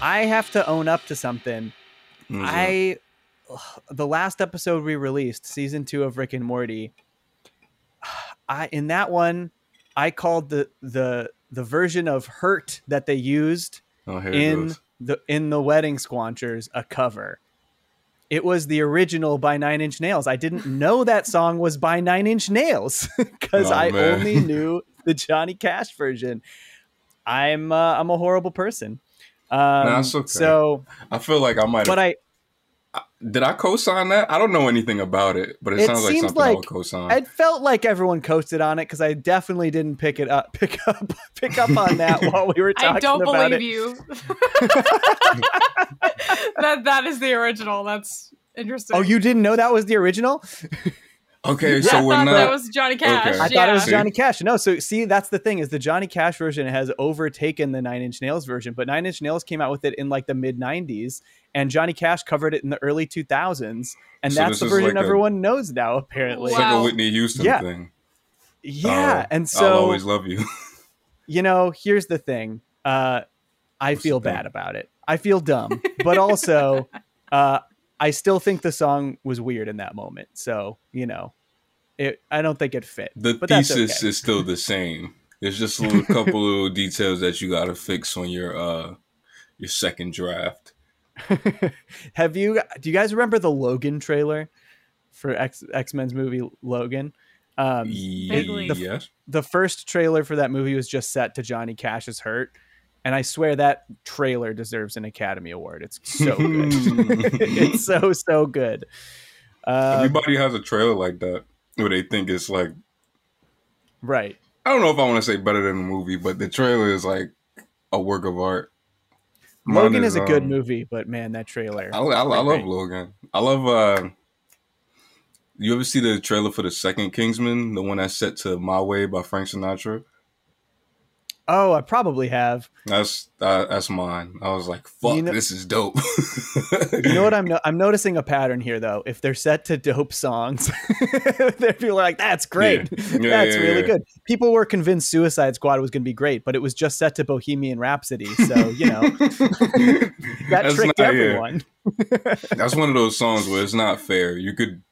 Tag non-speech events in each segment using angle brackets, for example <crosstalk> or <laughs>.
I have to own up to something. I the last episode we released, season two of Rick and Morty. <sighs> I in that one, I called the the the version of "Hurt" that they used oh, in the in the Wedding Squanchers a cover. It was the original by Nine Inch Nails. I didn't know that song was by Nine Inch Nails <laughs> because Oh, I man. only <laughs> knew the Johnny Cash version. I'm uh, I'm a horrible person. Um, it's okay. So, I feel like I might but. I Did I co-sign that? I don't know anything about it, but it, It sounds like seems something I would co-sign. I felt like everyone coasted on it because I definitely didn't pick it up, <laughs> pick up, pick up on that while we were talking <laughs> about. I don't about believe it. you. <laughs> that that is the original. That's interesting. Oh, you didn't know that was the original? Okay, <laughs> I so we're not. that was Johnny Cash. Okay. I yeah. thought it was See? Johnny Cash. No, so see, that's the thing is the Johnny Cash version has overtaken the Nine Inch Nails version, but Nine Inch Nails came out with it in like the mid '90s, and Johnny Cash covered it in the early 2000s, and So that's the version like a- everyone knows now. Apparently, it's like a Whitney Houston Yeah. thing. yeah. Uh, and so I'll always love you. <laughs> you know, here's the thing. Uh, I What's the feel thing? bad about it. I feel dumb, but also, <laughs> uh, I still think the song was weird in that moment. So you know, it. I don't think it fit. The but that's thesis okay. is still the same. There's just a <laughs> little couple little details that you gotta fix on your uh your second draft. <laughs> Have you? Do you guys remember the Logan trailer for X X Men's movie Logan? Um, Vaguely. the- yes. the first trailer for that movie was just set to Johnny Cash's "Hurt," and I swear that trailer deserves an Academy Award. It's <laughs> so good. <laughs> it's so so good. Uh, Everybody has a trailer like that where they think it's like right. I don't know if I want to say better than the movie, but the trailer is like a work of art. Mine Logan is, a good um, movie, but man, that trailer. I, I, I love Great. Logan. I love. uh You ever see the trailer for the second Kingsman, the one that's set to "My Way" by Frank Sinatra? Oh, I probably have. That's uh, that's mine. I was like, "Fuck, You know- this is dope." <laughs> You know what I'm no- I'm noticing a pattern here though. If they're set to dope songs, <laughs> there people are like, "That's great, Yeah. <laughs> Yeah, that's yeah, really good." People were convinced Suicide Squad was going to be great, but it was just set to Bohemian Rhapsody, so you know that That's tricked not- everyone. That's one of those songs where it's not fair. You could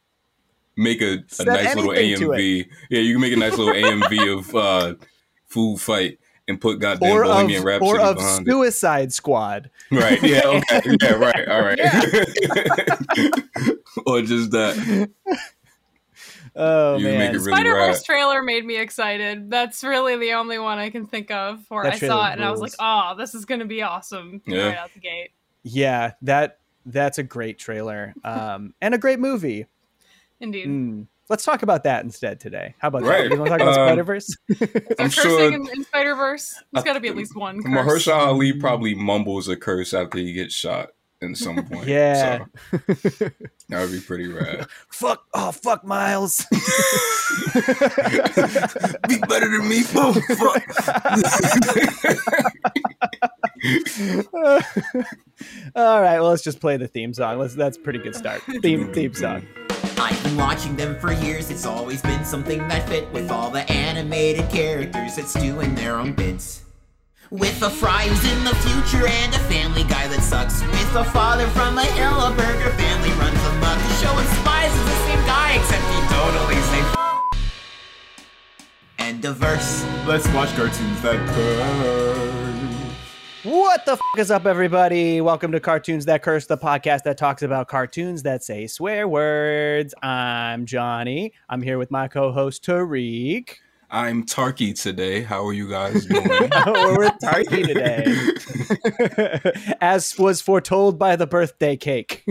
make a, a nice little AMV. Yeah, you can make a nice little AMV of uh, Food Fight and put goddamn Or of, Bohemian Rhapsody or of behind it. Suicide Squad. Right. Yeah. <laughs> Okay. Yeah. Right. All right. <laughs> or just that. Oh You man, make really Spider Verse trailer made me excited. That's really the only one I can think of where That I saw it and I was like, "Oh, this is gonna be awesome!" Yeah. Right out the gate. yeah, that that's a great trailer um, and a great movie. Indeed. Mm. Let's talk about that instead today. How about Right. that? You want to talk about Um, Spider Verse? <laughs> Is I'm cursing sure- in, in Spider Verse? There's got to be at least one. Curse. Mahershala Ali probably mumbles a curse after he gets shot at some <laughs> point. Yeah. So <laughs> that would be pretty rad. fuck! Oh, fuck, Miles. be better than me. Oh, fuck. All right, well, let's just play the theme song. Let's, that's a pretty good start. Theme theme song. I've been watching them for years, it's always been something that fit with all the animated characters that's doing their own bits. With a fry who's in the future and a family guy that sucks. With a father from a Hillenberger family runs amok. The show spies is the same guy, except he totally say End of verse. Let's watch cartoons that curse. What the f- is up, everybody? Welcome to Cartoons That Curse, the podcast that talks about cartoons that say swear words. I'm Johnny. I'm here with my co-host Tariq. I'm Tarky today. How are you guys doing? <laughs> We're with <laughs> Tarky today, <laughs> as was foretold by the birthday cake.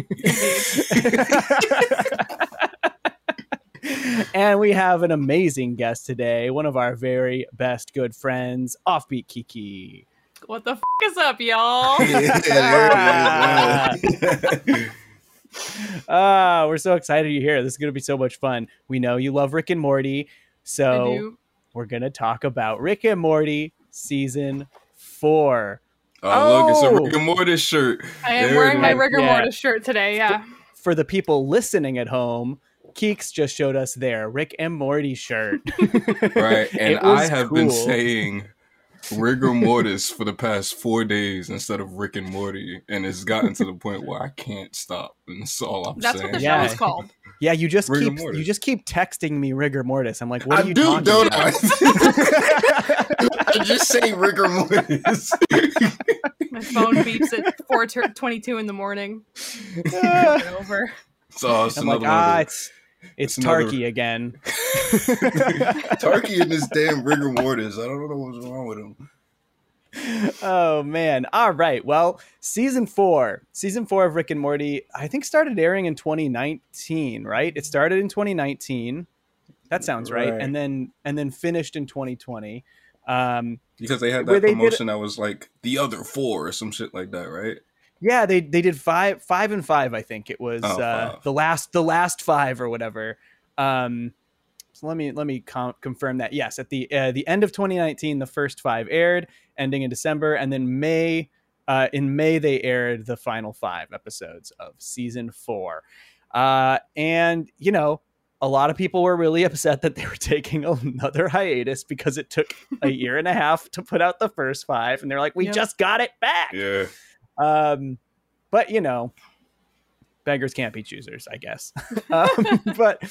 and we have an amazing guest today, one of our very best good friends, Offbeat Kiki. What the f- is up, y'all? <laughs> <laughs> <laughs> Ah, we're so excited you're here. This is going to be so much fun. We know you love Rick and Morty, so we're going to talk about Rick and Morty season four. Oh, look, it's a Oh. Rick and Morty shirt. I am There wearing my Rick and Yeah. mortis shirt today. Yeah. For the people listening at home, Keeks just showed us their Rick and Morty shirt. Right. And I have been saying rigor <laughs> mortis for the past four days instead of Rick and Morty, and it's gotten to the point where I can't stop. And that's all I'm That's saying. what the Yeah. show is called. <laughs> Yeah, you just Rigor keep mortis. you just keep texting me rigor mortis. I'm like, what I are you do, talking don't about? I? <laughs> I just say rigor mortis. My phone beeps at 4:22 in the morning. Over. so it's I'm another like, ah, it's it's another- Tarky again. <laughs> Turkey and this damn rigor mortis. I don't know what's wrong with him. oh man. All right. Well, season four, season four of Rick and Morty, I think started airing in 2019, right? It started in 2019. That sounds right. Right. And then and then finished in 2020. Um, Because they had that promotion that was like the other four or some shit like that, right? Yeah, they they did five five and five. I think it was Oh, uh, the last the last five or whatever. Um, so let me let me com- confirm that. Yes, at the uh, the end of 2019, the first five aired, ending in December, and then May. Uh, in May, they aired the final five episodes of season four, uh, and you know, a lot of people were really <laughs> upset that they were taking another hiatus because it took a year and a half to put out the first five, and they're like, "We just got it back." Yeah. Um, but you know, beggars can't be choosers, I guess. <laughs> um, but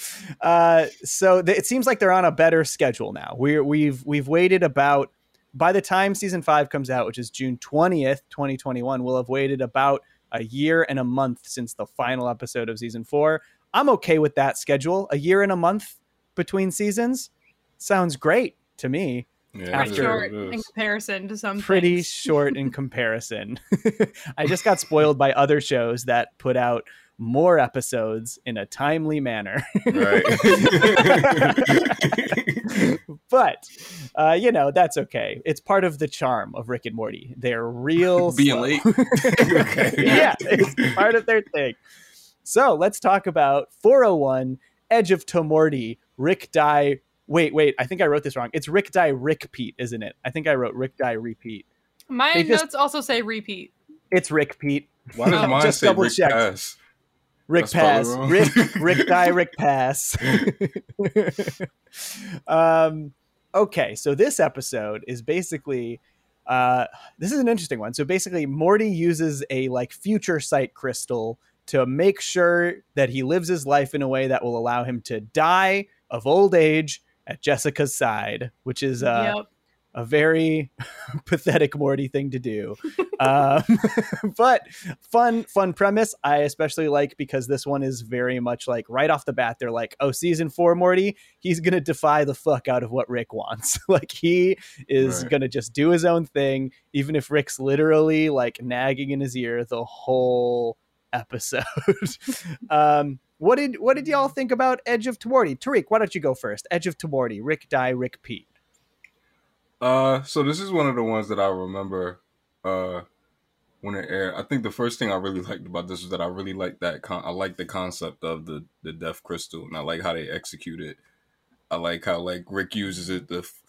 uh, so th- it seems like they're on a better schedule now. We're we've we've waited about by the time season five comes out, which is June twentieth, twenty twenty one. We'll have waited about a year and a month since the final episode of season four. I'm okay with that schedule. A year and a month between seasons sounds great to me Yeah. Pretty After- short in comparison to some pretty things. short in <laughs> comparison. <laughs> I just got spoiled by other shows that put out more episodes in a timely manner. Right. <laughs> but uh, you know that's okay. It's part of the charm of Rick and Morty. They're real Being late. okay. yeah, it's part of their thing. So let's talk about 401 Edge of Tomorty. Rick Die. Wait, wait. I think I wrote this wrong. It's Rick Die Rick Pete, isn't it? I think I wrote Rick Die Repeat. My They just- notes also say repeat. It's Rick Pete. Why does <laughs> mine just say double Rick checked. Pass? Rick That's Pass. Rick <laughs> Rick die Rick Pass. <laughs> um okay, so this episode is basically uh this is an interesting one. So basically Morty uses a like future sight crystal to make sure that he lives his life in a way that will allow him to die of old age at Jessica's side, which is uh yep. a very <laughs> pathetic Morty thing to do. <laughs> um, <laughs> but fun, fun premise. I especially like because this one is very much like right off the bat. They're like, oh, season four Morty, he's gonna defy the fuck out of what Rick wants. like he is Right. gonna just do his own thing, even if Rick's literally like nagging in his ear the whole episode. um, what did what did y'all think about Edge of Tomorty? Tariq, why don't you go first? Edge of Tomorty, Rick die, Rick Pete. Uh, so this is one of the ones that I remember uh when it aired. I think the first thing I really liked about this was that I really liked that con- I like the concept of the the death crystal and I like how they execute it. I like how like Rick uses it to f-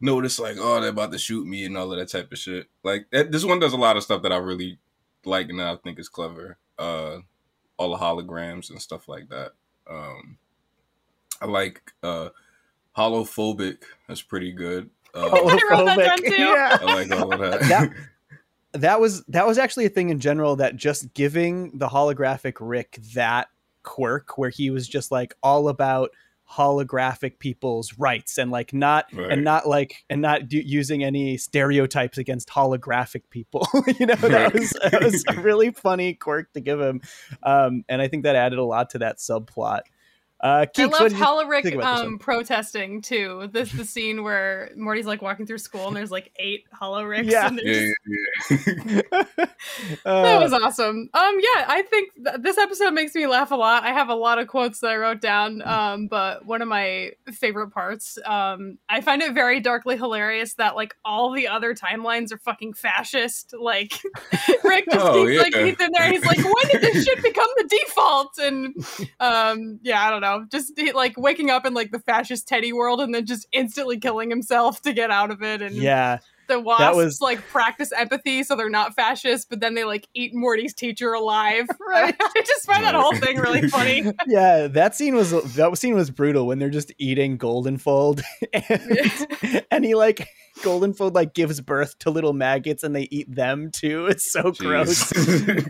notice like oh they're about to shoot me and all of that type of shit. Like that, this one does a lot of stuff that I really like and I think is clever. Uh, all the holograms and stuff like that. Um, I like uh holophobic. That's pretty good. Uh, I that. Yeah. I like all of that. That- <laughs> that was that was actually a thing in general that just giving the holographic Rick that quirk where he was just like all about holographic people's rights and like not Right. and not like and not do, using any stereotypes against holographic people <laughs> you know that Right. was that was <laughs> a really funny quirk to give him um and i think that added a lot to that subplot uh I Keeks, what love did you Holorick think about this um, protesting too. This the scene where Morty's like walking through school and there's like eight Holoricks. Yeah. and yeah, yeah, yeah. <laughs> Uh, that was awesome. Um, yeah, I think th- this episode makes me laugh a lot. I have a lot of quotes that I wrote down. Um, but one of my favorite parts, um, I find it very darkly hilarious that like all the other timelines are fucking fascist. Like <laughs> Rick just Oh, keeps like yeah. he's in there. He's like, when did this shit become the default? And <laughs> um, yeah, I don't know. Just <laughs> like waking up in like the fascist Teddy world and then just instantly killing himself to get out of it. And yeah the wasps was- like practice empathy so they're not fascist, but then they like eat Morty's teacher alive. <laughs> Right. <laughs> I just find that whole thing really funny. <laughs> yeah, that scene was that scene was brutal when they're just eating Goldenfold, and, and he like Goldenfold like gives birth to little maggots and they eat them too. It's so gross.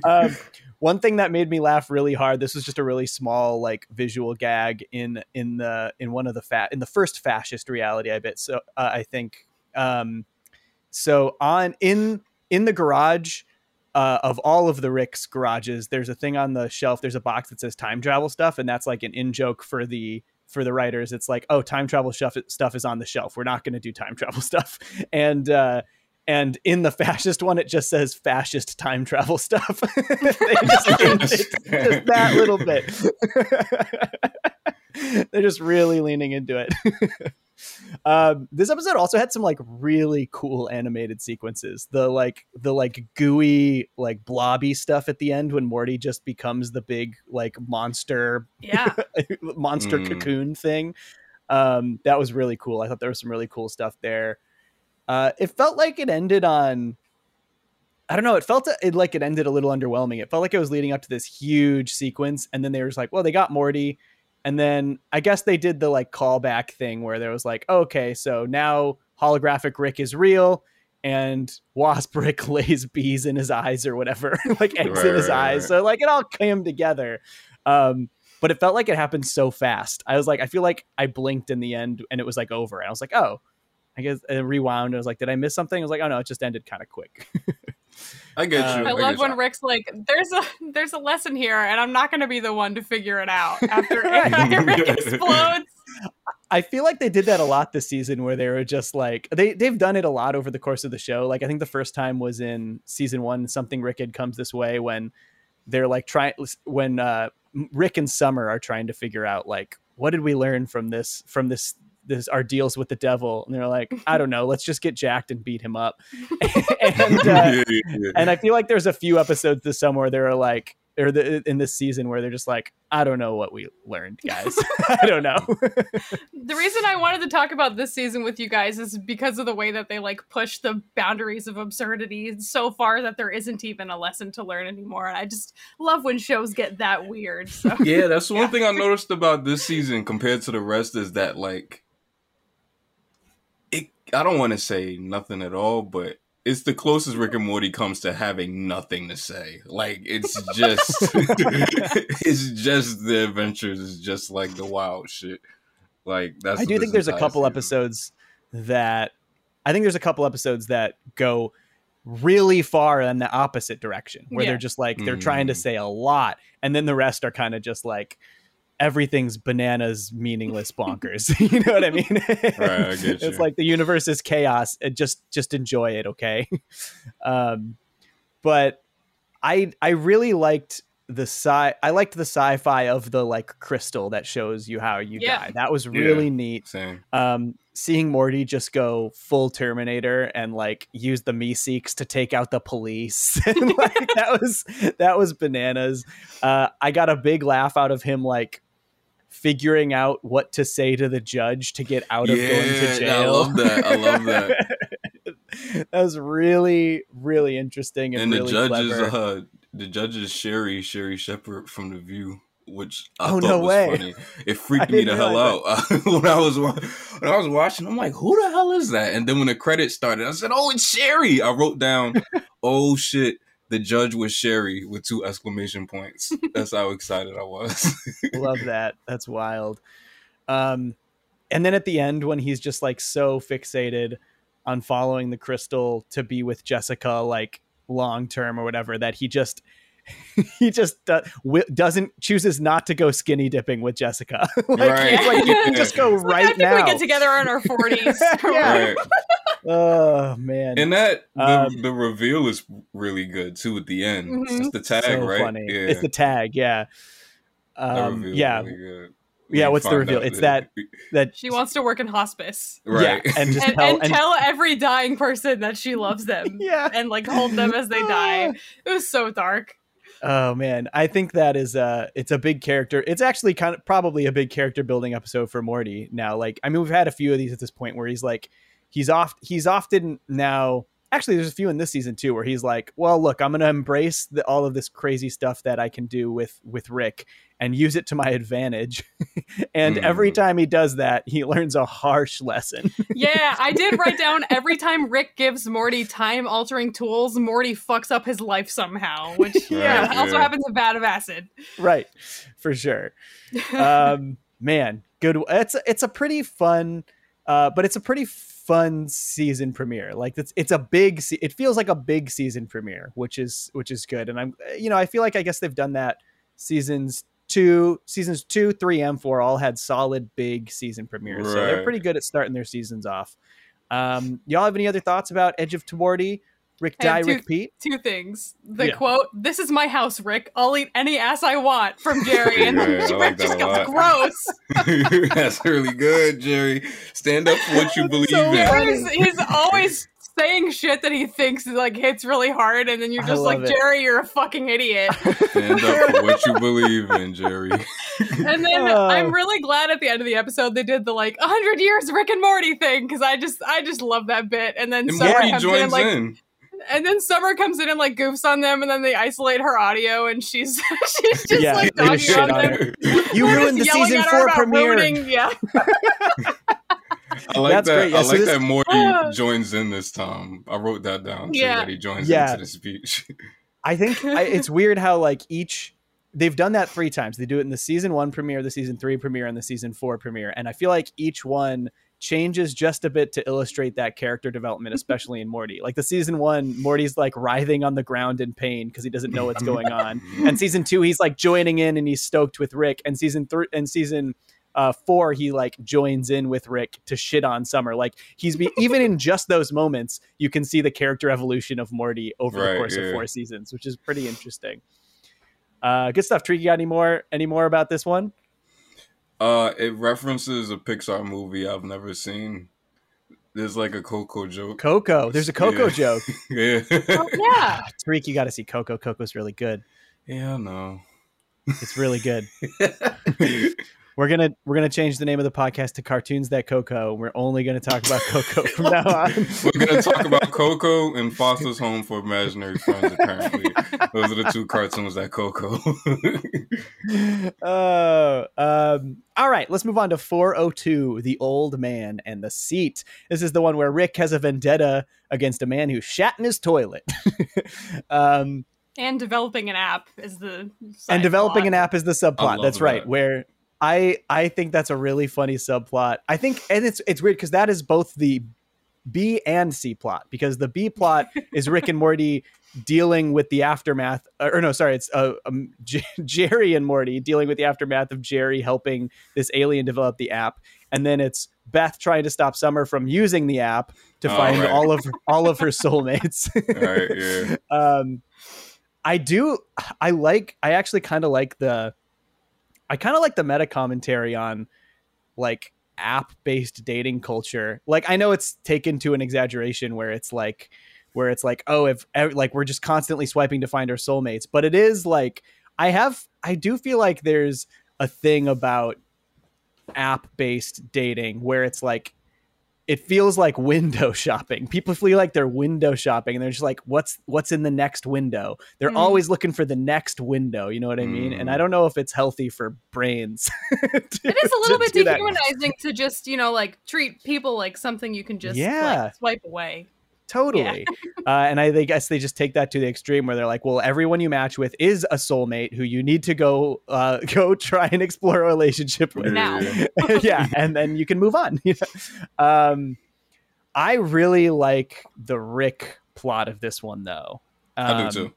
Um, one thing that made me laugh really hard. This was just a really small like visual gag in in the in one of the fat in the first fascist reality. I bet so. Uh, I think um, so. On in in the garage. Uh, of all of the Rick's garages, there's a thing on the shelf. There's a box that says time travel stuff, and that's like an in joke for the for the writers. It's like, oh, time travel stuff stuff is on the shelf. We're not going to do time <laughs> travel stuff, and uh, and in the fascist one, it just says fascist time travel stuff. <laughs> just <laughs> just that little bit. They're just really leaning into it. Um, this episode also had some like really cool animated sequences. The like the like gooey like blobby stuff at the end when Morty just becomes the big like monster Yeah. <laughs> monster Mm. cocoon thing. Um, that was really cool. I thought there was some really cool stuff there. Uh, it felt like it ended on. I don't know. It felt it like it ended a little underwhelming. It felt like it was leading up to this huge sequence, and then they were just like, "Well, they got Morty," and then I guess they did the like callback thing where there was like, "Okay, so now holographic Rick is real." And Wasp <laughs> Rick lays bees in his eyes or whatever, <laughs> like eggs in his right, eyes. right. So like it all came together. Um, but it felt like it happened so fast. I was like, I feel like I blinked in the end and it was like over. And I was like, oh, I guess and rewound. I was like, did I miss something? I was like, oh no, it just ended kind of quick. <laughs> I get you. I get love you. when Rick's like, "There's a <laughs> there's a lesson here, and I'm not going to be the one to figure it out." After <laughs> Rick <laughs> explodes, I feel like they did that a lot this season where they were just like they they've done it a lot over the course of the show. Like I think the first time was in season one, something Ricked comes this way when they're like trying when uh Rick and Summer are trying to figure out like what did we learn from this from this this our deals with the devil and they're like <laughs> I don't know let's just get jacked and beat him up <laughs> and uh, Yeah, yeah, yeah. and I feel like there's a few episodes this summer where they're like, or the, in this season where they're just like, I don't know what we learned, guys. <laughs> I don't know. the reason I wanted to talk about this season with you guys is because of the way that they like push the boundaries of absurdity so far that there isn't even a lesson to learn anymore. And I just love when shows get that weird. So yeah, that's one thing I noticed about this season compared to the rest is that like it I don't want to say nothing at all, but it's the closest Rick and Morty comes to having nothing to say. Like it's just <laughs> <laughs> it's just the adventures, it's just like the wild shit. Like that's I do think there's a couple season- episodes that I think there's a couple episodes that go really far in the opposite direction where Yeah. they're just like they're trying to Mm. say a lot and then the rest are kind of just like everything's bananas meaningless <laughs> bonkers. <laughs> You know what i mean? Right, I <laughs> it's like the universe is chaos and just just enjoy it okay? Um but i i really liked the sci i liked the sci-fi of the like crystal that shows you how you Yeah. die. That was Yeah. really neat. Same. um seeing morty just go full terminator and like use the meeseeks to take out the police. And like that was that was bananas. Uh i got a big laugh out of him like figuring out what to say to the judge to get out of going Yeah, to I jail love that. I love that. <laughs> that was really really interesting and, and the really judges, clever. uh, the judges, Sherri, Sherri Shepherd from The View, which I Oh, thought no was way. funny. It <laughs> freaked me the hell out <laughs> when I was when I was watching. I'm like, who the hell is that? And then when the credits started, I said, oh, it's Sherri. I wrote down, oh shit. The judge was Sherri with two exclamation points. <laughs> That's how excited I was. <laughs> love that that's wild um and then at the end when he's just like so fixated on following the crystal to be with jessica like long term or whatever that he just <laughs> he just do, wi- doesn't chooses not to go skinny dipping with jessica <laughs> like, Right. it's like you can just go It's like, right I think now we get together in our 40s. <laughs> Yeah. right. oh man And that the, Um, the reveal is really good too at the end. Mhm. It's the tag, so right? funny Yeah. it's the tag yeah um yeah really. Yeah, what's the reveal? It's that- that She wants to work in hospice. right. yeah and just And, tell and and- tell every dying person that she loves them. yeah And like hold them as they die. It was so dark. Oh man, I think that is uh it's a big character. It's actually kind of probably a big character building episode for Morty now. Like I mean we've had a few of these at this point where he's like he's off he's often now actually there's a few in this season too where he's like well look i'm going to embrace the, all of this crazy stuff that i can do with with rick and use it to my advantage. <laughs> And mm. every time he does that he learns a harsh lesson. <laughs> Yeah i did write down every time rick gives morty time altering tools morty fucks up his life somehow which <laughs> right, yeah, yeah, also happens with vat of acid. Right for sure. Um man good it's it's a pretty fun uh but it's a pretty fun season premiere. Like it's it's a big it feels like a big season premiere, which is which is good. And I'm you know, I feel like I guess they've done that seasons 2, seasons 2, 3 and 4 all had solid big season premieres. Right. So they're pretty good at starting their seasons off. Um y'all have any other thoughts about Edge of Tomorrow? Rick Die, two, Rick Pete. Two things. The yeah. quote, "This is my house, Rick. I'll eat any ass I want" from Jerry, and then <laughs> yeah, Rick just goes, "Gross." <laughs> That's really good, Jerry. Stand up for what you <laughs> believe so in. He's, he's always saying shit that he thinks like hits really hard, and then you're just like, it. Jerry, you're a fucking idiot. Stand up for what you believe in, Jerry. and then uh, I'm really glad at the end of the episode they did the like 100 years Rick and Morty thing because I just I just love that bit. And then and Morty joins in, like, in and then Summer comes in and like goofs on them, and then they isolate her audio, and she's <laughs> she's just yeah, like dogging on, on them. <laughs> You ruined the season four premiere. Ruining, yeah. <laughs> I like That's that. Great. Yeah, I so like this, that Morty uh, <sighs> joins in this time. I wrote that down. Too, yeah, that he joins yeah. into the speech. I think I, it's weird how like each they've done that three times. They do it in the season one premiere, the season three premiere, and the season four premiere. And I feel like each one changes just a bit to illustrate that character development, <laughs> especially in Morty. Like the season one, Morty's like writhing on the ground in pain because he doesn't know what's going on. and season two, he's like joining in and he's stoked with Rick. And season three and season uh, four, he like joins in with Rick to shit on Summer. Like he's be- <laughs> even in just those moments, you can see the character evolution of Morty over right, the course yeah. of four seasons, which is pretty interesting. Uh, good stuff. Treaky, got any more? Any more about this one? Uh, it references a Pixar movie I've never seen. There's like a Coco joke. Coco. There's a Coco yeah. joke. <laughs> yeah. Oh, yeah. Tariq, you got to see Coco. Coco's really good. Yeah, no. It's really good. <laughs> we're gonna we're gonna change the name of the podcast to Cartoons That Coco. We're only gonna talk about Coco from now <laughs> on. we're gonna talk about Coco and Foster's Home for Imaginary Friends. Apparently, those are the two cartoons that Coco. <laughs> Oh, um, all right. Let's move on to 402, the old man and the seat. This is the one where Rick has a vendetta against a man who shat in his toilet. <laughs> um, and developing an app is the and developing plot. an app is the subplot. That's right. That. Where I I think that's a really funny subplot. I think and it's it's weird because that is both the B and C plot because the B plot is Rick and Morty dealing with the aftermath or no sorry it's uh, um, <laughs> J- Jerry and Morty dealing with the aftermath of Jerry helping this alien develop the app and then it's Beth trying to stop Summer from using the app to oh, find right. all of all of her soulmates. <laughs> right, yeah. <laughs> Um I do I like I actually kind of like the I kind of like the meta commentary on like app based dating culture. Like I know it's taken to an exaggeration where it's like where it's like oh if like we're just constantly swiping to find our soulmates, but it is like I have I do feel like there's a thing about app based dating where it's like it feels like window <laughs> shopping. People feel like they're window shopping and they're just like, what's what's in the next window? They're mm. always looking for the next window. You know what I mean? Mm. And I mm. don't know if it's healthy for brains. <laughs> to, it is a little bit dehumanizing that. to just, you know, like treat people like something you can just yeah. like, swipe away. Totally. Yeah. <laughs> uh, and I they guess they just take that to the extreme where they're like, well, everyone you match with is a soulmate who you need to go uh, <laughs> go try and explore a relationship with. Now. <laughs> yeah. And then you can move on. um, I really like the Rick plot of this one though. Um, I do um, too.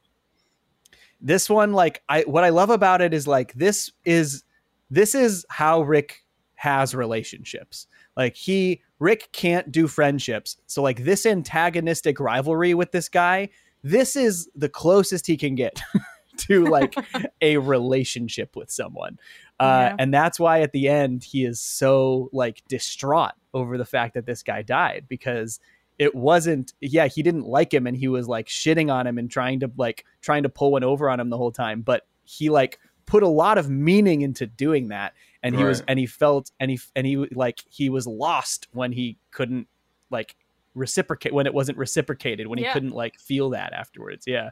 This one, like I what I love about it is like this is this is how Rick has relationships. Like he Rick can't do friendships. So like this antagonistic rivalry with this guy, this is the closest he can get <laughs> to like <laughs> a relationship with someone. Uh, yeah. and that's why at the end he is so like distraught over the fact that this guy died because it wasn't yeah he didn't like him and he was like shitting on him and trying to like trying to pull one over on him the whole time but he like put a lot of meaning into doing that and he right. was and he felt and he and he like he was lost when he couldn't like reciprocate when it wasn't reciprocated when Yeah. he couldn't like feel that afterwards. Yeah.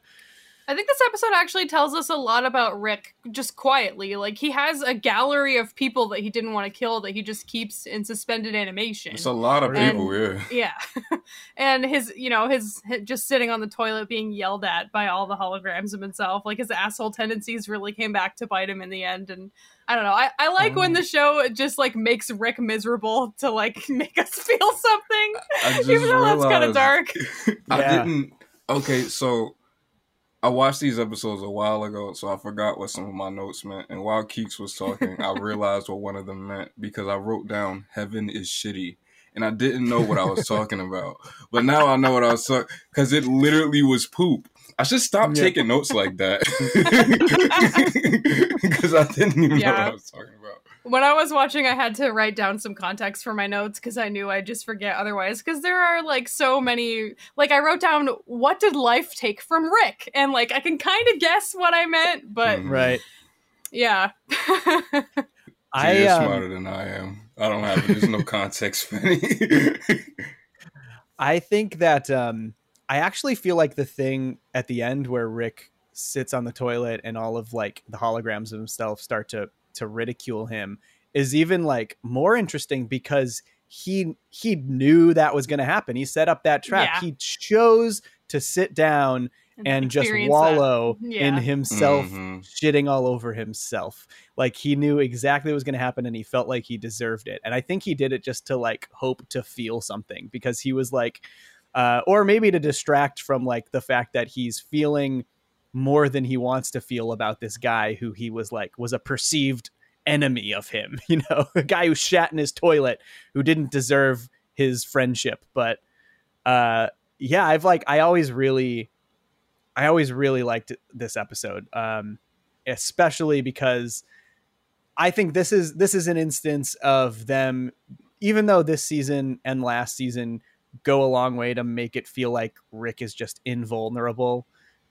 I think this episode actually tells us a lot about Rick just quietly. Like he has a gallery of people that he didn't want to kill that he just keeps in suspended animation. It's a lot of And- people, yeah. <laughs> yeah. and his, you know, his, his just sitting on the toilet being yelled at by all the holograms of himself. Like his asshole tendencies really came back to bite him in the end. And I don't know. I, I like when Oh. the show just like makes Rick miserable to like <laughs> make us feel something. I just Even though that's kind of dark. <laughs> I Yeah. didn't. Okay, so I watched these episodes a while ago, so I forgot what some of my notes meant. And while Keeks was talking, I <laughs> realized what one of them meant because I wrote down "Heaven is shitty," and I didn't know what I was talking about. But now I know what I was talking because it literally was poop. I should stop Yeah. taking notes like that <laughs> <laughs> because I didn't even know what I was talking about. When I was watching, I had to write down some context for my notes because I knew I'd just forget otherwise. Because there are like so many. Like I wrote down, "What did life take from Rick?" And like I can kind of guess what I meant, but Mhm. Right. yeah. I You're um, smarter than I am. I don't have. it. There's no context for any. I think that um, I actually feel like the thing at the end where Rick sits on the toilet and all of like the holograms of himself start to to ridicule him is even like more interesting because he he knew that was going to happen. He set up that trap. Yeah. He chose to sit down and just wallow that. in Yeah. himself Mhm. shitting all over himself. Like he knew exactly what was going to happen and he felt like he deserved it. And I think he did it just to like hope to feel something because he was like uh or maybe to distract from like the fact that he's feeling more than he wants to feel about this guy who he was like was a perceived enemy of him, <laughs> you know, a guy who shat in his toilet who didn't deserve his friendship, but uh yeah, I've like I always really I always really liked this episode. Um especially because I think this is this is an instance of them even though this season and last season go a long way to make it feel like Rick is just invulnerable.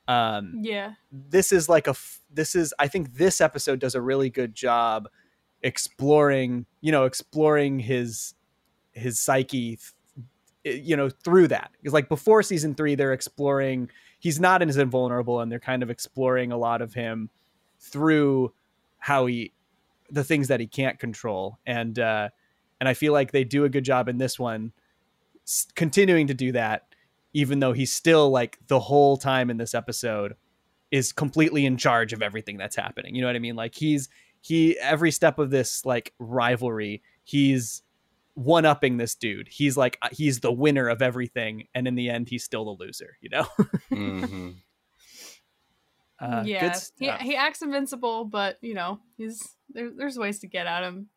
Um yeah. this is like a f- this is i think this episode does a really good job exploring you know exploring his his psyche th- you know through that because like before season three they're exploring he's not as invulnerable and they're kind of exploring a lot of him through how he the things that he can't control and uh and i feel like they do a good job in this one s- continuing to do that even though he's still like the whole time in this episode is completely in charge of everything that's happening. You know what I mean? Like he's he every step of this like rivalry, he's one upping this dude. He's like uh, he's the winner of everything, and in the end, he's still the loser. You know? <laughs> Mhm. Uh, good yeah. He, he acts invincible, but you know, he's there, there's ways to get at him.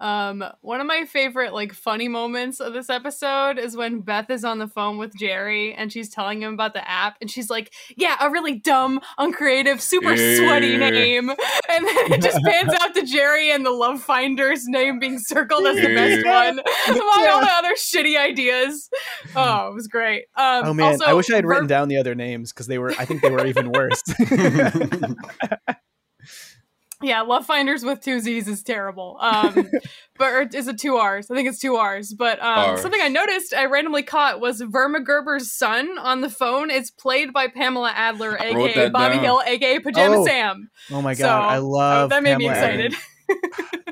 Um, one of my favorite like funny moments of this episode is when Beth is on the phone with Jerry and she's telling him about the app and she's like, "Yeah, a really dumb, uncreative, super sweaty name," <laughs> and then it just pans out to Jerry and the Love Finder's name being circled as the best one among all the other shitty ideas. Oh, it was great. Um, oh man, also, I wish I had written Ver- down the other names because they were. I think they were even worse. <laughs> <laughs> Yeah, Love Finders with two Z's is terrible. Um, <laughs> but or is it two R's? I think it's two R's. But um, R's. something I noticed I randomly caught was Verma Gerber's son on the phone is played by Pamela Adlon, I aka Bobby down. Hill, aka Pajama Oh, Sam. oh my god, So, I love that made me Pamela Adlon. excited. <laughs>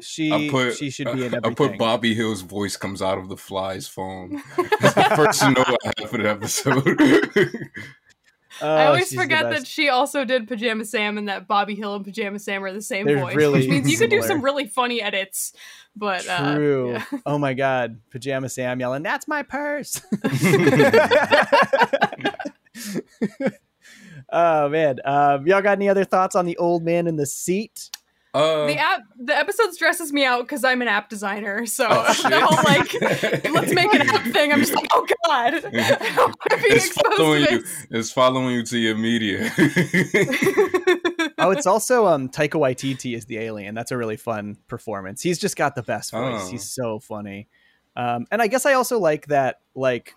She put she should be in <laughs> I put Bobby Hill's voice comes out of the fly's phone. That's the first note I have for the episode. Oh, I always forget that she also did Pajama Sam and that Bobby Hill and Pajama Sam are the same They're voice, really which means you could do some really funny edits. But uh, True. yeah. <laughs> Oh my god, pajama Sam yelling, "That's my purse!" <laughs> <laughs> oh man, um, y'all got any other thoughts on the old man in the seat? Uh, the app the episode stresses me out because I'm an app designer. So Oh, <laughs> shit. the whole like let's make an app thing. I'm just like, oh god, <laughs> I don't want to be it's exposed following to you. It's following you to your media. <laughs> Oh, it's also um Taika Waititi is the alien. That's a really fun performance. He's just got the best voice. Oh. He's so funny. Um, and I guess I also like that like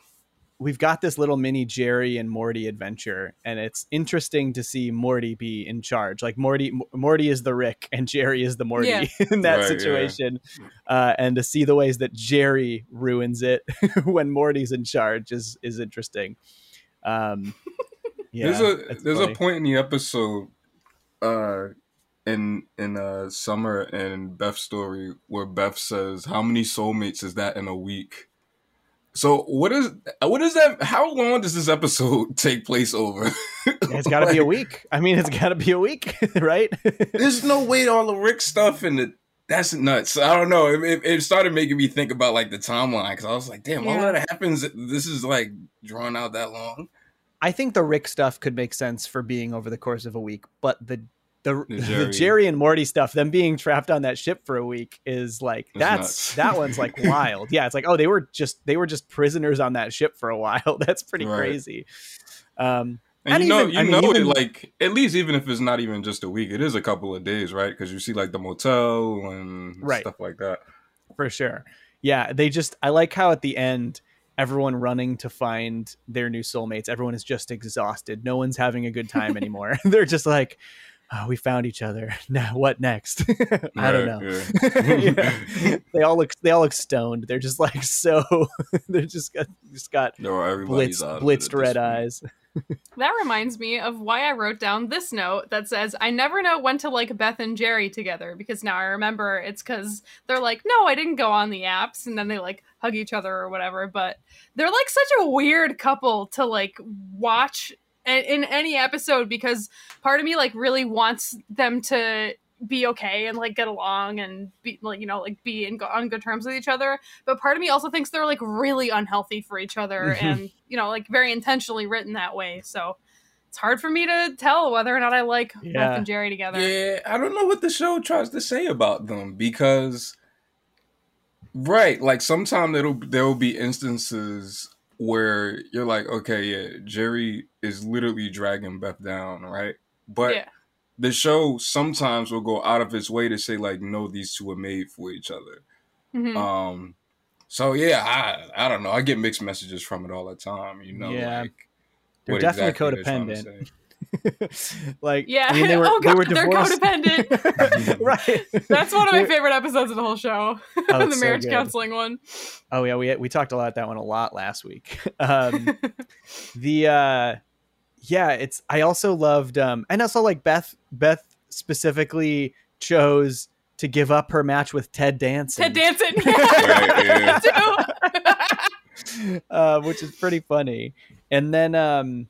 we've got this little mini Jerry and Morty adventure, and it's interesting to see Morty be in charge. Like Morty, Morty is the Rick, and Jerry is the Morty Yeah. <laughs> in that Right, yeah. situation, uh, and to see the ways that Jerry ruins it <laughs> when Morty's in charge is is interesting. Um, <laughs> yeah, there's a there's funny. a point in the episode, uh, in in uh Summer and Beth's story where Beth says, "How many soulmates is that in a week?" So what is what is that? How long does this episode <laughs> take place over? It's got to be a <laughs> week. I mean, it's got to be a week, <laughs> right? There's no way all the Rick stuff and the that's nuts. I don't know. It, it, started making me think about like the timeline because I was like, damn, all Yeah. that happens. This is like drawn out that long. I think the Rick stuff could make sense for being over the course of a week, but the the, The the Jerry. Jerry. and Morty stuff, them being trapped on that ship for a week, is like It's that's nuts. <laughs> that one's like wild. Yeah, it's like oh they were just they were just prisoners on that ship for a while. <laughs> That's pretty Right. crazy. Um, And, And you know, even- you I mean, know even- it like at least even if it's not even just a week, it is a couple of days, right? Because you see like the motel and Right. stuff like that. for sure. Yeah, they just I like how at the end everyone running to find their new soulmates. Everyone is just exhausted. No one's having a good time <laughs> anymore. They're just like, oh, we found each other. <laughs> Now what next? <laughs> I don't know. Yeah. <laughs> Yeah. They all look they all look stoned. They're just like so they're just got just got No, everybody's blitzed out of it blitzed red eyes. That reminds me of why I wrote down this note that says, I never know when to like Beth and Jerry together because now I remember it's because they're like, no, I didn't go on the apps. And then they like hug each other or whatever. But they're like such a weird couple to like watch a- in any episode because part of me like really wants them to be okay and like get along and be like you know like be in, on good terms with each other. But part of me also thinks they're like really unhealthy for each other <laughs> and you know like very intentionally written that way. So it's hard for me to tell whether or not i like Yeah. beth and jerry together. Yeah, I don't know what the show tries to say about them because, right, like sometimes it'll there will be instances where you're like, okay, yeah, Jerry is literally dragging Beth down, right? But yeah the show sometimes will go out of its way to say like, no, these two are made for each other. Mhm. Um, so yeah, I I don't know. I get mixed messages from it all the time. You know, Yeah. like They're definitely exactly they're trying to codependent. Say. <laughs> like yeah I mean, they were, <laughs> oh they god were they're codependent <laughs> right. that's one of my favorite episodes of the whole show Oh, the it's so marriage good. counseling one Oh yeah, we we talked a lot about that one a lot last week. Um, the uh, yeah, it's. I also loved, um, and also like Beth. Beth specifically chose to give up her match with Ted Danson, ted danson Right, yeah. too. uh, which is pretty funny. And then, um,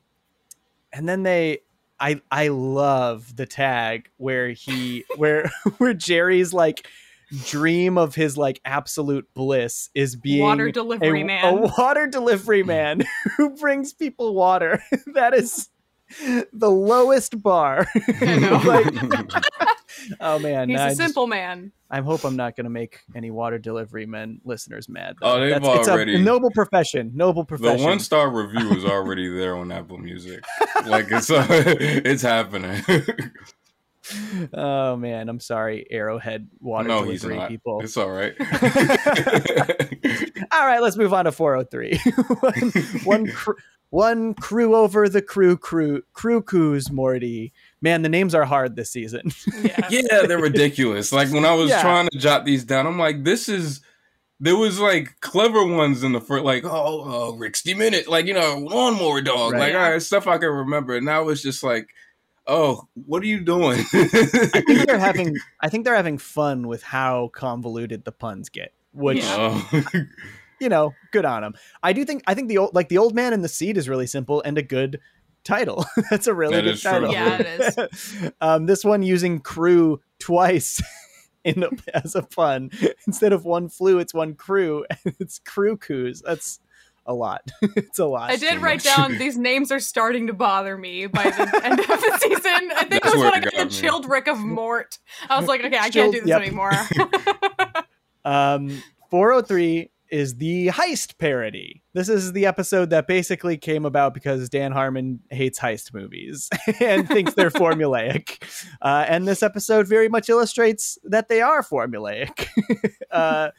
and then they. I, I love the tag where he <laughs> where <laughs> where Jerry's like dream of his like absolute bliss is being a water delivery a man A water delivery man who brings people water. <laughs> that is the lowest bar. I know. Like, oh man, he's I a just- simple man I hope I'm not going to make any water delivery men listeners mad. Oh, they've it's already- a noble profession. Noble profession. The one star review is already <laughs> there on Apple Music. Like it's uh, <laughs> it's happening. oh man, I'm sorry, Arrowhead water no, he's delivery not. people. It's all right. <laughs> All right, let's move on to 403. one, one, cr- one crew over the crew crew crew coos Morty. Man, the names are hard this season. <laughs> yeah yeah, they're ridiculous. Like when I was Yeah. trying to jot these down, I'm like, this is. There was like clever ones in the first, like oh, uh, Rick's minute, like you know, lawnmower dog, Right. like all right, stuff I can remember. And now it's just like, oh, what are you doing? <laughs> I think they're having I think they're having fun with how convoluted the puns get, which Yeah. Oh. you know, good on them. I do think I think the old like the old man in the seat is really simple and a good title. <laughs> That's a really That good is true. Yeah, it is. <laughs> um, this one using crew twice <laughs> in a, as a pun instead of one flu, it's one crew. It's crew coos. That's a lot. it's a lot. I did write much. down these names are starting to bother me by the end of the season. I think That's it was when I got the got chilled Rick of Mort. I was like, okay, I can't do this yep. anymore. Um, 403 is the heist parody. This is the episode that basically came about because Dan Harmon hates heist movies <laughs> and thinks they're <laughs> formulaic. Uh, and this episode very much illustrates that they are formulaic. <laughs> uh,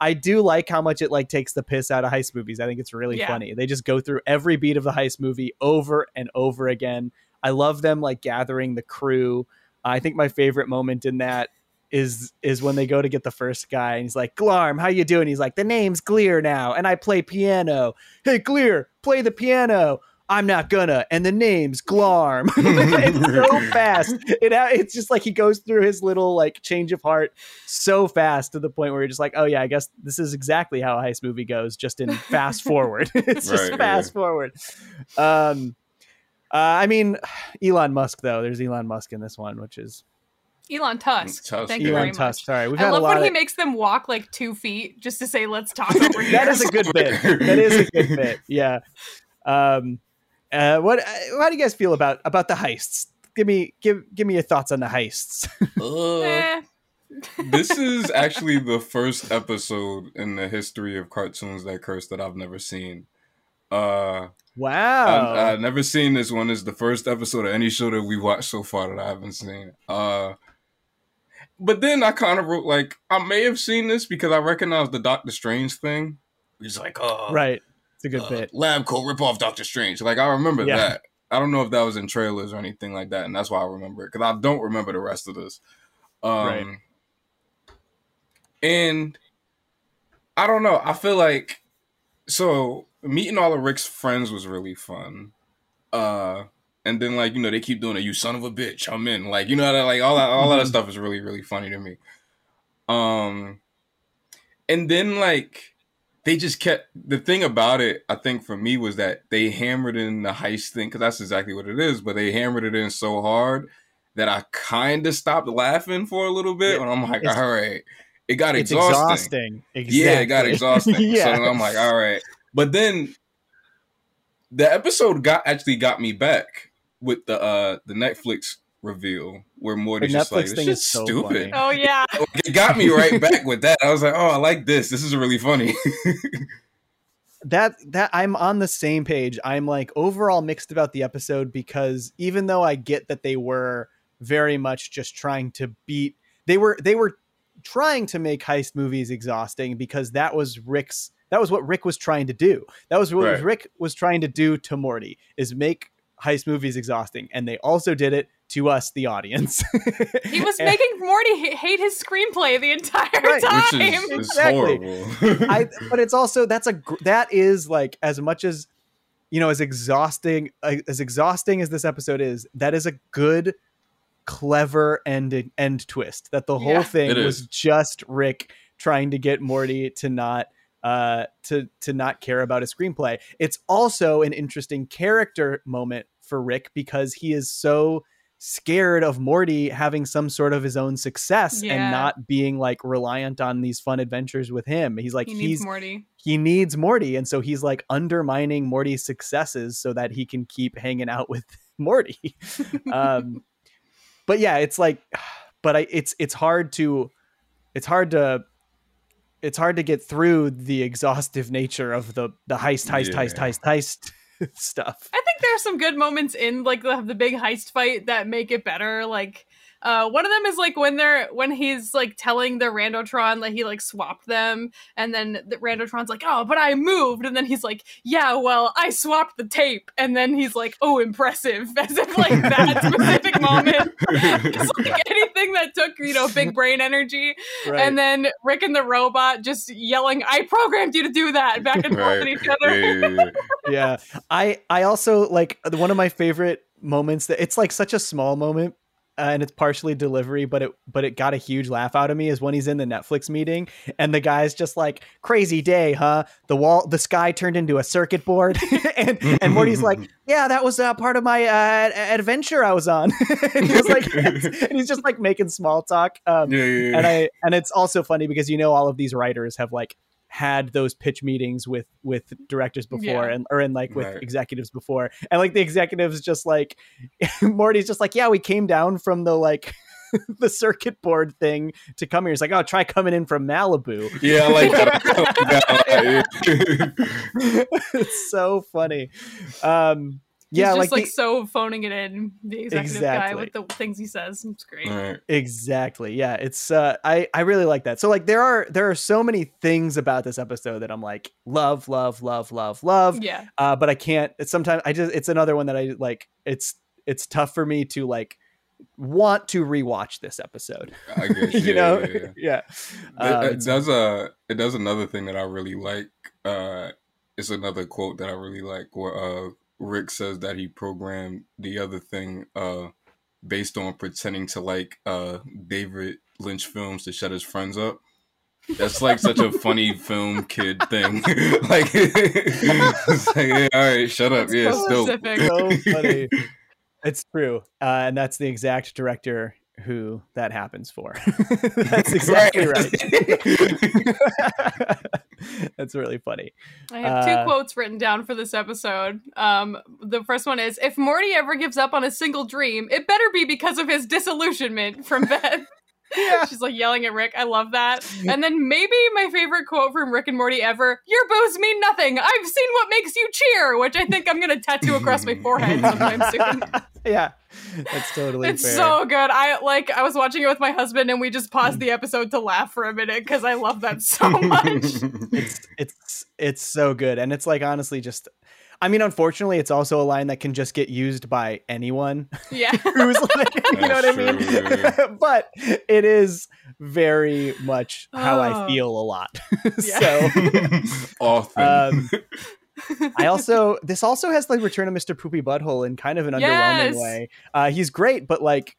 I do like how much it like takes the piss out of heist movies. I think it's really Yeah. funny. They just go through every beat of the heist movie over and over again. I love them like gathering the crew. I think my favorite moment in that is is when they go to get the first guy and he's like, Glarm, how you doing? He's like, the name's Glear now, and I play piano. Hey Glear, play the piano. I'm not gonna, and the name's Glarm. <laughs> it's so <laughs> fast. It it's just like he goes through his little like change of heart so fast to the point where you're just like, oh yeah, I guess this is exactly how a heist movie goes, just in fast <laughs> forward. it's just Right, fast forward. Um, uh, I mean, <sighs> Elon Musk though. There's Elon Musk in this one, which is Elon Tusk. Tusk, Thank yeah. you very Elon much. Tusk. Sorry, we've I had love a lot when he makes them walk like two feet just to say, "Let's talk <laughs> over here." that is a good bit. That is a good bit. <laughs> Yeah. Um, uh, what? uh, How do you guys feel about about the heists? Give me give give me your thoughts on the heists. <laughs> Uh, Eh. this is actually the first episode in the history of cartoons that curse that I've never seen. Uh, Wow. I, I've never seen this one. It's the first episode of any show that we watched so far that I haven't seen. Uh, but then I kind of wrote like I may have seen this because I recognized the Doctor Strange thing. He's like, oh, right. It's a good uh, bit. lab coat rip off Doctor Strange. Like I remember Yeah. that. I don't know if that was in trailers or anything like that, and that's why I remember it because I don't remember the rest of this. Um, Right. And I don't know. I feel like so meeting all of Rick's friends was really fun. Uh, and then like you know they keep doing it. You son of a bitch, I'm in. Like you know that like all that all that Mhm. stuff is really really funny to me. Um, and then like they just kept the thing about it. I think for me was that they hammered in the heist thing because that's exactly what it is. But they hammered it in so hard that I kind of stopped laughing for a little bit, Yeah, and I'm like, all right, it got exhausting. exhausting. Yeah, it got exhausting. <laughs> yeah. So I'm like, all right. But then the episode got actually got me back with the uh the Netflix reveal where Morty's The just like, this thing is so stupid. funny. Oh yeah. <laughs> It got me right back with that. I was like, oh, I like this. This is really funny. <laughs> that that I'm on the same page. I'm like overall mixed about the episode because even though I get that they were very much just trying to beat they were they were trying to make heist movies exhausting because that was Rick's that was what Rick was trying to do. That was what Right. Rick was trying to do to Morty is make heist movies exhausting and they also did it to us the audience. <laughs> He was And- making Morty hate his screenplay the entire Right. time. Which is, is <laughs> Exactly. horrible. I, <laughs> but it's also that's a that is like as much as you know as exhausting uh, as exhausting as this episode is that is a good clever end end twist that the whole Yeah. thing was just rick trying to get morty to not uh to to not care about a screenplay it's also an interesting character moment for rick because he is so scared of morty having some sort of his own success Yeah. and not being like reliant on these fun adventures with him he's like he he's needs Morty. he needs Morty, and so he's like undermining Morty's successes so that he can keep hanging out with <laughs> Morty. um, <laughs> but yeah, it's like, <sighs> but I, it's it's hard to, it's hard to, it's hard to get through the exhaustive nature of the the heist, heist, heist, Yeah. heist, heist <laughs> stuff. I think there are some good moments in like the, the big heist fight that make it better. Like uh, one of them is like when they're when he's like telling the Randotron that he like swapped them, and then the Randotron's like, "Oh, but I moved," and then he's like, "Yeah, well, I swapped the tape," and then he's like, "Oh, impressive," <laughs> as if like <laughs> that specific moment. <laughs> It's like anything that took you know big brain energy, Right. and then Rick and the robot just yelling, "I programmed you to do that!" back and forth right. at each Yeah, other. yeah, yeah. yeah i i also like one of my favorite moments that it's like such a small moment uh, and it's partially delivery but it but it got a huge laugh out of me is when he's in the netflix meeting and the guy's just like crazy day huh? The wall the sky turned into a circuit board. <laughs> And and morty's like yeah that was uh, part of my uh, adventure i was on. <laughs> And he was like <laughs> and he's just like making small talk um Yeah, yeah, yeah. and I and it's also funny because you know all of these writers have like had those pitch meetings with with directors before Yeah. and or in like with Right. executives before and like the executives just like <laughs> Morty's just like yeah we came down from the like <laughs> the circuit board thing to come here it's like oh try coming in from Malibu yeah, I like that. <laughs> I like that. Yeah. it's so funny um He's yeah, just like, like, the- so phoning it in, the executive guy Exactly. with the things he says. It's great. Right. Exactly. Yeah, it's uh I I really like that. So like there are there are so many things about this episode that I'm like love, love, love, love, love. Yeah. Uh but I can't it's sometimes I just it's another one that I like it's it's tough for me to like want to rewatch this episode. I guess. you <laughs> yeah, know? yeah, yeah. yeah. It, Uh, it it's- does a it does another thing that I really like. Uh, it's another quote that I really like where uh, Rick says that he programmed the other thing uh, based on pretending to like uh, David Lynch films to shut his friends up. That's like such a funny <laughs> film kid thing. <laughs> like, <laughs> like, yeah, all right, shut up. That's yeah, so still. so funny. It's true. Uh, and that's the exact director who that happens for. <laughs> <laughs> that's exactly right. <laughs> that's really funny. I have two Uh, quotes written down for this episode. Um, the first one is If Morty ever gives up on a single dream, it better be because of his disillusionment from Beth. Yeah. She's like yelling at Rick. I love that. And then maybe my favorite quote from Rick and Morty ever Your boos mean nothing. I've seen what makes you cheer, which I think I'm going to tattoo across my forehead sometime soon. yeah. <laughs> That's totally It's fair. so good. I like I was watching it with my husband and we just paused the episode to laugh for a minute because I love that so <laughs> much. it's it's it's so good and it's like honestly just I mean unfortunately it's also a line that can just get used by anyone <laughs> yeah. who's like you know what I mean That's true, but it is very much how I Oh. feel a lot Yeah. so Often. um I <laughs> also this also has like Return of Mr. Poopy Butthole in kind of an Yes. underwhelming way. Uh, he's great, but like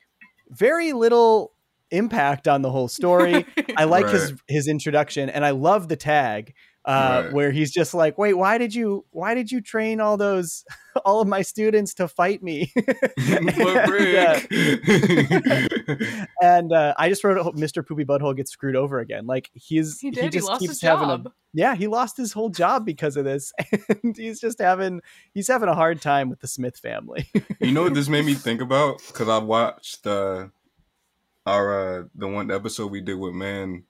very little impact on the whole story. <laughs> I like his his introduction, and I love the tag uh, Right. where he's just like, "Wait, why did you why did you train all those <laughs> all of my students to fight me?" <laughs> but <laughs> Rick. and uh, I just wrote, a hope "Mr. Poopy Butthole gets screwed over again." Like he's He did. He, just lost keeps his having a yeah, he lost his whole job because of this, and he's just having he's having a hard time with the Smith family. you know what this made me think about? Because I watched uh, our uh, the one episode we did with Man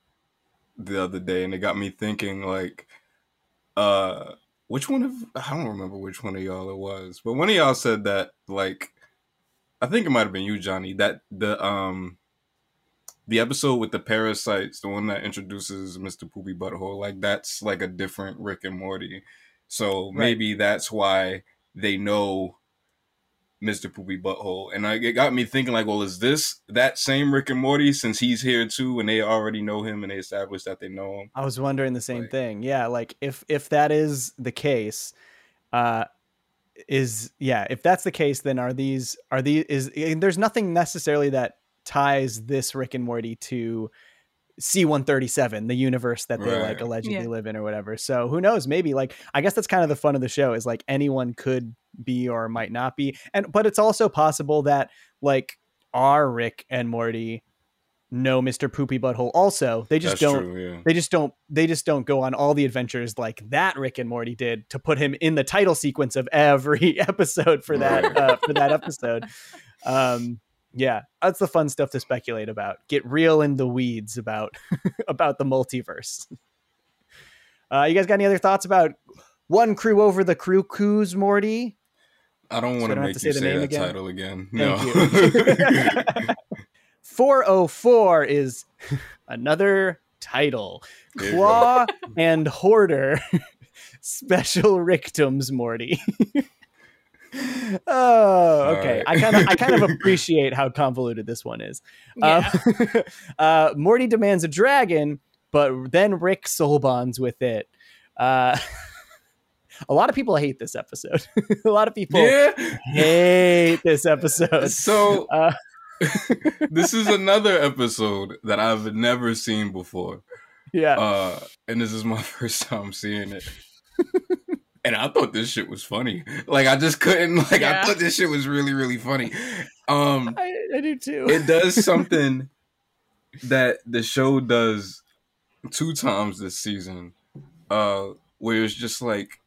the other day, and it got me thinking like, uh, which one of I don't remember which one of y'all it was, but one of y'all said that like, I think it might have been you, Johnny, that the um. The episode with the parasites, the one that introduces Mr. Poopy Butthole, like that's like a different Rick and Morty. So Right. maybe that's why they know Mr. Poopy Butthole. And I, it got me thinking, like, well, is this that same Rick and Morty since he's here too and they already know him and they established that they know him? I was wondering the same Like- thing. Yeah, like if if that is the case, uh is yeah, if that's the case then are these are these is there's nothing necessarily that ties this Rick and Morty to C137, the universe that they like allegedly Yeah. live in or whatever. So who knows, maybe like I guess that's kind of the fun of the show is like anyone could be or might not be. And but it's also possible that like our Rick and Morty know Mr. Poopy Butthole also. They just That's don't true, yeah. they just don't they just don't go on all the adventures like that Rick and Morty did to put him in the title sequence of every <laughs> episode for that Right. uh, for that episode. Um yeah, that's the fun stuff to speculate about. Get real in the weeds about <laughs> about the multiverse. Uh, you guys got any other thoughts about one crew over the Crewcoo's, Morty? I don't want I to make say you the say name that again? title again. Thank no. 404 <laughs> is <laughs> another title. Claw and Hoarder Special Ricktim's Morty. <laughs> oh, okay. Alright. I kind of I kind of appreciate how convoluted this one is. Yeah. Um, <laughs> uh, Morty demands a dragon, but then Rick soul bonds with it. Uh, <laughs> a lot of people hate this episode. a lot of people yeah. hate this episode. So Uh, this is another episode that I've never seen before. yeah. Uh, and this is my first time seeing it. And I thought this shit was funny. Like I just couldn't <laughs> like Yeah. I thought this shit was really, really funny. Um <laughs> I, I do too. it does <laughs> something that the show does two times this season uh where it's just like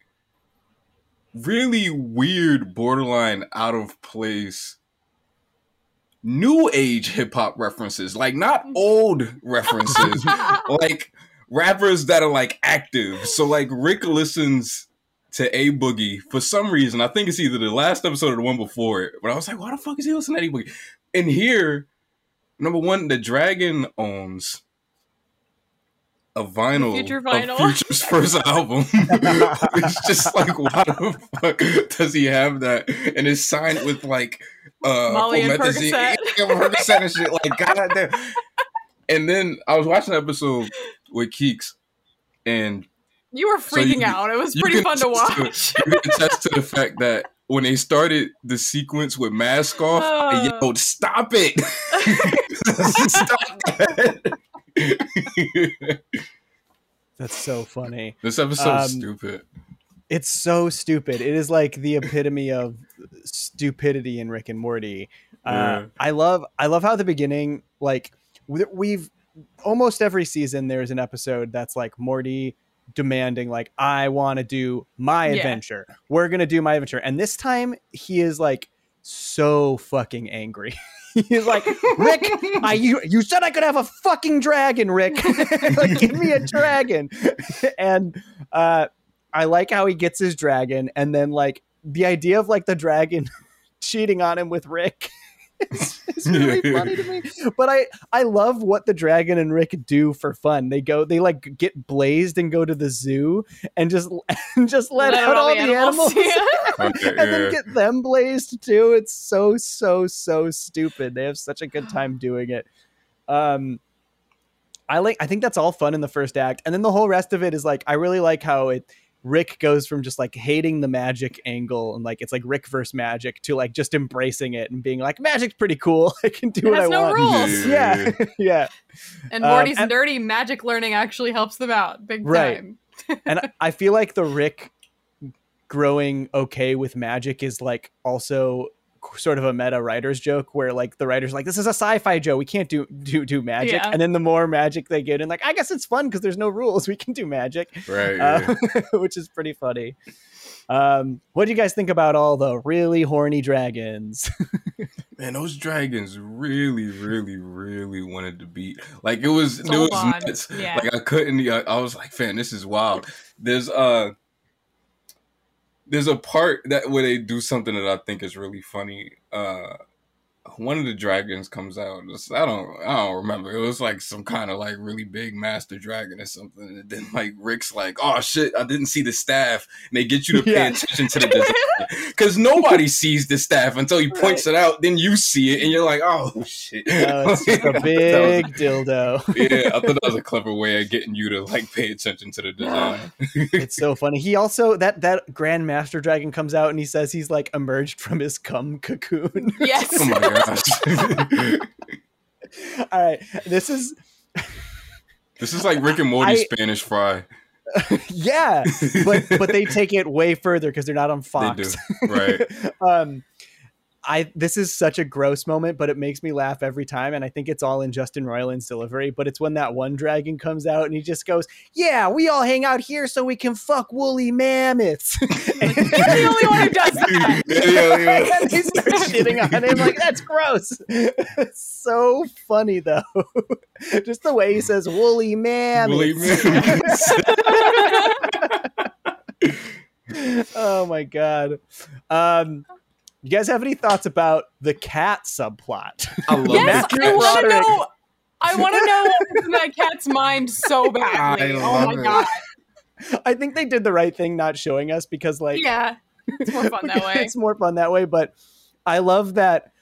really weird borderline out of place new age hip hop references like not old references like rappers that are like active so like rick listens to A Boogie for some reason. I think it's either the last episode or the one before it. But I was like, why the fuck is he listening to A Boogie? And here, number one, the dragon owns a vinyl, Future vinyl. of Future's first <laughs> album. <laughs> it's just like, why the fuck does he have that? And it's signed with like uh Molly and Percocet. Percocet and shit. Like, god damn. And then I was watching an episode with Keeks, and You were So you- freaking out. It was pretty fun to attest to watch. you can attest to the fact that when they started the sequence with mask off, I Uh. yelled, "Stop it! Stop <laughs> that!" <laughs> That's so funny. this episode's Um, stupid. It's so stupid. It is like the epitome of stupidity in Rick and Morty. Uh, Yeah. I love I love how the beginning like we've almost every season there's an episode that's like Morty demanding like I want to do my Yeah. adventure. We're going to do my adventure. And this time he is like so fucking angry. <laughs> He's like, "Rick, I you you said I could have a fucking dragon, Rick. <laughs> like give me a dragon." <laughs> and uh I like how he gets his dragon and then like the idea of like the dragon cheating on him with Rick is, is really funny to me. <laughs> But I I love what the dragon and Rick do for fun. They go they like get blazed and go to the zoo and just <laughs> and just let, out all the animals, <laughs> Yeah. Okay, and then get them blazed too. It's so so so stupid. They have such a good time doing it. Um I like I think that's all fun in the first act. And then the whole rest of it is like I really like how it Rick goes from just like hating the magic angle and like it's like Rick versus magic to like just embracing it and being like magic's pretty cool. <laughs> I can do It what has I no want. rules. Yeah. <laughs> <laughs> yeah. And Um, Morty's and- nerdy magic learning actually helps them out big Right. time. and I- I feel like the Rick growing okay with magic is like also sort of a meta writer's joke where like the writer's like this is a sci-fi joke we can't do do do magic Yeah. and then the more magic they get and like i guess it's fun because there's no rules we can do magic right. yeah. uh, <laughs> which is pretty funny um what do you guys think about all the really horny dragons <laughs> Man, those dragons really, really, really wanted to beat. Like it was, it was nuts. Yeah. Like I couldn't. I, I was like, fan, this is wild." There's uh, there's a part that where they do something that I think is really funny. Uh, one of the dragons comes out. It's- I don't, I don't remember. It was like some kind of like really big master dragon or something. And then like Rick's like, "Oh shit, I didn't see the staff." And they get you to <laughs> pay Yeah. attention to the design <laughs> because nobody sees the staff until he points it out. Then you see it, and you're like, "Oh shit!" uh, it's just a <laughs> thought that was- big dildo yeah, I thought that was a clever way of getting you to like pay attention to the design. <gasps> it's so funny he also that that grand master dragon comes out and he says he's like emerged from his cum cocoon Yes. oh my gosh. <laughs> all right this is <laughs> this is like Rick and Morty I- Spanish fry. <laughs> yeah but but they take it way further because they're not on They fox do. Right. um I this is such a gross moment, but it makes me laugh every time, and I think it's all in Justin Roiland's delivery. But it's when that one dragon comes out and he just goes, "Yeah, we all hang out here so we can fuck woolly mammoths." <laughs> You're the only one who does that. Yeah, yeah, yeah. and they start shitting on him like that's gross. <laughs> so funny though, <laughs> just the way he says woolly mammoths. Believe me. oh my god. Um, you guys have any thoughts about the cat subplot? I love Yes, that I want to know. I want to know what's in that cat's mind so badly. I oh my it. god! I think they did the right thing not showing us because like Yeah, it's more fun that <laughs> way. it's more fun that way, but I love that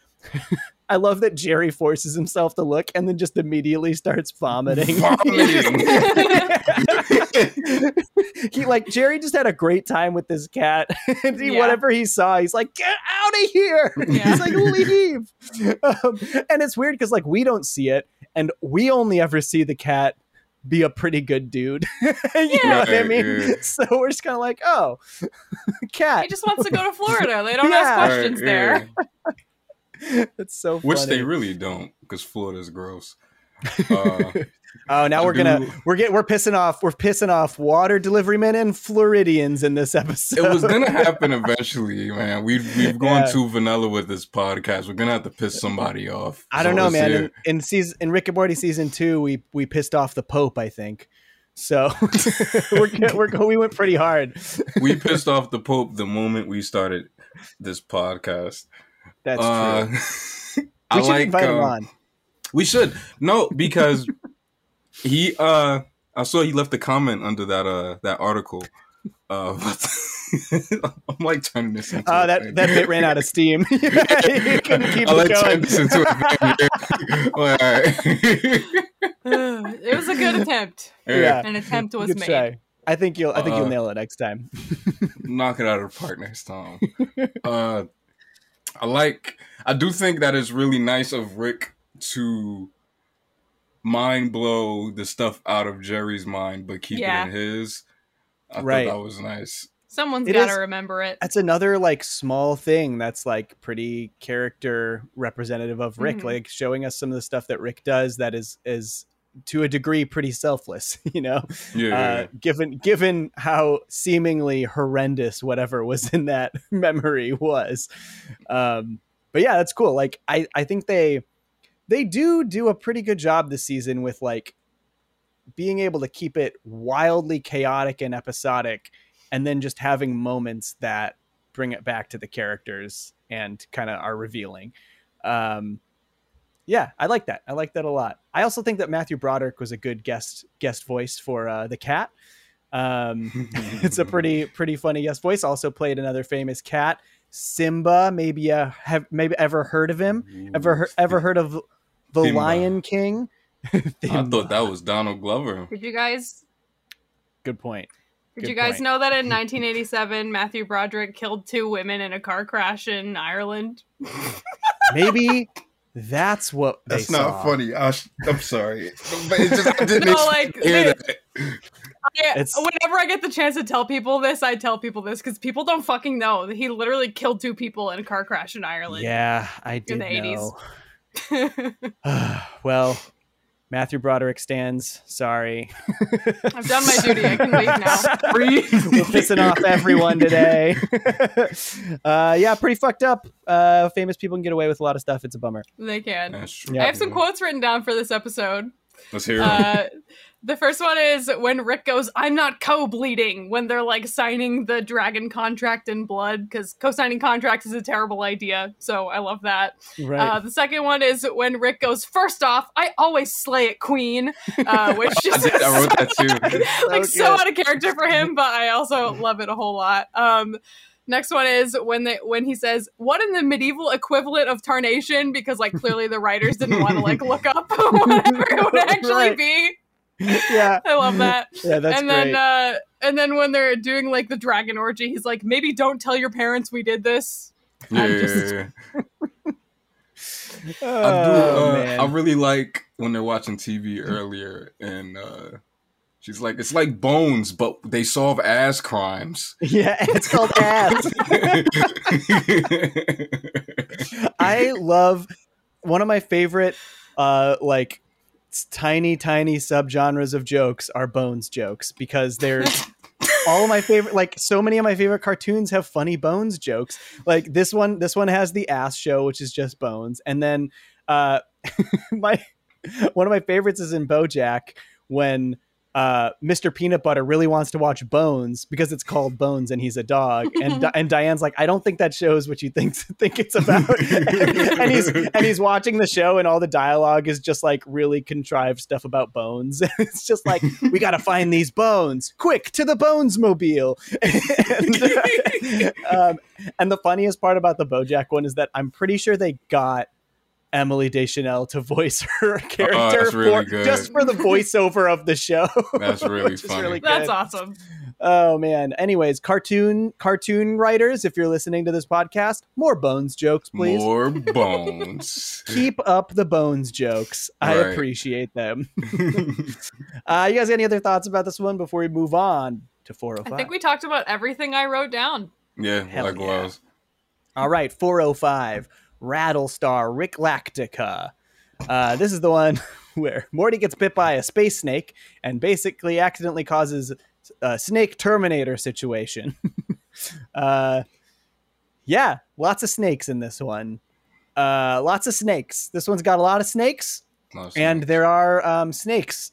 I love that Jerry forces himself to look and then just immediately starts vomiting. Vomiting. <laughs> <laughs> <laughs> he like Jerry just had a great time with this cat. <laughs> and he, Yeah. whatever he saw, he's like, "Get out of here!" Yeah. He's like, "Leave!" <laughs> Um, and it's weird because like we don't see it, and we only ever see the cat be a pretty good dude. you know what I mean? yeah. So we're just kind of like, "Oh, cat." He just wants to go to Florida. They don't Yeah. ask questions Right, there. yeah. It's so Which they really don't, because Florida's gross. Uh, Oh, now I we're gonna we're get we're pissing off we're pissing off water delivery men and Floridians in this episode. it was gonna happen eventually, man. We've we've gone Yeah. too vanilla with this podcast. We're gonna have to piss somebody off. I don't So know, man. In, in season in Rick and Morty season two, we we pissed off the Pope. I think. So <laughs> we're, we're, we went pretty hard. we pissed off the Pope the moment we started this podcast. That's uh, true. <laughs> I we should like, invite him um, on. We should. No, because he uh I saw he left a comment under that uh that article. Uh <laughs> I'm like turning this into Oh uh, that, that bit ran out of steam. <laughs> you couldn't keep I like going. turning this into a <laughs> all right. it was a good attempt. Yeah. An attempt was made. Try. I think you'll I think uh, you'll nail it next time. knock it out of the park next time. Uh I like I do think that is really nice of Rick to mind blow the stuff out of Jerry's mind, but keep yeah. it in his. I right. thought that was nice. Someone's got to remember it. That's another like small thing that's like pretty character representative of Rick, mm-hmm. like showing us some of the stuff that Rick does that is is to a degree pretty selfless, <laughs> you know. Yeah, uh, yeah. Given given how seemingly horrendous whatever was in that <laughs> memory was, um, but yeah, that's cool. Like I I think they they do do a pretty good job this season with like being able to keep it wildly chaotic and episodic and then just having moments that bring it back to the characters and kind of are revealing. Um yeah i like that. I like that a lot. I also think that matthew broderick was a good guest guest voice for uh the cat. Um <laughs> it's a pretty pretty funny guest voice. Also played another famous cat Simba, maybe uh, have maybe ever heard of him? Ever ever heard of the Simba. Lion King? <laughs> I thought that was Donald Glover. Did you guys? Good point. Did Good you guys point. know that in <laughs> 1987 Matthew Broderick killed two women in a car crash in Ireland? maybe <laughs> that's what. That's not saw. funny. I am sorry, but it just I didn't no, like, hear that. I, whenever I get the chance to tell people this, I tell people this because people don't fucking know that he literally killed two people in a car crash in Ireland. Yeah, I did in the know. 80s. <sighs> well, Matthew Broderick stands. Sorry. I've done my duty. I can leave now. We're pissing off everyone today. <laughs> uh, yeah, pretty fucked up. Uh, famous people can get away with a lot of stuff. It's a bummer. They can. I have some quotes written down for this episode. Let's hear it. uh, the first one is when Rick goes, I'm not co bleeding when they're like signing the dragon contract in blood, because co signing contracts is a terrible idea. So I love that. Right. Uh, the second one is when Rick goes, First off, I always slay it, Queen, uh, <laughs> which just I, I wrote that too. <laughs> like so, so out of character for him, but I also <laughs> love it a whole lot. Um, Next one is when they when he says, "What in the medieval equivalent of tarnation?" Because like clearly the writers didn't want to like look up whatever it would actually right. be. Yeah, I love that. <laughs> Yeah, that's and great. then uh, and then when they're doing like the dragon orgy, he's like, maybe don't tell your parents we did this. Yeah, just... yeah, yeah. oh, <laughs> I do. Uh, I really like when they're watching TV earlier, and uh, she's like, "It's like Bones, but they solve ass crimes." <laughs> Yeah, it's called ass. I love one of my favorite, uh, like tiny, tiny subgenres of jokes are Bones jokes because they're <laughs> all of my favorite like so many of my favorite cartoons have funny bones jokes. Like this one this one has the ass show which is just bones. And then uh <laughs> my one of my favorites is in bojack when uh, Mr. Peanut Butter really wants to watch Bones because it's called Bones and he's a dog. And and Diane's like, I don't think that shows what you think <laughs> think it's about. <laughs> and he's and he's watching the show and all the dialogue is just like really contrived stuff about bones. <laughs> it's just like we got to find these bones quick to the Bones mobile. and, um, and the funniest part about the BoJack one is that I'm pretty sure they got Emily Deschanel to voice <laughs> her character oh, for, just for the voiceover of the show. That's really <laughs> funny. Really that's awesome. Oh man. Anyways, cartoon cartoon writers, if you're listening to this podcast, more bones jokes, please. More <laughs> bones. Keep up the bones jokes. I right. appreciate them. uh, you guys got any other thoughts about this one before we move on to 405? I think we talked about everything I wrote down. Yeah, Hell likewise. Yeah. All right, 405. Rattlestar Ricklactica. Uh, this is the one <laughs> where Morty gets bit by a space snake and basically accidentally causes a snake Terminator situation. <laughs> uh, yeah, lots of snakes in this one. Uh, lots of snakes. This one's got a lot of snakes, and there are um, snakes.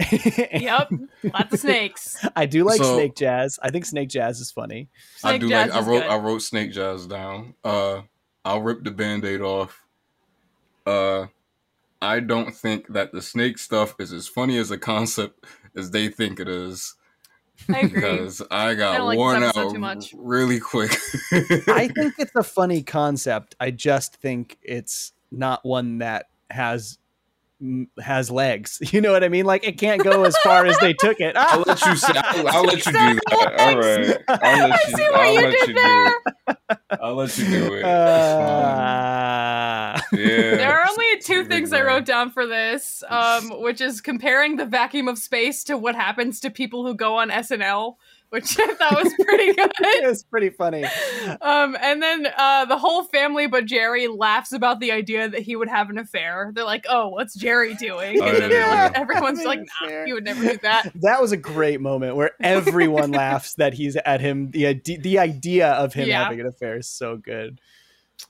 <laughs> yep, lots of snakes. I do like So- Snake Jazz. I think Snake Jazz is funny. I do Jazz like. I wrote. good. I wrote Snake Jazz down. Uh, I'll rip the band-aid off. Uh, I don't think that the snake stuff is as funny as a concept as they think it is. I agree. Because I got I like worn out too much. really quick. <laughs> I think it's a funny concept. I just think it's not one that has has legs. <laughs> You know what I mean? Like it can't go as far as they took it. I'll let you say. I'll, I'll let you do that. All right. <laughs> I'll let you. see what I'll you let did you there. do it. I'll let you do it. Uh, <laughs> yeah. There are only two things I wrote down for this, um, which is comparing the vacuum of space to what happens to people who go on SNL, which I thought was pretty <laughs> good. it was pretty funny. Um, and then uh, the whole family but Jerry laughs about the idea that he would have an affair. They're like, "Oh, what's Jerry doing?" Oh, And then yeah. like, everyone's like, "Nah, Affair. he would never do that." <laughs> That was a great moment where everyone <laughs> laughs that he's at him. The ide- the idea of him Yeah. having an affair is so good.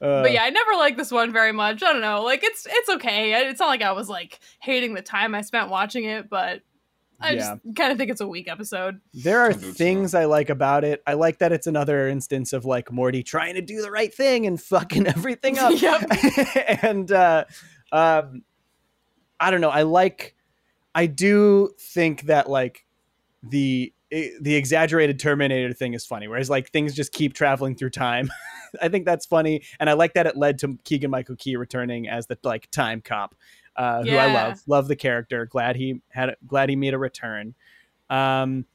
Uh, But yeah, I never liked this one very much. I don't know, like it's it's okay. It's not like I was like hating the time I spent watching it, but I just kind of think it's a weak episode. There are I do too. things I like about it. I like that it's another instance of like Morty trying to do the right thing and fucking <laughs> everything up. Yep. <laughs> and uh, um, I don't know. I like. I do think that like the the exaggerated Terminator thing is funny, whereas like things just keep traveling through time. <laughs> I think that's funny, and I like that it led to Keegan Michael Key returning as the like time cop, uh, who I love. Love the character. Glad he had. Glad he made a return. Um,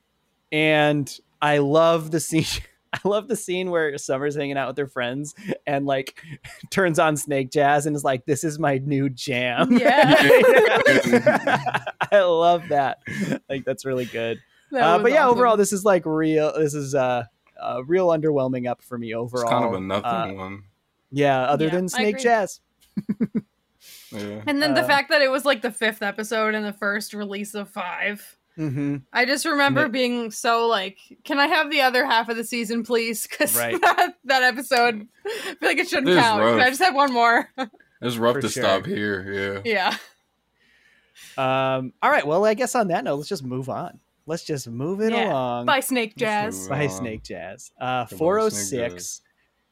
and I love the scene. <laughs> I love the scene where Summer's hanging out with her friends and like <laughs> turns on Snake Jazz and is like, "This is my new jam." Yeah. <laughs> I love that. Like that's really good. That Uh, but yeah, awesome. overall, this is like real. This is uh, a real underwhelming up for me overall. It's kind of a nothing Uh, one. yeah, other Yeah, than Snake. Jazz. Yeah. And then the Uh, fact that it was like the fifth episode and the first release of five. Mm-hmm. I just remember Ma- being so like, can I have the other half of the season, please? Because <laughs> Right. that, that episode, I feel like it shouldn't It is count. Can I just have one more? <laughs> It's rough For to sure. stop here. Yeah. yeah. Um, all right. Well, I guess on that note, let's just move on. Let's just move it Yeah. along. By Snake Jazz. move by on. Snake Jazz. Uh, 406,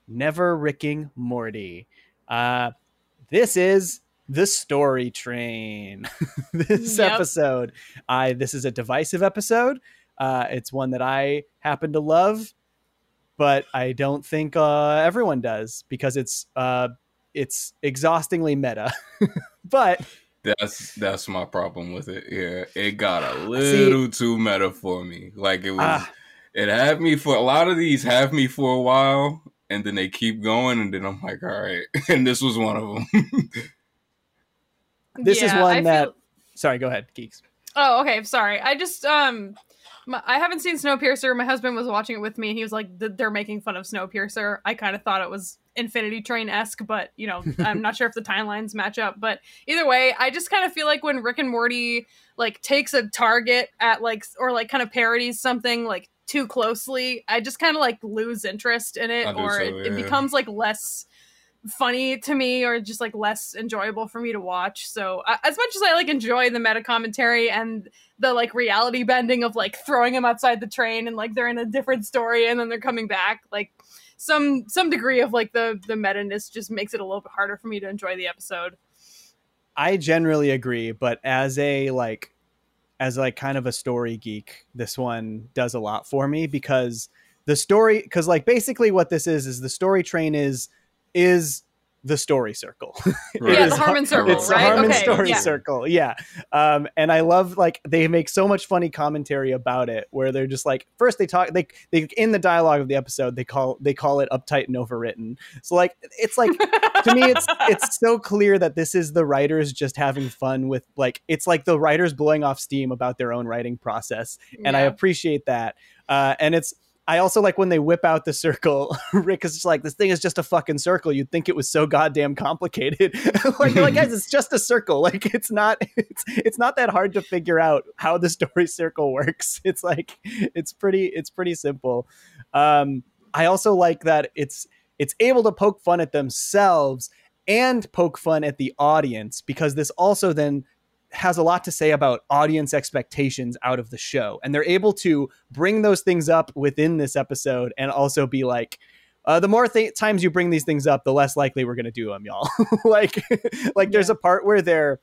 Never Ricking Morty. Uh, this is the story train. <laughs> this Yep. episode, I this is a divisive episode. Uh, it's one that I happen to love, but I don't think uh, everyone does because it's uh, it's exhaustingly meta. <laughs> but That's that's my problem with it. Yeah, it got a little too meta for me. Like it was, Ah. it had me for a lot of these have me for a while, and then they keep going, and then I'm like, all right, <laughs> and this was one of them. This is one I that- feel- sorry, go ahead, geeks. Oh, okay. Sorry. I just um, my, I haven't seen Snowpiercer. My husband was watching it with me, and he was like, "They're making fun of Snowpiercer." I kind of thought it was Infinity Train esque, but you know, <laughs> I'm not sure if the timelines match up. But either way, I just kind of feel like when Rick and Morty like takes a target at like or like kind of parodies something like too closely, I just kind of like lose interest in it, I or so, it, it becomes like less funny to me or just like less enjoyable for me to watch. So uh, as much as i like enjoy the meta commentary and the like reality bending of like throwing them outside the train and like they're in a different story and then they're coming back like some some degree of like the the meta-ness just makes it a little bit harder for me to enjoy the episode. I generally agree, but as a like as like kind of a story geek, this one does a lot for me because the story because like basically what this is is the story train is is the story circle. <laughs> It yeah the harmon Har- circle it's the right Harmon okay story yeah. circle, yeah. Um, and I love like they make so much funny commentary about it, where they're just like first they talk they they in the dialogue of the episode they call they call it uptight and overwritten. So like it's like to me it's <laughs> it's so clear that this is the writers just having fun with like it's like the writers blowing off steam about their own writing process and i appreciate that uh, and it's i also like when they whip out the circle <laughs> rick is just like this thing is just a fucking circle. You'd think it was so goddamn complicated. <laughs> Like, like guys it's just a circle. <laughs> Like it's not it's it's not that hard to figure out how the story circle works. It's like it's pretty it's pretty simple. Um i also like that it's it's able to poke fun at themselves and poke fun at the audience because this also then has a lot to say about audience expectations out of the show and they're able to bring those things up within this episode and also be like uh, the more th- times you bring these things up the less likely we're going to do them y'all <laughs> like <laughs> like there's a part where they're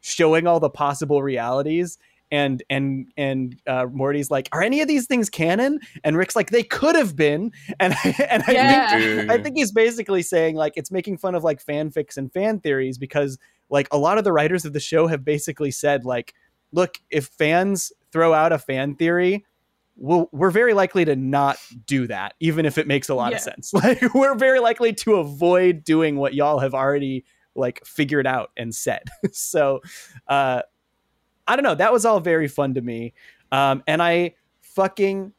showing all the possible realities and and and uh, Morty's like, "Are any of these things canon?" And Rick's like, "They could have been." <laughs> And and I Yeah. think I think he's basically saying like it's making fun of like fanfics and fan theories because like a lot of the writers of the show have basically said like, "Look, if fans throw out a fan theory." We'll, we're very likely to not do that, even if it makes a lot of sense. <laughs> Like we're very likely to avoid doing what y'all have already like figured out and said. <laughs> so, uh, I don't know. That was all very fun to me. Um, and I fucking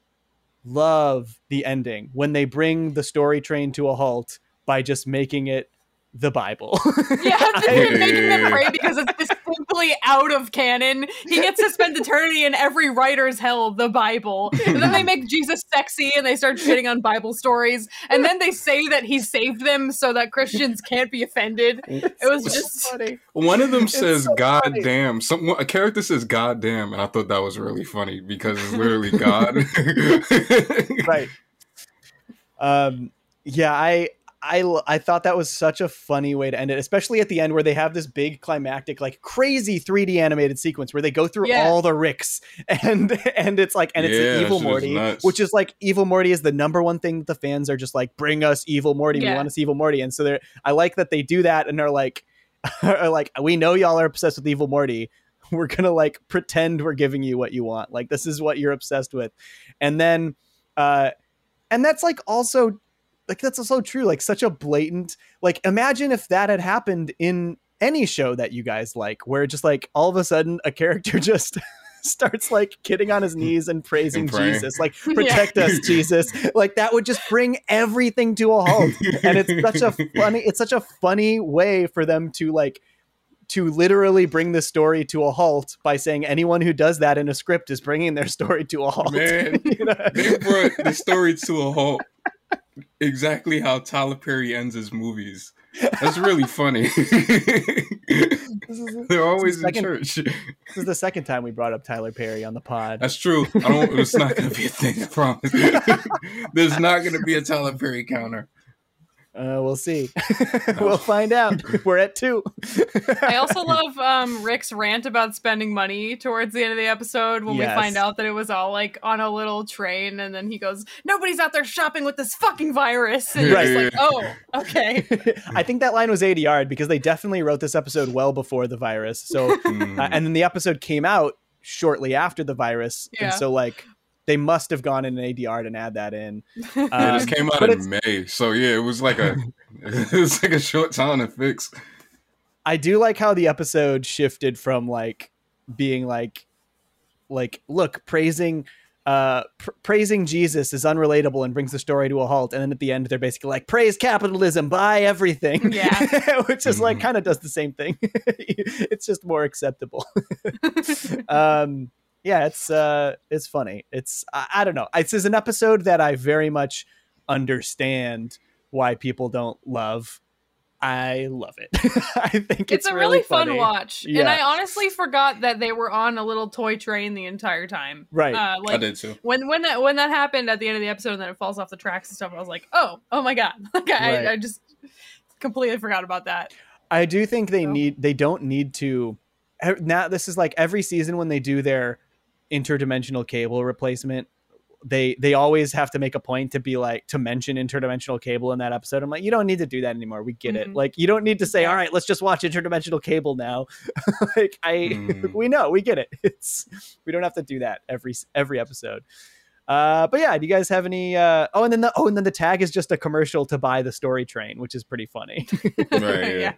love the ending when they bring the story train to a halt by just making it the Bible. <laughs> Yeah, I- they're making them pray because it's distinctly out of canon. He gets to spend eternity in every writer's hell, the Bible. And then they make Jesus sexy and they start shitting on Bible stories. And then they say that he saved them so that Christians can't be offended. It was just funny. One of them says so "God funny. damn." Some a character says "God damn," and I thought that was really funny because it's literally God. <laughs> right. Um, yeah, I, I, l- I thought that was such a funny way to end it, especially at the end where they have this big climactic, like crazy 3D animated sequence where they go through Yeah. all the Ricks and <laughs> and it's like and it's Yeah, the evil shit is Morty, which is like evil Morty is the number one thing the fans are just like, bring us evil Morty, we want to see evil Morty, and so they're I like that they do that and they're like, <laughs> are like we know y'all are obsessed with evil Morty. We're gonna like pretend we're giving you what you want. Like this is what you're obsessed with, and then uh and that's like also like that's so true like such a blatant like imagine if that had happened in any show that you guys like where just like all of a sudden a character <laughs> just starts like getting on his <laughs> knees and praising And jesus like <laughs> protect us jesus. Like that would just bring everything to a halt. And it's such a funny it's such a funny way for them to like to literally bring the story to a halt by saying anyone who does that in a script is bringing their story to a halt. Man, You know? they brought the story to a halt exactly how Tyler Perry ends his movies. That's really <laughs> funny. <laughs> Is- They're always in second- church. This is the second time we brought up Tyler Perry on the pod. That's true. I don't. It's not going to be a thing. I promise. <laughs> There's not going to be a Tyler Perry counter. Uh, we'll see. <laughs> <laughs> we'll find out. We're at two. I also love um, Rick's rant about spending money towards the end of the episode when Yes. we find out that it was all like on a little train, and then he goes, "Nobody's out there shopping with this fucking virus." And Right. you're just like, "Oh, okay." <laughs> I think that line was ADR because they definitely wrote this episode well before the virus. So, Mm. uh, and then the episode came out shortly after the virus, Yeah. and so like they must have gone in an ADR and add that in. <laughs> Yeah, this Um, came out in May, so yeah, it was like a <laughs> <laughs> it was like a short time to fix. I do like how the episode shifted from like being like like look praising uh pr- praising Jesus is unrelatable and brings the story to a halt and then at the end they're basically like praise capitalism buy everything Yeah. which is like Mhm. kind of does the same thing it's just more acceptable um yeah it's uh it's funny it's I, I don't know it's is an episode that I very much understand why people don't love I love it <laughs> I think It's, it's, a really, fun funny. watch, and I honestly forgot that they were on a little toy train the entire time. Right. Uh, I did too. when when that when that happened at the end of the episode, and then it falls off the tracks and stuff. I was like, "Oh, oh my god!" <laughs> Like I, Right. I just completely forgot about that. I do think they So- need they don't need to now this is like every season when they do their interdimensional cable replacement they they always have to make a point to be like to mention interdimensional cable in that episode. I'm like, you don't need to do that anymore. We get it. Mhm. Like you don't need to say, all right, let's just watch interdimensional cable now. <laughs> like I Mm. <laughs> we know, we get it. <laughs> It's we don't have to do that every every episode. Uh, but yeah, do you guys have any? Uh, oh, and then the oh, and then the tag is just a commercial to buy the story train, which is pretty funny. Right, yeah. yeah,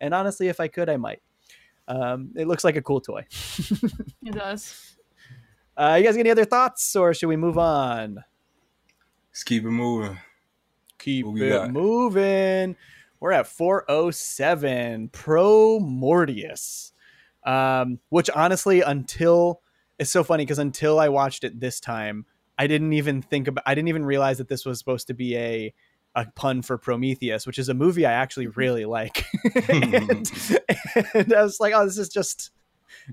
And honestly, if I could, I might. Um, it looks like a cool toy. it does. Uh, you guys got any other thoughts, or should we move on? Let's keep it moving. Keep it got? moving. We're at 407 Promortyus. Um, which honestly, until it's so funny because until I watched it this time, I didn't even think about I didn't even realize that this was supposed to be a a pun for Prometheus, which is a movie I actually really like. <laughs> <laughs> and, and I was like, oh, this is just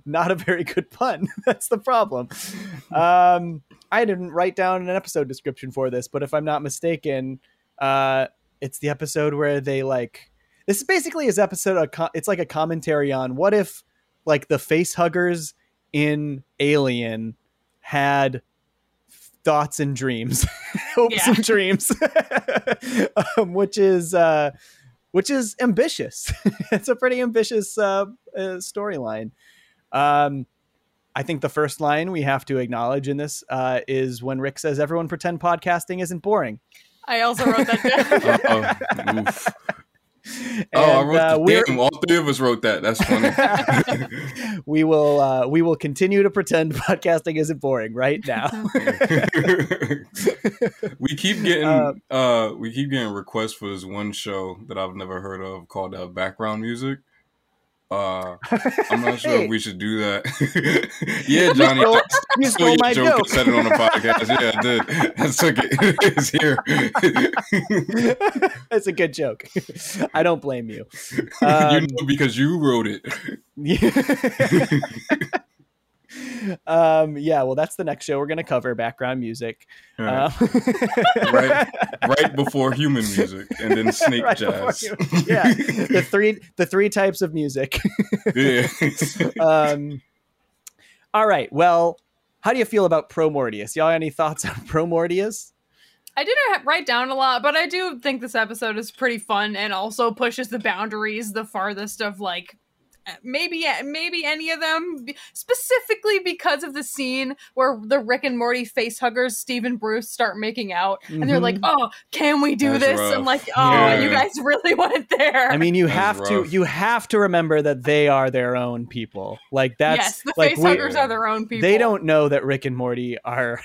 not a very good pun. <laughs> That's the problem. Um, I didn't write down an episode description for this, but if I'm not mistaken, uh, it's the episode where they like. This is basically his episode. It's like a commentary on what if, like, the face huggers in Alien had thoughts and dreams, <laughs> hopes Yeah. and dreams, <laughs> um, which is uh, which is ambitious. it's a pretty ambitious uh, uh, storyline. Um, I think the first line we have to acknowledge in this uh, is when Rick says, "Everyone pretend podcasting isn't boring." I also wrote that down. <laughs> Uh-oh. Oof. And, <laughs> oh, I wrote uh, the, we're- damn, all three of us wrote that. That's funny. <laughs> we will uh, we will continue to pretend podcasting isn't boring right now. we keep getting Uh, uh we keep getting requests for this one show that I've never heard of called uh, background music. Uh I'm not sure Hey, if we should do that. <laughs> yeah, Johnny. stole- you stole stole your my joke joke. said it on the podcast. Yeah, I did. <laughs> I took it. <laughs> it's here. That's a good joke. I don't blame you. you Um, know because you wrote it. Um, yeah, well, that's the next show we're going to cover background music. Right. Um, <laughs> right, right before human music, and then <laughs> snake Right jazz. human- yeah, the <laughs> three the three types of music. yeah. um, all right. Well, how do you feel about Promortyus? Y'all any thoughts on Promortyus? I didn't write down a lot, but I do think this episode is pretty fun and also pushes the boundaries the farthest of like maybe maybe any of them specifically because of the scene where the Rick and Morty face huggers Steve and Bruce start making out and they're like, Mhm. "Oh, can we do That's this?" rough. I'm like, "Oh, Yeah. you guys really went there." I mean, you That's have to you have to remember that they are their own people. Like that's yes, the like face huggers are their own people. they don't know that Rick and Morty are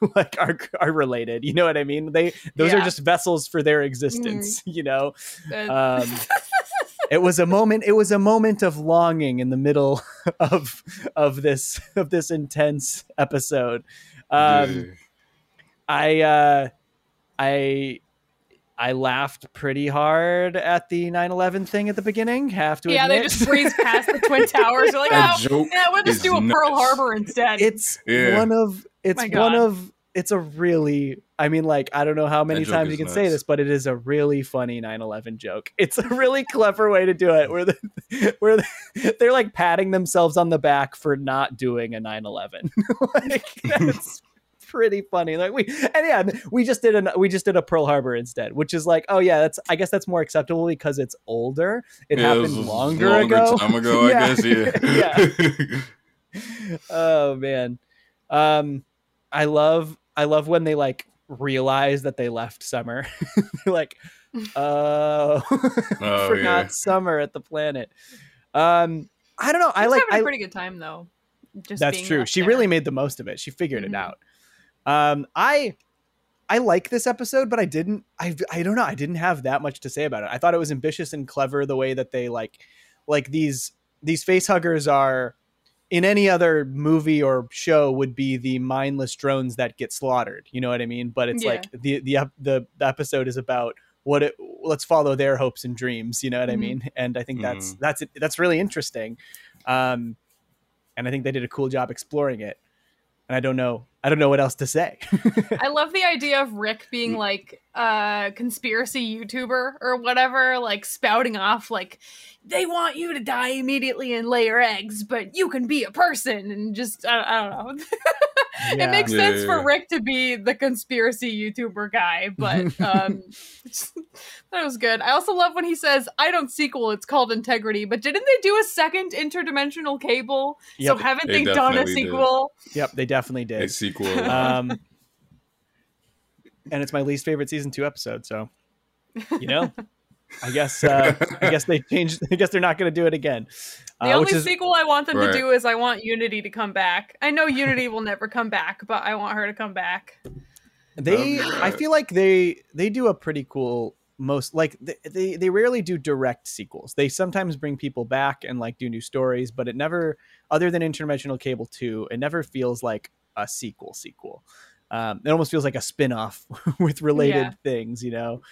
<laughs> like are are related. You know what I mean? They those are just vessels for their existence. <laughs> You know, um, <laughs> it was a moment. It was a moment of longing in the middle <laughs> of of this of this intense episode. Um, Yeah. I uh, I I laughed pretty hard at the 9/11 thing at the beginning. Have to yeah, they just breeze past the twin <laughs> towers. They're like, That "Oh, joke yeah, we'll just do a Pearl. Harbor instead." it's Yeah. one of it's one of it's a really I mean like I don't know how many times you can say this but it is a really funny 9/11 joke. It's a really clever way to do it where the, <laughs> where the, they're like patting themselves on the back for not doing a 9/11. <laughs> like that's pretty funny. Like we and yeah, we just did an we just did a Pearl Harbor instead, which is like, oh yeah, that's I guess that's more acceptable because it's older. It Yeah, happened was a longer, ago. time ago, <laughs> Yeah. I guess. Yeah. oh man um i love i love when they like realize that they left summer <laughs> They're like <laughs> oh <laughs> Oh, forgot yeah. summer at the planet um i don't know i She's like having a I, pretty good time though. Just that's being true she there. really made the most of it she figured it Mhm. out um i i like this episode but i didn't i i don't know i didn't have that much to say about it i thought it was ambitious and clever the way that they like like these these face huggers are in any other movie or show would be the mindless drones that get slaughtered you know what i mean but it's Yeah. like the the the, the episode is about what it let's follow their hopes and dreams you know what i Mhm. mean and i think that's Mhm. that's that's really interesting um and i think they did a cool job exploring it and i don't know i don't know what else to say I love the idea of Rick being like a conspiracy YouTuber or whatever, like spouting off like they want you to die immediately and lay your eggs, but you can be a person and just I, I don't know. <laughs> <laughs> Yeah. it makes Yeah, sense yeah, for. Rick to be the conspiracy YouTuber guy, but <laughs> um <laughs> that was good. I also love when he says, "I don't sequel, it's called Integrity." But didn't they do a second interdimensional cable? Yep. So haven't They they, done a definitely did. sequel? yep they definitely did A sequel. um and it's my least favorite season two episode so you know i guess uh i guess they changed <laughs> i guess they're not going to do it again The uh, only which is sequel I want them Right. to do is I want Unity to come back. I know Unity will never come back, but I want her to come back. they Um, i feel like they they do a pretty cool most like they, they they rarely do direct sequels they sometimes bring people back and like do new stories but it never other than interdimensional cable 2 it never feels like a sequel sequel um it almost feels like a spin-off <laughs> with related Yeah. things you know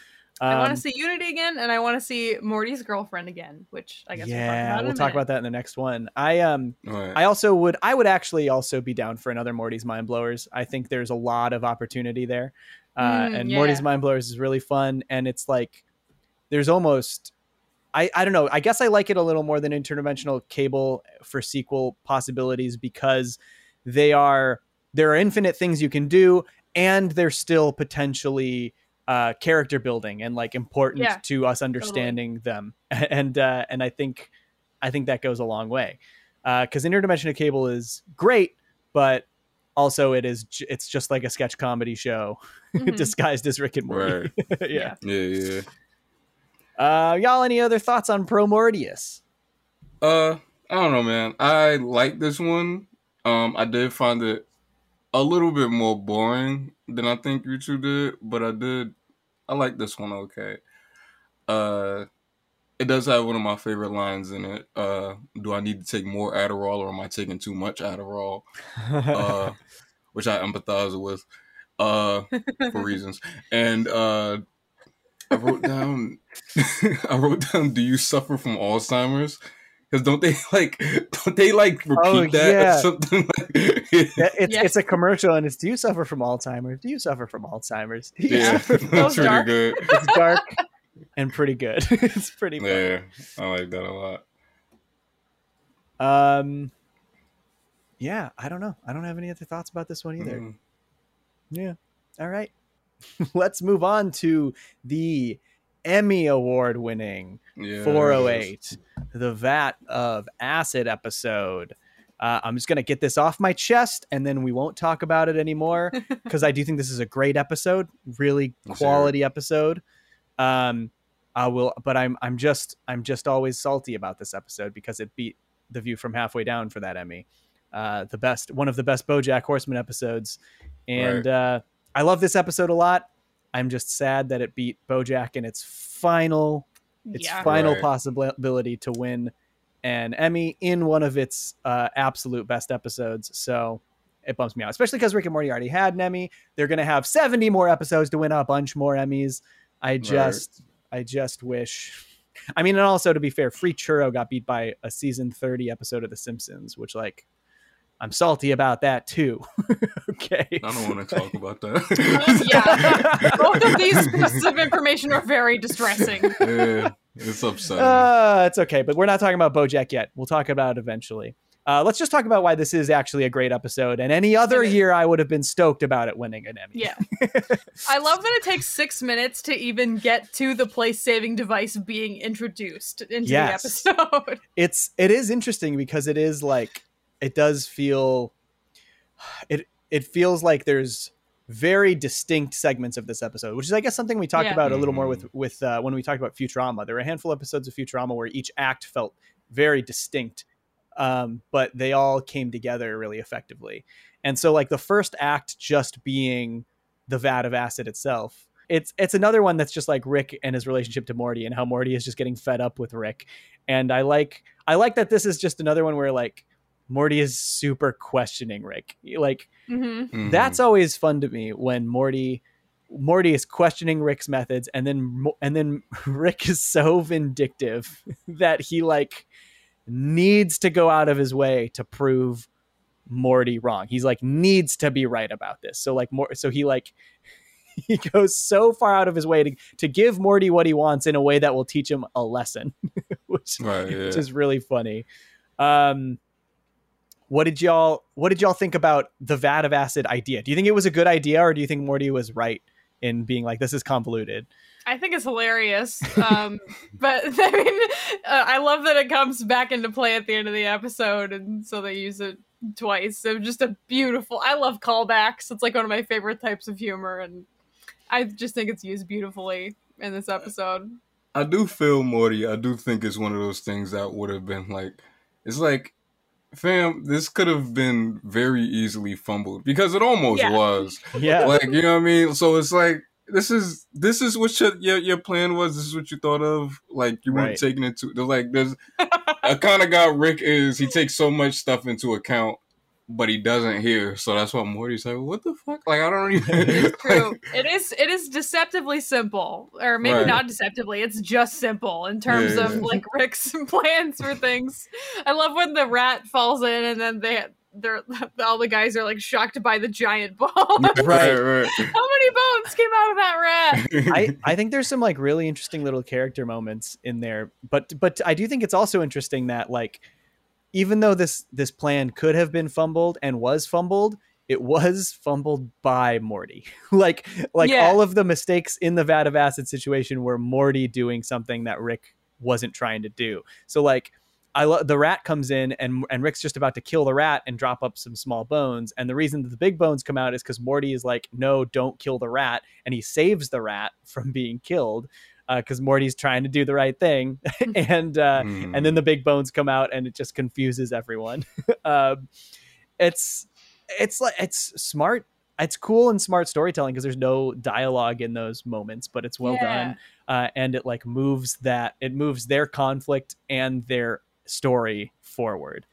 I want Um, to see Unity again, and I want to see Morty's girlfriend again, which I guess yeah, we'll we'll talk talk about, about that in the next one. I um Right. I also would I would actually also be down for another Morty's Mind Blowers. I think there's a lot of opportunity there. Uh, Mm, and yeah. Morty's Mind Blowers is really fun and it's like there's almost I, I don't know. I guess I like it a little more than interdimensional cable for sequel possibilities because they are there are infinite things you can do and they're still potentially uh, character building and like important Yeah, to us understanding them <laughs> and uh, and I think I think that goes a long way because interdimensional cable is great but also it is j- it's just like a sketch comedy show <laughs> Mhm. disguised as Rick and Morty <laughs> yeah. yeah, yeah. Uh, y'all, any other thoughts on Promortyus? Uh, I don't know, man. I like this one. Um, I did find it a little bit more boring than I think you two did, but I did. I like this one. Okay. Uh, it does have one of my favorite lines in it. Uh, do I need to take more Adderall, or am I taking too much Adderall? Uh, <laughs> which I empathize with. Uh, for reasons. And uh, I wrote down, <laughs> I wrote down, do you suffer from Alzheimer's? Because don't they <laughs> like, don't they like repeat Oh, that yeah. or something? <laughs> Like, Yeah, it's Yeah. it's a commercial and it's do you suffer from Alzheimer's? Do you suffer from Alzheimer's? Do <laughs> yeah, from- that's pretty dark. good. it's dark and pretty good. it's pretty funny. Yeah, I like that a lot. Um Yeah, I don't know. I don't have any other thoughts about this one either. Mm. Yeah. All right. Let's move on to the Emmy Award winning Yeah, 408, the Vat of Acid episode. Uh, I'm just going to get this off my chest and then we won't talk about it anymore <laughs> because I do think this is a great episode, really Yes, quality episode. Um, I will, but I'm I'm just I'm just always salty about this episode because it beat The View from Halfway Down for that Emmy, uh, the best one of the best BoJack Horseman episodes, and Right. uh, I love this episode a lot. I'm just sad that it beat BoJack in its final its yeah. final Right. possibility to win an Emmy in one of its uh, absolute best episodes. So it bumps me out, especially because Rick and Morty already had an Emmy. They're going to have 70 more episodes to win a bunch more Emmys. I just, I just wish. I mean, and also to be fair, Free Churro got beat by a season 30 episode of The Simpsons, which like I'm salty about that too. <laughs> okay. I don't want to talk about that. <laughs> yeah. Both of these pieces of information are very distressing. <laughs> yeah, it's upsetting. Uh, it's okay, but we're not talking about BoJack yet. We'll talk about it eventually. Uh, let's just talk about why this is actually a great episode. And any other year, I would have been stoked about it winning an Emmy. Yeah. I love that it takes six minutes to even get to the place saving device being introduced into Yes. the episode. it's it is interesting because it is like it does feel it it feels like there's very distinct segments of this episode, which is I guess something we talked Yeah. about a little more Mhm. with with uh, when we talked about Futurama. There were a handful of episodes of Futurama where each act felt very distinct, um, but they all came together really effectively. And so like the first act just being the vat of acid itself. It's it's another one that's just like Rick and his relationship to Morty and how Morty is just getting fed up with Rick. And I like I like that this is just another one where like Morty is super questioning Rick. Like hmm Mhm. that's always fun to me when Morty Morty is questioning Rick's methods and then and then <laughs> Rick is so vindictive <laughs> that he like needs to go out of his way to prove Morty wrong. He's like needs to be right about this. So like more so he like <laughs> he goes so far out of his way to to give Morty what he wants in a way that will teach him a lesson, which right. Yeah. which is really funny. Um, what did y'all What did y'all think about the vat of acid idea? Do you think it was a good idea, or do you think Morty was right in being like this is convoluted? I think it's hilarious. Um, <laughs> but <laughs> I mean, uh, I love that it comes back into play at the end of the episode, and so they use it twice. So just a beautiful. I love callbacks. It's like one of my favorite types of humor, and I just think it's used beautifully in this episode. I do feel Morty. I do think it's one of those things that would have been like, it's like, fam, this could have been very easily fumbled because it almost Yeah. was. Yeah, Like, you know what I mean? So it's like, this is this is what your your, your plan was. This is what you thought of. Like you weren't Right. taking it to. There's like there's a kind of guy Rick is. He takes so much stuff into account but he doesn't hear. So that's why Morty's like, "What the fuck?" Like I don't <laughs> even. It's <laughs> true. it is. It is deceptively simple, or maybe Right. not deceptively. It's just simple in terms Yeah, of yeah. like <laughs> Rick's plans for things. I love when the rat falls in, and then they. They're all the guys are like shocked by the giant bone. Right. right. How many bones came out of that rat? I, I think there's some like really interesting little character moments in there, but but I do think it's also interesting that like even though this this plan could have been fumbled and was fumbled, it was fumbled by Morty. <laughs> like like Yeah. all of the mistakes in the vat of acid situation were Morty doing something that Rick wasn't trying to do. So like I lo- the rat comes in and and Rick's just about to kill the rat and drop up some small bones. And the reason that the big bones come out is because Morty is like, no, don't kill the rat, and he saves the rat <laughs> from being killed because Morty's trying to do the right thing. <laughs> and uh, Mm. and then the big bones come out and it just confuses everyone. <laughs> um, it's it's like it's smart. It's cool and smart storytelling because there's no dialogue in those moments, but it's well Yeah. done uh, and it like moves that it moves their conflict and their story forward.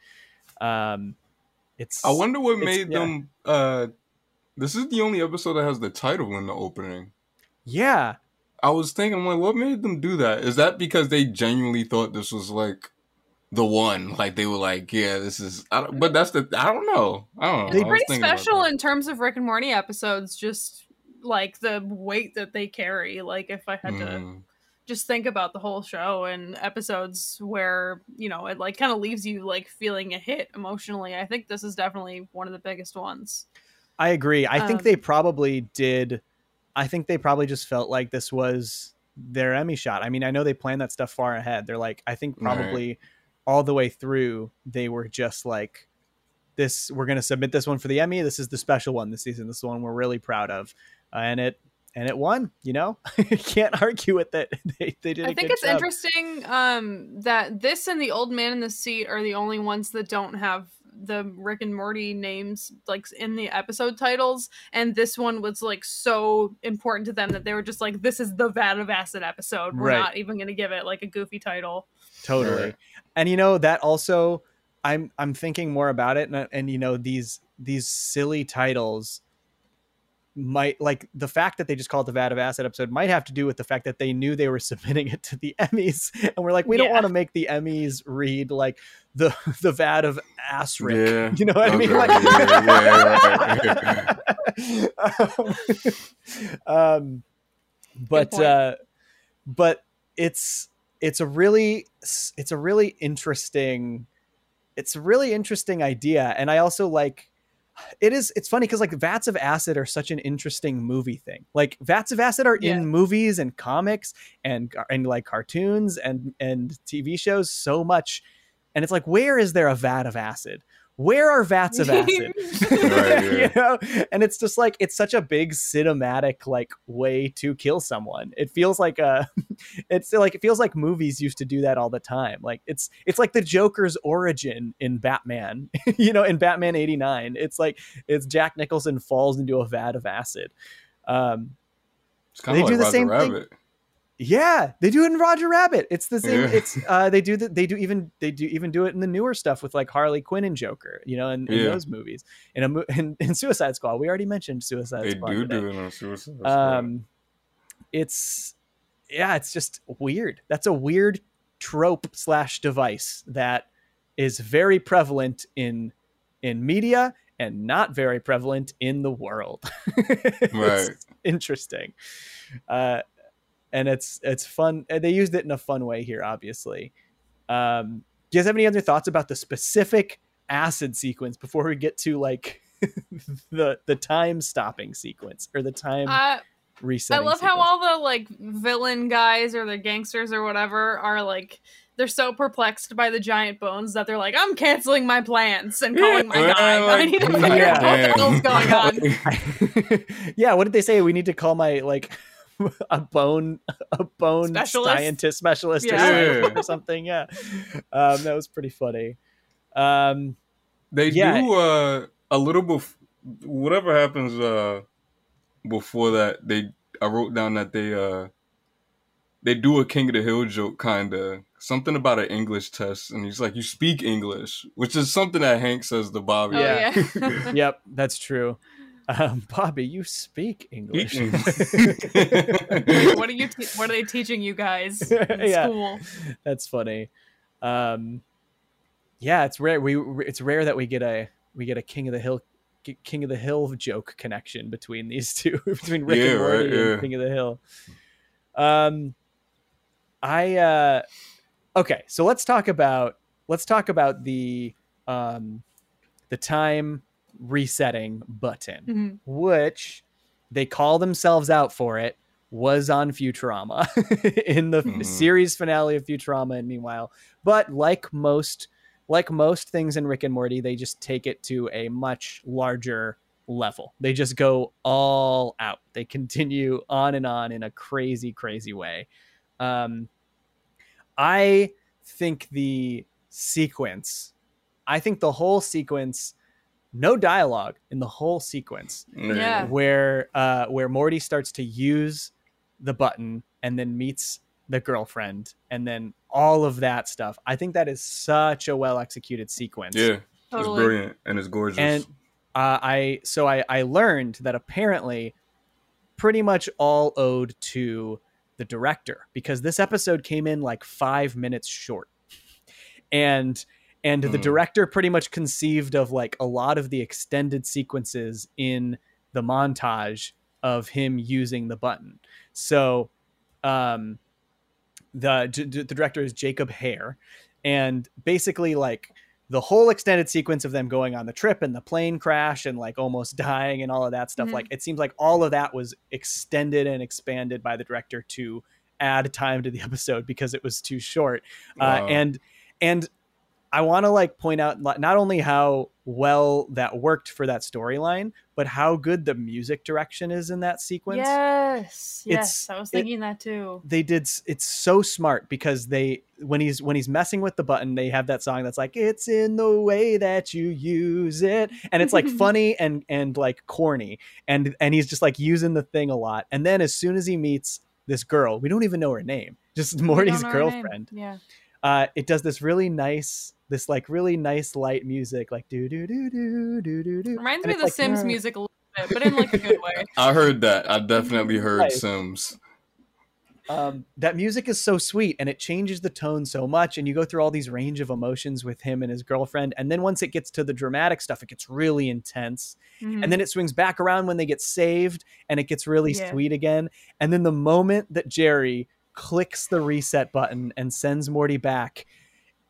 Um, it's I wonder what made yeah. them. uh This is the only episode that has the title in the opening. yeah I was thinking, like, what made them do that? Is that because they genuinely thought this was like the one? Like they were like, yeah, this is. I don't, but that's the. I don't know. I don't know. They- I was Pretty special in terms of Rick and Morty episodes. Just like the weight that they carry. Like if I had to Mm. just think about the whole show and episodes where you know it like kind of leaves you like feeling a hit emotionally i think this is definitely one of the biggest ones I agree. I think Um, they probably did. I think they probably just felt like this was their Emmy shot. I mean, I know they planned that stuff far ahead. They're like, I think Right. probably all the way through, they were just like, this, we're going to submit this one for the Emmy. This is the special one this season. This is the one we're really proud of. Uh, and it, and it won, you know, <laughs> can't argue with it. <laughs> they, they did a i think good it's job. interesting um that this and the old man in the seat are the only ones that don't have the rick and morty names like in the episode titles and this one was like so important to them that they were just like this is the vat of acid episode. We're Right. not even going to give it like a goofy title. Totally. And you know that also i'm i'm thinking more about it and, and you know these these silly titles might like the fact that they just called it the vat of acid episode might have to do with the fact that they knew they were <laughs> submitting it to the emmys. And we're like we don't want to make the emmys read like the <laughs> the vat of ass Rick. Yeah. you know what i mean? Like yeah, <laughs> um, but uh but it's it's a really it's a really interesting it's a really interesting idea. And i also like it is it's funny because like vats of acid are such an interesting movie thing like vats of acid are Yeah. in movies and comics and and like cartoons and and tv shows so much and it's like where is there a vat of acid where are vats of acid? <laughs> Right, yeah. <laughs> you know? And it's just like it's such a big cinematic like way to kill someone. It feels like a <laughs> it's like it feels like movies used to do that all the time. Like it's it's like the joker's origin in batman you know in batman 89 it's like it's jack nicholson falls into a vat of acid. Um It's kind They of do like the Roger same thing- Rabbit. Yeah they do it in roger rabbit it's the same Yeah. it's uh they do that they do even they do even do it in the newer stuff with like harley quinn and joker you know in, in Yeah. those movies in a mo- <laughs> in, in suicide squad we already mentioned suicide They squad do today. do it on Suicide Squad. um it's yeah it's just weird that's a weird trope slash device that is very prevalent in in media and not very prevalent in the world <laughs> Right. interesting uh and it's it's fun they used it in a fun way here obviously um do you guys have any other thoughts about the specific acid sequence before we get to like <laughs> the the time stopping sequence or the time uh, I resetting love how all the like villain guys or the gangsters or whatever are like they're so perplexed by the giant bones that they're like, I'm canceling my plans and calling my Yeah, guy. <laughs> I like- need to <laughs> figure Yeah. out what the hell's going on. yeah, what did they say? We need to call my like <laughs> a bone a bone Specialist? scientist specialist or, Yeah. something, Yeah. or something. Yeah, um, that was pretty funny. Um, They Yeah. do uh, a little bef- whatever happens uh, before that. They I wrote down that they uh, they do a King of the Hill joke, kind of something about an English test, and he's like, "You speak English," which is something that Hank says to Bobby. Oh, Yeah. yeah. <laughs> yep, that's true. Um, <laughs> Bobby, you speak English. <laughs> What are you? Te- what are they teaching you guys <laughs> in Yeah. school? That's funny. Um, yeah, it's rare. We it's rare that we get a we get a King of the Hill King of the Hill joke connection between these two between Rick Yeah, and Morty right, and. King of the Hill. Um, I uh, okay, so let's talk about let's talk about the um the time resetting button Mhm. which they call themselves out for it was on Futurama <laughs> in the Mhm. series finale of Futurama and meanwhile but like most like most things in Rick and Morty they just take it to a much larger level they just go all out they continue on and on in a crazy crazy way um I think the sequence I think the whole sequence no dialogue in the whole sequence Yeah. where uh where Morty starts to use the button and then meets the girlfriend and then all of that stuff. I think that is such a well executed sequence. Yeah, Totally. it's brilliant and it's gorgeous. And uh, I so I I learned that apparently pretty much all owed to the director because this episode came in like 5 minutes short. And and the Hmm. director pretty much conceived of like a lot of the extended sequences in the montage of him using the button. So um the d- d- the director is Jacob Hair and basically like the whole extended sequence of them going on the trip and the plane crash and like almost <laughs> dying and all of that stuff Mhm. like it seems like all of that was extended and expanded by the director to add time to the <laughs> episode because it was too short uh, and and I want to like point out not only how well that worked for that storyline, but how good the music direction is in that sequence. Yes, yes, It's- I was it- thinking that too. They did it's so smart because they when he's when he's messing with the button, they have that song that's like it's in the way that you use it and it's like <laughs> funny and and like corny and and he's just like using the thing a lot. And then as soon as he meets this girl, we don't even know her name, just <laughs> Morty's know her name. girlfriend Yeah, uh, it does this really nice, this like really nice light music, like do do do do do do do. reminds And me it's of the like, Sims "Nah." music a little bit, but in like a good way. <laughs> I heard that. I definitely heard Right. Sims. Um, that music is so sweet, and it changes the tone so much, and you go through all these range of emotions with him and his girlfriend, and then once it gets to the dramatic stuff, it gets really intense, Mhm. and then it swings back around when they get saved, and it gets really Yeah. sweet again, and then the moment that Jerry clicks the reset button and sends Morty back.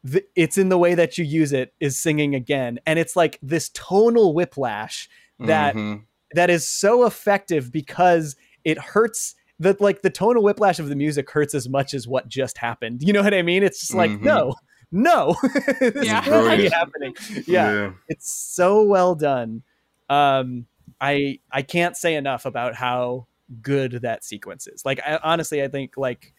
Th- It's in the way that you use it is singing again, and it's like this tonal whiplash that Mhm. that is so effective because it hurts that like the tonal whiplash of the music hurts as much as what just happened. You know what I mean? It's just like Mhm. no, no, <laughs> this Yeah. is really Brilliant. happening. Yeah, it's so well done. Um, I I can't say enough about how good that sequence is. Like I, honestly, I think like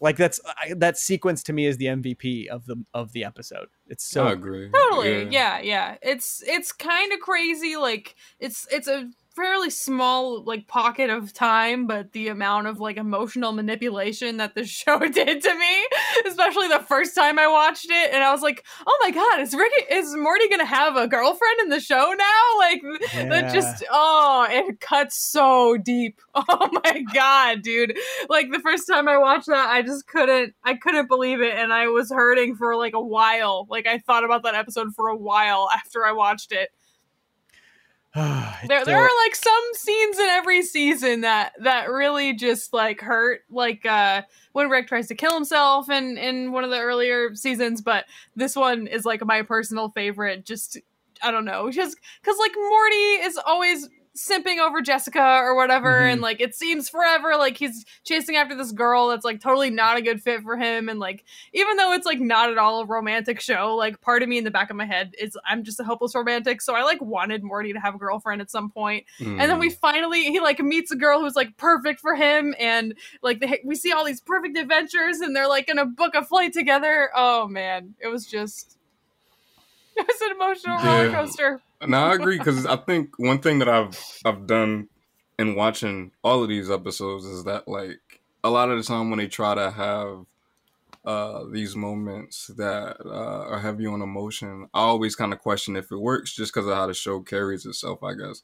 like that's I, that sequence to me is the MVP of the of the episode. It's so I agree. totally yeah. yeah it's it's kind of crazy like it's it's a fairly small like pocket of time but the amount of like emotional manipulation that the <laughs> show <laughs> did to me especially the first time i watched it and i was like oh my god is ricky is morty gonna have a girlfriend in the show now? <laughs> Like that just oh it cuts so deep. Oh my god dude. Like the first time i watched that i just couldn't i couldn't believe it and i was hurting for like a while. Like i thought about that episode for a while after i watched it <sighs> there, there are like some scenes in every season that that really just like hurt like uh when rick tries to kill himself in in one of the earlier seasons but this one is like my personal favorite just i don't know just because like morty is always simping over jessica or whatever Mhm. and like it seems forever like he's chasing after this girl that's like totally not a good fit for him and like even though it's like not at all a romantic show, like part of me in the back of my head is I'm just a hopeless romantic. So I like wanted Morty to have a girlfriend at some point. And then we finally he like meets a girl who's like perfect for him, and like they, we see all these perfect adventures, and they're like gonna book a flight together. Oh man, it was just <laughs> it was an emotional roller coaster. No, I agree because I think one thing that I've I've done in watching all of these episodes is that like a lot of the time when they try to have uh, these moments that uh, are heavy on emotion, I always kind of question if it works just because of how the show carries itself. I guess,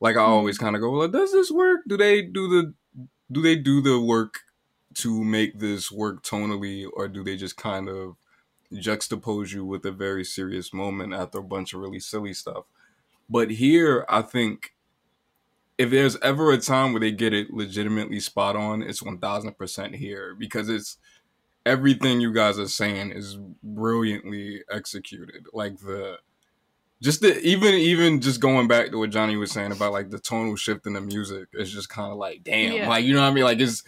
like I always kind of go, "Well, does this work? Do they do the do they do the work to make this work tonally, or do they just kind of juxtapose you with a very serious moment after a bunch of really silly stuff?" But here, I think if there's ever a time where they get it legitimately spot on, it's one thousand percent here because it's everything you guys are saying is brilliantly executed. Like the just the even even just going back to what Johnny was saying about like the tonal shift in the music is just kind of like damn, Yeah. like you know what I mean? Like it's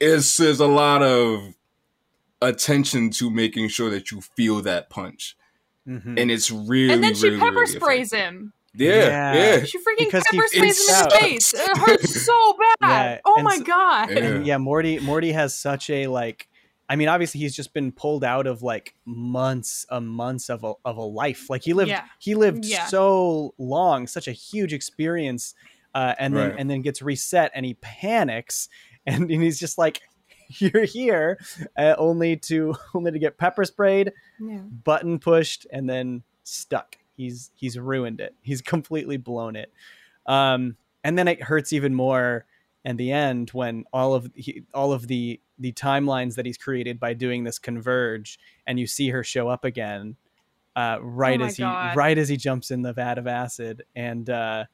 it's there's a lot of attention to making sure that you feel that punch, Mhm. and it's really and then she really, pepper really sprays effective. him. Yeah, Yeah. yeah. She freaking Because pepper sprays him in freaks the face. It hurts <laughs> so bad. Yeah, oh and my so- god. Yeah. and yeah morty morty has such a like i mean obviously he's just been pulled out of like months a months of a, of a life like he lived Yeah. he lived Yeah. so long such a huge experience uh, and then and then gets reset and he panics and, and he's just like <laughs> you're here uh, only to <laughs> only to get pepper sprayed Yeah. button pushed and then stuck he's he's ruined it he's completely blown it um and then it hurts even more in the end when all of he, all of the the timelines that he's created by doing this converge and you see her show up again uh right Oh as he God. right as he jumps in the vat of acid and uh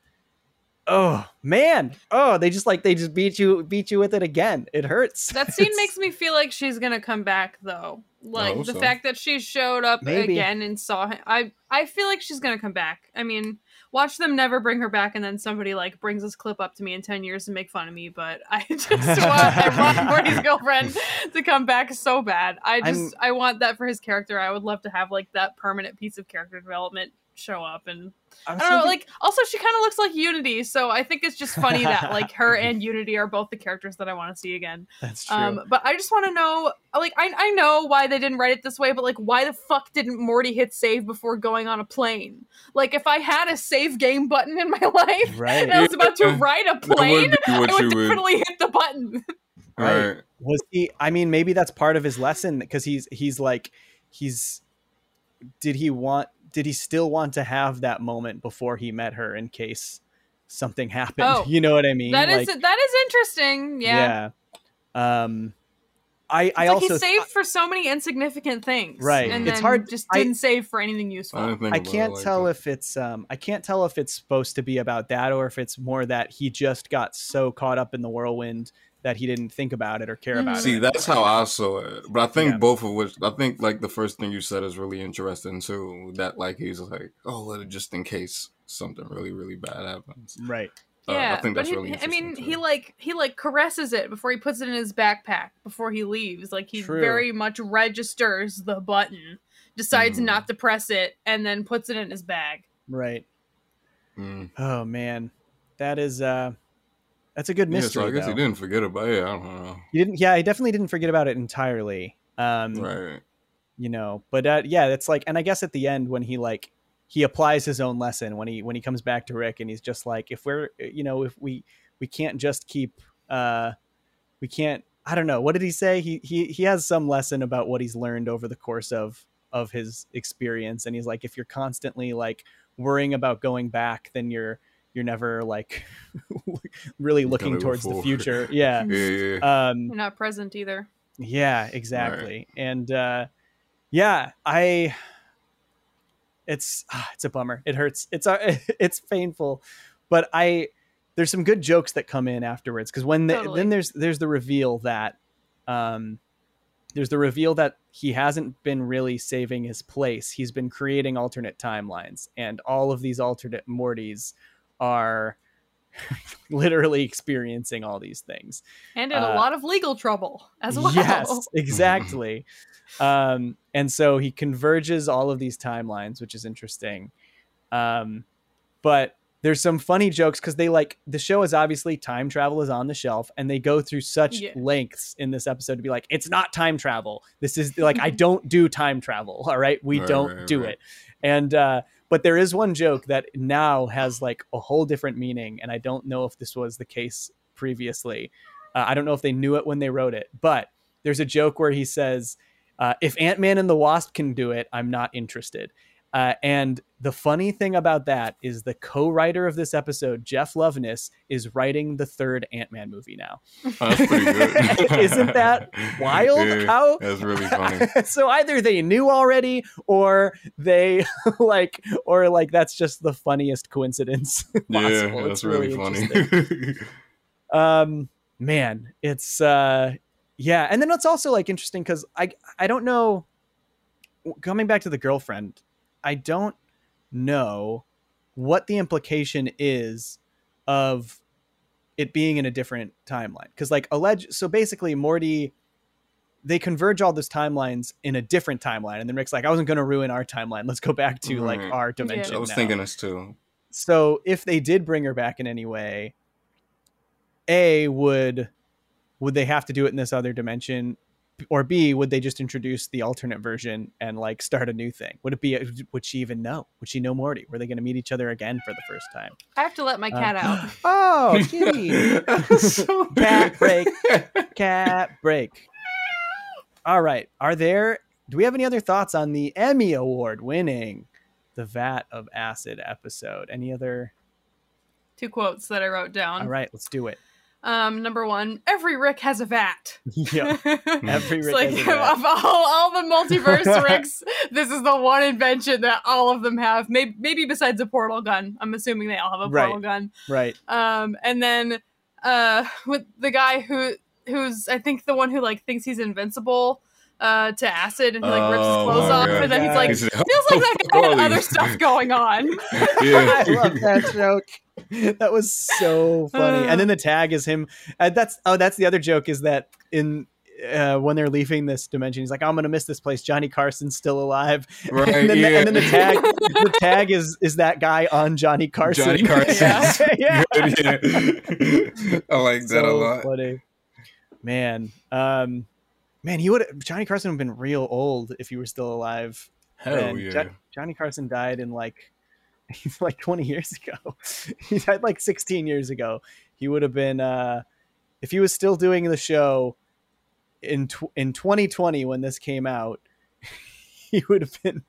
oh man oh they just like they just beat you beat you with it again it hurts That scene It's- <laughs> makes me feel like she's gonna come back though. Like the so. fact that she showed up Maybe. again and saw him. I I feel like she's gonna come back. I mean, watch them never bring her back, and then somebody like brings this clip up to me in ten years to make fun of me. But <laughs> I just <laughs> want I want Morty's girlfriend to come back so bad. I just I'm- I want that for his character. I would love to have like that permanent piece of character development show up and I I don't know, like also she kind of looks like Unity, so I think it's just funny that <laughs> like her and Unity are both the characters that I want to see again. that's true Um, but I just want to know, like, I I know why they didn't write it this way, but like, why the fuck didn't Morty hit save before going on a plane? Like, if I had a save game button in my <laughs> life right and I was about to Yeah. <laughs> ride a That would plane, I would you would. definitely hit the button. Right. Right. was he i mean maybe that's part of his lesson because he's he's like he's did he want did he still want to have that moment before he met her in case something <laughs> happened Oh, you know what i mean That is like, that is interesting. Yeah, yeah. um i It's i like also he saved for so many insignificant things, Right. And It's then hard- just didn't save for anything useful. didn't I can't like tell that. if it's um I can't tell if it's supposed to be about that or if it's more that he just got so caught up in the whirlwind that he didn't think about it or care about Mhm. it. See, that's how I saw it. But I think Yeah. both of which I think like the first thing you said is really interesting too. That like he's like, oh, well, just in case something really really bad happens. right. Uh, yeah, I think but that's he, really. I mean, interesting, he like he like caresses it before he puts it in his backpack before he leaves. Like he True. very much registers the button, decides Mhm. not to press it, and then puts it in his bag. Right. Mm. Oh man. That is uh that's a good Yeah, mystery. so I guess though. he didn't forget about it. I don't know. He didn't yeah, he definitely didn't forget about it entirely. Um Right. you know, but uh, yeah, it's like and I guess at the end when he like he applies his own lesson when he when he comes back to Rick and he's just like if we're you know, if we we can't just keep uh we can't I don't know, what did he say? He he he has some lesson about what he's learned over the course of of his experience and he's like if you're constantly like worrying about going back then you're you're never like <laughs> really looking Kinda towards the future. <laughs> Yeah. Yeah, yeah. Um You're not present either. yeah, exactly. And uh yeah, I it's ah, it's a bummer. It hurts. It's uh, <laughs> it's painful. But I there's some good jokes that come in afterwards cuz when the, Totally. then there's there's the reveal that um there's the reveal that he hasn't been really saving his place. He's been creating alternate timelines and all of these alternate Mortys are <laughs> literally experiencing all these things. And in Uh, a lot of legal trouble as well. Yes, <laughs> exactly. um, and so he converges all of these timelines, which is interesting. Um, but there's some funny jokes because they like the show is obviously time travel is on the shelf, and they go through such Yeah. lengths in this episode to be like, it's not time travel. This is like I <laughs> don't do time travel. All right, we Right, don't right, do right. it. And uh, but there is one joke that now has like a whole different meaning, and I don't know if this was the case previously. Uh, I don't know if they knew it when they wrote it, but there's a joke where he says, uh, "If Ant Man and the Wasp can do it, I'm not interested." Uh, and the funny thing about that is the co-writer of this episode, Jeff Loveness, is writing the third Ant Man movie now. That's pretty <laughs> good. Isn't that wild? How That's really funny. <laughs> so either they knew already or they <laughs> like or like that's just the funniest coincidence yeah, possible. that's It's really, interesting. funny. um man it's uh yeah and then it's also like interesting because i i don't know coming back to the girlfriend i don't know what the implication is of it being in a different timeline. Because like alleged so basically morty they converge all those timelines in a different timeline and then rick's like i wasn't going to ruin our timeline. Let's go back to like mm-hmm. our dimension I was now." thinking this too. so if they did bring her back in any way a would would they have to do it in this other dimension or b would they just introduce the alternate version and like start a new thing would it be would she even know would she know morty were they going to meet each other again for the first time I have to let my cat Uh, out. <gasps> oh kitty <laughs> so <laughs> Cat bad. break. cat break all right are there do we have any other thoughts on the emmy award winning the vat of acid episode any other Two quotes that I wrote down. all right let's do it Um, number one, every Rick has a vat. <laughs> yeah <laughs> Every It's Rick like has a <laughs> vat. of all, all the multiverse Ricks, this is the one invention that all of them have. Maybe, maybe besides a portal gun. I'm assuming they all have a Right. portal gun. right Um, and then uh, with the guy who who's I think the one who like thinks he's invincible uh, to acid and he like rips his Oh clothes my off, God. and then he's like, He's feels like, like that guy had other stuff going on. <laughs> yeah. i love that joke that was so funny and then the <sighs> tag is him uh, that's oh that's the other joke is that in uh, when they're leaving this dimension, he's like, "I'm gonna miss this place." Johnny Carson's still alive, <laughs> Right, and, then the, yeah. and then the tag, the <laughs> tag is is that guy on Johnny Carson. Johnny Carson. yeah, yeah. yeah. I like that a So lot. Funny. Man, um, man, he would Johnny Carson would have been real old if he were still alive. Hell And yeah. Jo- Johnny Carson died in like <laughs> like 20 years ago. <laughs> he died like 16 years ago. He would have been uh if he was still doing the show in tw- in 2020 when this came out, <laughs> he would have been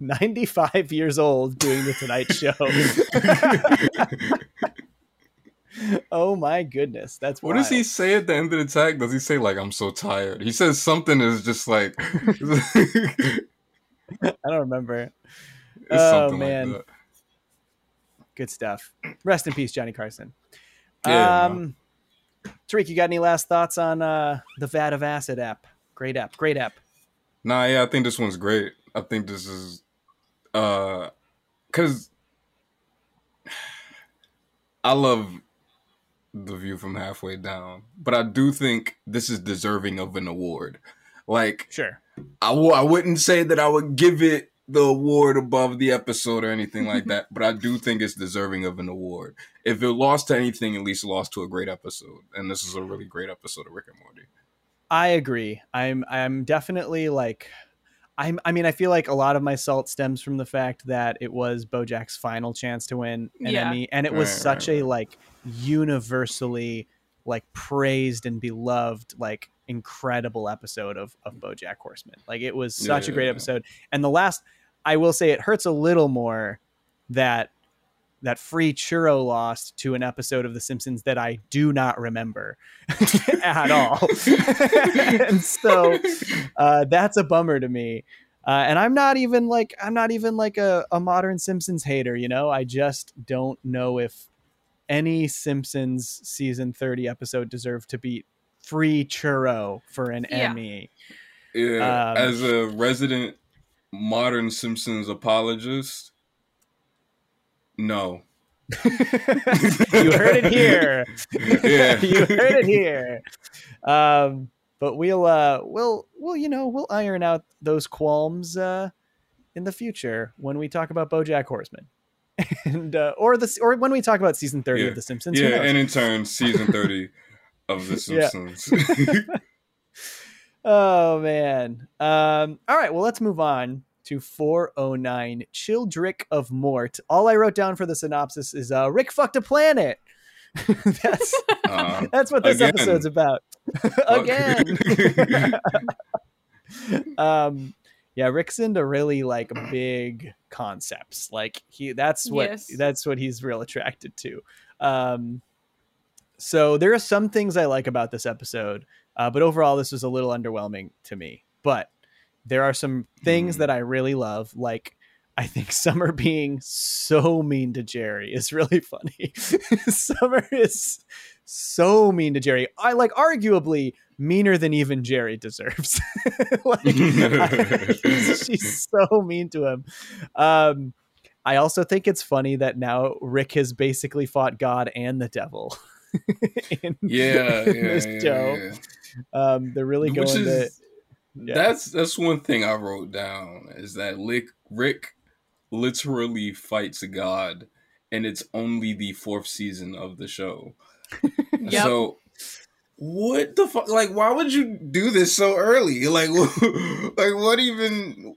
95 years old doing the Tonight Show. <laughs> oh my goodness, that's What does he say at the end of the tag? Does he say like I'm so tired? He says something is just like <laughs> I don't remember. <laughs> Oh, something man. like that. Good stuff. Rest in peace, Johnny Carson. Yeah, um, Tariq, you got any last thoughts on uh, the Vat of Acid app? Great app. Great app. Nah, yeah, I think this one's great. I think this is uh cuz <sighs> I love the view from halfway down, but I do think this is deserving of an award. Like Sure. I w- I wouldn't say that I would give it the award above the episode or anything like <laughs> that, but I do think it's deserving of an award. If it lost to anything, at least lost to a great episode, and this is a really great episode of Rick and Morty. I agree. I'm I'm definitely like I'm I mean I feel like a lot of my salt stems from the fact that it was Bojack's final chance to win an Yeah. Emmy and it was Right, such right, a like universally like praised and beloved like incredible episode of of Bojack Horseman. Like it was Yeah, such a great yeah, yeah. episode. And the last I will say it hurts a little more that that free churro lost to an episode of The Simpsons that I do not remember <laughs> at all. <laughs> and so uh, that's a bummer to me. Uh, and I'm not even like I'm not even like a, a modern Simpsons hater, you know. I just don't know if any Simpsons season 30 episode deserved to beat Free Churro for an Yeah. Emmy. Yeah, Um, as a resident modern Simpsons apologist, no. you heard it here. <laughs> Yeah. <laughs> you heard it here. Um, but we'll uh, we'll we'll you know we'll iron out those qualms uh, in the future when we talk about BoJack Horseman, <laughs> and uh, or this or when we talk about season thirty Yeah. of The Simpsons. Yeah, and in turn, season <laughs> thirty of The Simpsons. <laughs> Oh man. Um, all right, well let's move on to 409 Childrick of Mort. All I wrote down for the synopsis is uh Rick fucked a planet. that's Uh, that's what this again. episode's about. again. um yeah rick's into really like <clears throat> big concepts like he that's what Yes. that's what he's real attracted to um so there are some things i like about this episode uh, but overall this was a little underwhelming to me but there are some things Hmm. that i really love like I think <laughs> Summer being so mean to Jerry is really <laughs> funny. <laughs> Summer is so mean to Jerry. I like arguably meaner than even Jerry deserves. <laughs> like, she's, <laughs> she's so mean to him. Um, I also think it's funny that now Rick has basically fought God and the devil. <laughs> in, yeah, in yeah, this yeah, show. yeah. Um, they're really Which going to. is yeah. that's that's one thing I wrote down is that Rick Rick literally fights God, and it's only the fourth season of the show. Yep. So what the fuck? Like, why would you do this so early? <laughs> Like, <laughs> like what even?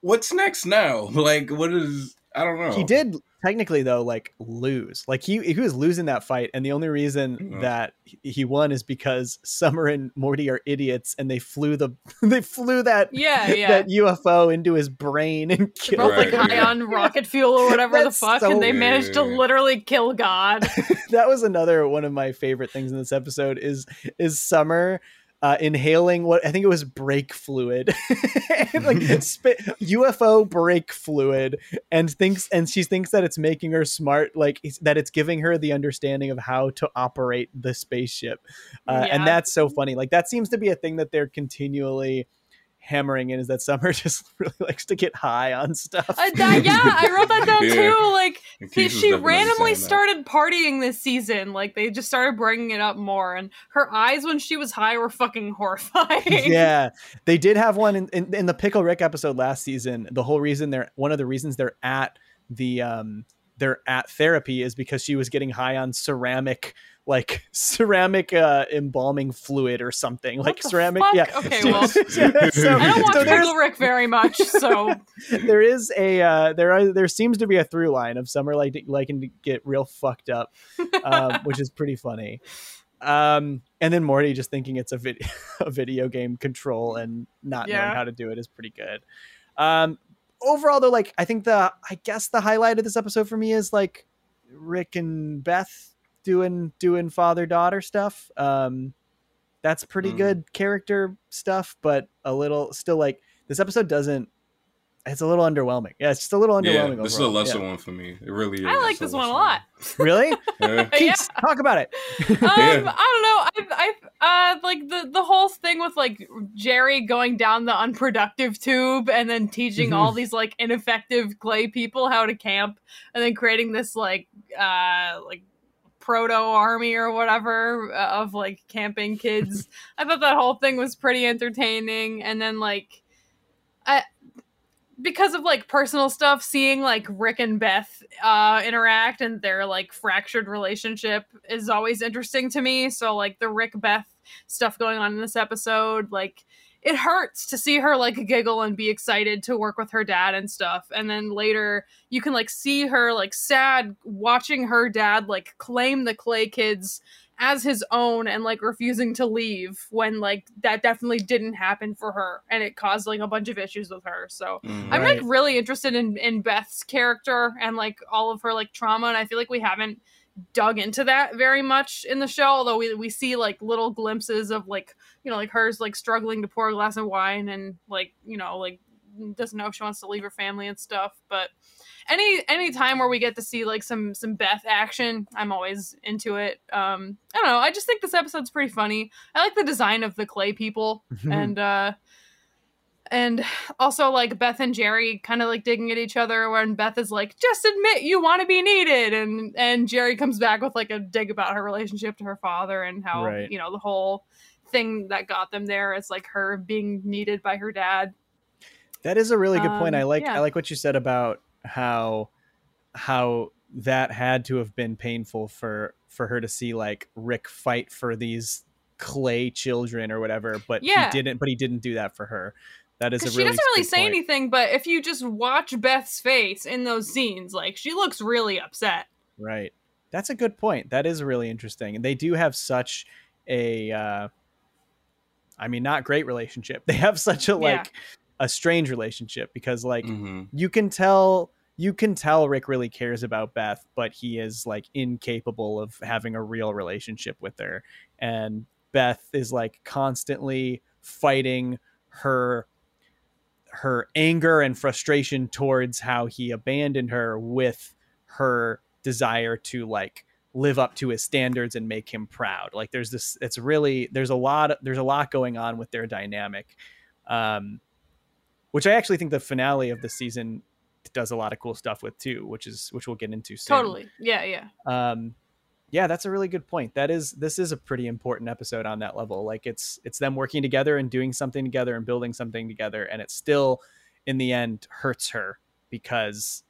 What's next now? <laughs> Like, what is? I don't know. He did technically though like lose. Like he he was losing that fight, and the only reason Mhm. that he- he won is because Summer and Morty are idiots, and they flew the <laughs> they flew that Yeah, <laughs> yeah. that UFO into his brain and killed both like Right, high yeah. on <laughs> rocket fuel or whatever the fuck, so and they managed to literally kill God. that was another one of my favorite things in this episode is is summer uh, inhaling what I think it was brake fluid, And, <laughs> like <laughs> spit, UFO brake fluid, and thinks and she thinks that it's making her smart, like it's- that it's giving her the understanding of how to operate the spaceship, uh, and that's so funny. Like that seems to be a thing that they're continually hammering in is that Summer <laughs> just really likes to get high on stuff. Uh, that- yeah, I wrote that down <laughs> Yeah. too. Like she, she randomly started partying this season. Like they just started bringing it up more, and her eyes when she was high were fucking horrifying. <laughs> yeah they did have one in, in, in the pickle rick episode last season the whole reason they're one of the reasons they're at the um they're at therapy is because she was getting high on ceramic like <laughs> ceramic uh embalming fluid or something What like the ceramic fuck? yeah Okay, <laughs> She- well, <laughs> so, I don't watch so there's, Pickle Rick very much, so there is a uh there are there seems to be a through line of summer like liking to get real fucked up um, which is pretty funny. Um, and then Morty just thinking it's a, vid- a video game control and not Yeah. knowing how to do it is pretty good. Um, overall, though, like I think the I guess the highlight of this episode for me is like Rick and Beth doing doing father daughter stuff. Um, that's pretty Mm. good character stuff, but a little still like this episode doesn't. It's a little underwhelming. Yeah, it's just a little Yeah, underwhelming. this is a lesser Yeah. one for me. It really is. I like this one a lesser lot. <laughs> Really? Yeah. <laughs> Yeah. Keeks, talk about it. um, I don't know. I, I, uh, like the the whole thing with like Jerry going down the unproductive tube and then teaching all these like ineffective clay people how to camp, and then creating this like uh like proto army or whatever uh, of like camping kids. <laughs> I thought that whole thing was pretty entertaining, and then like, I because of like personal stuff, seeing like Rick and Beth uh, interact and their like fractured relationship is always interesting to me. So like the Rick Beth stuff going on in this episode, like it hurts to see her like giggle and be excited to work with her dad and stuff. And then later you can like see her like sad watching her dad like claim the Clay kids as his own and like refusing to leave when like that definitely didn't happen for her and it caused like a bunch of issues with her. So Mhm. I'm Right. like really interested in in Beth's character and like all of her like trauma, and I feel like we haven't dug into that very much in the show. Although we we see like little glimpses of like you know like hers like struggling to pour a glass of wine and like you know like doesn't know if she wants to leave her family and stuff. But any any time where we get to see like some some Beth action, I'm always into it. Um, I don't know. I just think this episode's pretty funny. I like the design of the clay people <laughs> and uh and also like Beth and Jerry kind of like digging at each other when Beth is like just admit you want to be needed and and Jerry comes back with like a dig about her relationship to her father and how Right. you know the whole thing that got them there is like her being needed by her dad. That is a really good point. Um, I like yeah. I like what you said about how how that had to have been painful for for her to see like Rick fight for these clay children or whatever, but Yeah. he didn't but he didn't do that for her. That is a Because really she doesn't really say point. anything, but if you just watch Beth's face in those scenes, like she looks really upset. Right. That's a good point. That is really interesting. And they do have such a uh I mean not great relationship. <laughs> They have such a like Yeah. a strange relationship because like hmm you can tell you can tell Rick really cares about Beth, but he is like incapable of having a real relationship with her. And Beth is like constantly fighting her her anger and frustration towards how he abandoned her with her desire to like live up to his standards and make him proud. Like there's this it's really there's a lot there's a lot going on with their dynamic. Um which I actually think the finale of the season does a lot of cool stuff with too, which is which we'll get into soon. Totally. Yeah, yeah. Um, yeah, that's a really good point. That is this is a pretty important episode on that level. Like it's it's them working together and doing something together and building something together, and it still, in the end, hurts her because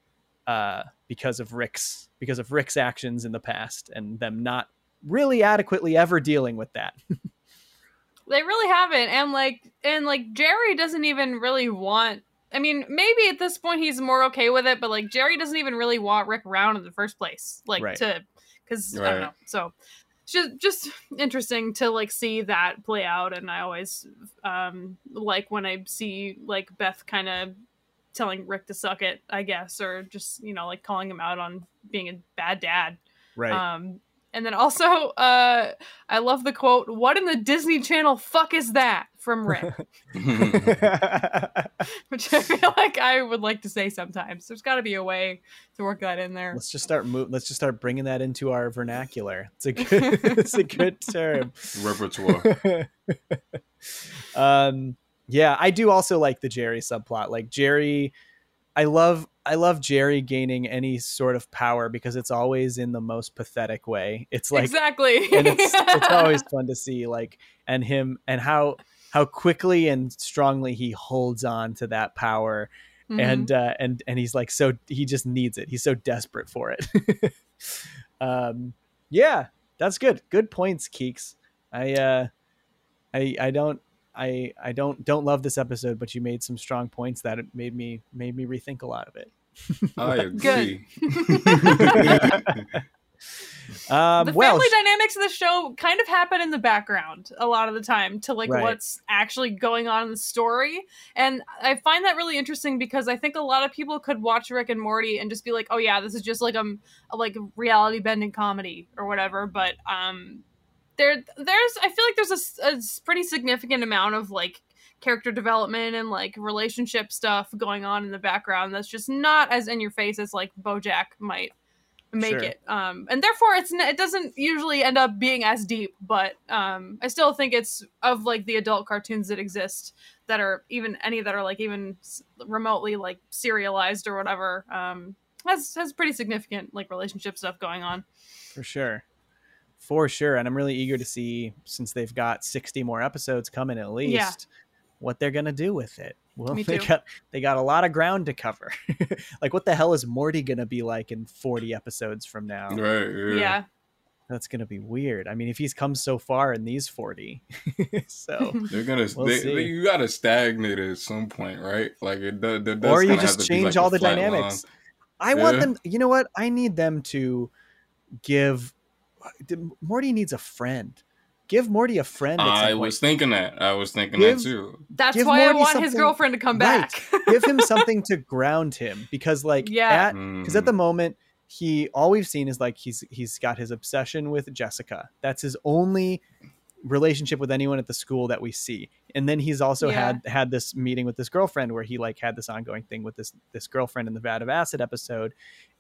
uh because of Rick's because of Rick's actions in the past and them not really adequately ever dealing with that. <laughs> They really haven't. And like and like Jerry doesn't even really want I mean, maybe at this point he's more okay with it, but like Jerry doesn't even really want Rick around in the first place. Like Right. to cuz I don't know. So just just interesting to like see that play out and I always um like when I see like Beth kind of telling Rick to suck it, I guess, or just, you know, like calling him out on being a bad dad. Right. Um, and then also, uh, I love the quote, "What in the Disney Channel fuck is that?" from Rick, <laughs> <laughs> which I feel like I would like to say sometimes. There's got to be a way to work that in there. let's just start move. Let's just start bringing that into our vernacular. It's a good. <laughs> it's a good term. Repertoire. um yeah i do also like the jerry subplot like jerry i love i love jerry gaining any sort of power because it's always in the most pathetic way. It's like exactly. and it's it's <laughs> always fun to see like and him and how how quickly and strongly he holds on to that power. Mhm. and uh and and he's like so he just needs it. He's so desperate for it. <laughs> Um yeah that's good. Good points keeks. I uh i i don't i i don't don't love this episode but you made some strong points that it made me made me rethink a lot of it I <laughs> agree. <laughs> <laughs> um the well family dynamics of the show kind of happen in the background a lot of the time to like Right. what's actually going on in the story and i find that really interesting because i think a lot of people could watch rick and morty and just be like oh yeah this is just like um, a like reality bending comedy or whatever but um there there's i feel like there's a pretty significant amount of like character development and like relationship stuff going on in the background that's just not as in your face as like bojack might make Sure. it um and therefore it's it doesn't usually end up being as deep but um i still think it's of like the adult cartoons that exist that are even any that are like even remotely like serialized or whatever um has has pretty significant like relationship stuff going on For sure. For sure. And I'm really eager to see, since they've got 60 more episodes coming at least, Yeah. what they're going to do with it. Well, Me they too. got they got a lot of ground to cover. <laughs> like, what the hell is Morty going to be like in 40 episodes from now? right. Yeah. yeah, That's going to be weird. I mean, if he's come so far in these 40. <laughs> so, <laughs> They're gonna. We'll they, see. they- you gotta stagnate at some point, right? Like it. does- There does or you just have to be, change like, all the dynamics. line. I want them, you know what? I need them to give Morty needs a friend. Give Morty a friend. At some I point. was thinking that. I was thinking Give- that too. that's Give why i want his girlfriend to come Right. back <laughs> give him <laughs> something to ground him because like Yeah. at Mm-hmm. because at the moment he all we've seen is like he's he's got his obsession with Jessica. That's his only relationship with anyone at the school that we see. And then he's also Yeah. had had this meeting with this girlfriend where he like had this ongoing thing with this this girlfriend in the vat of acid episode.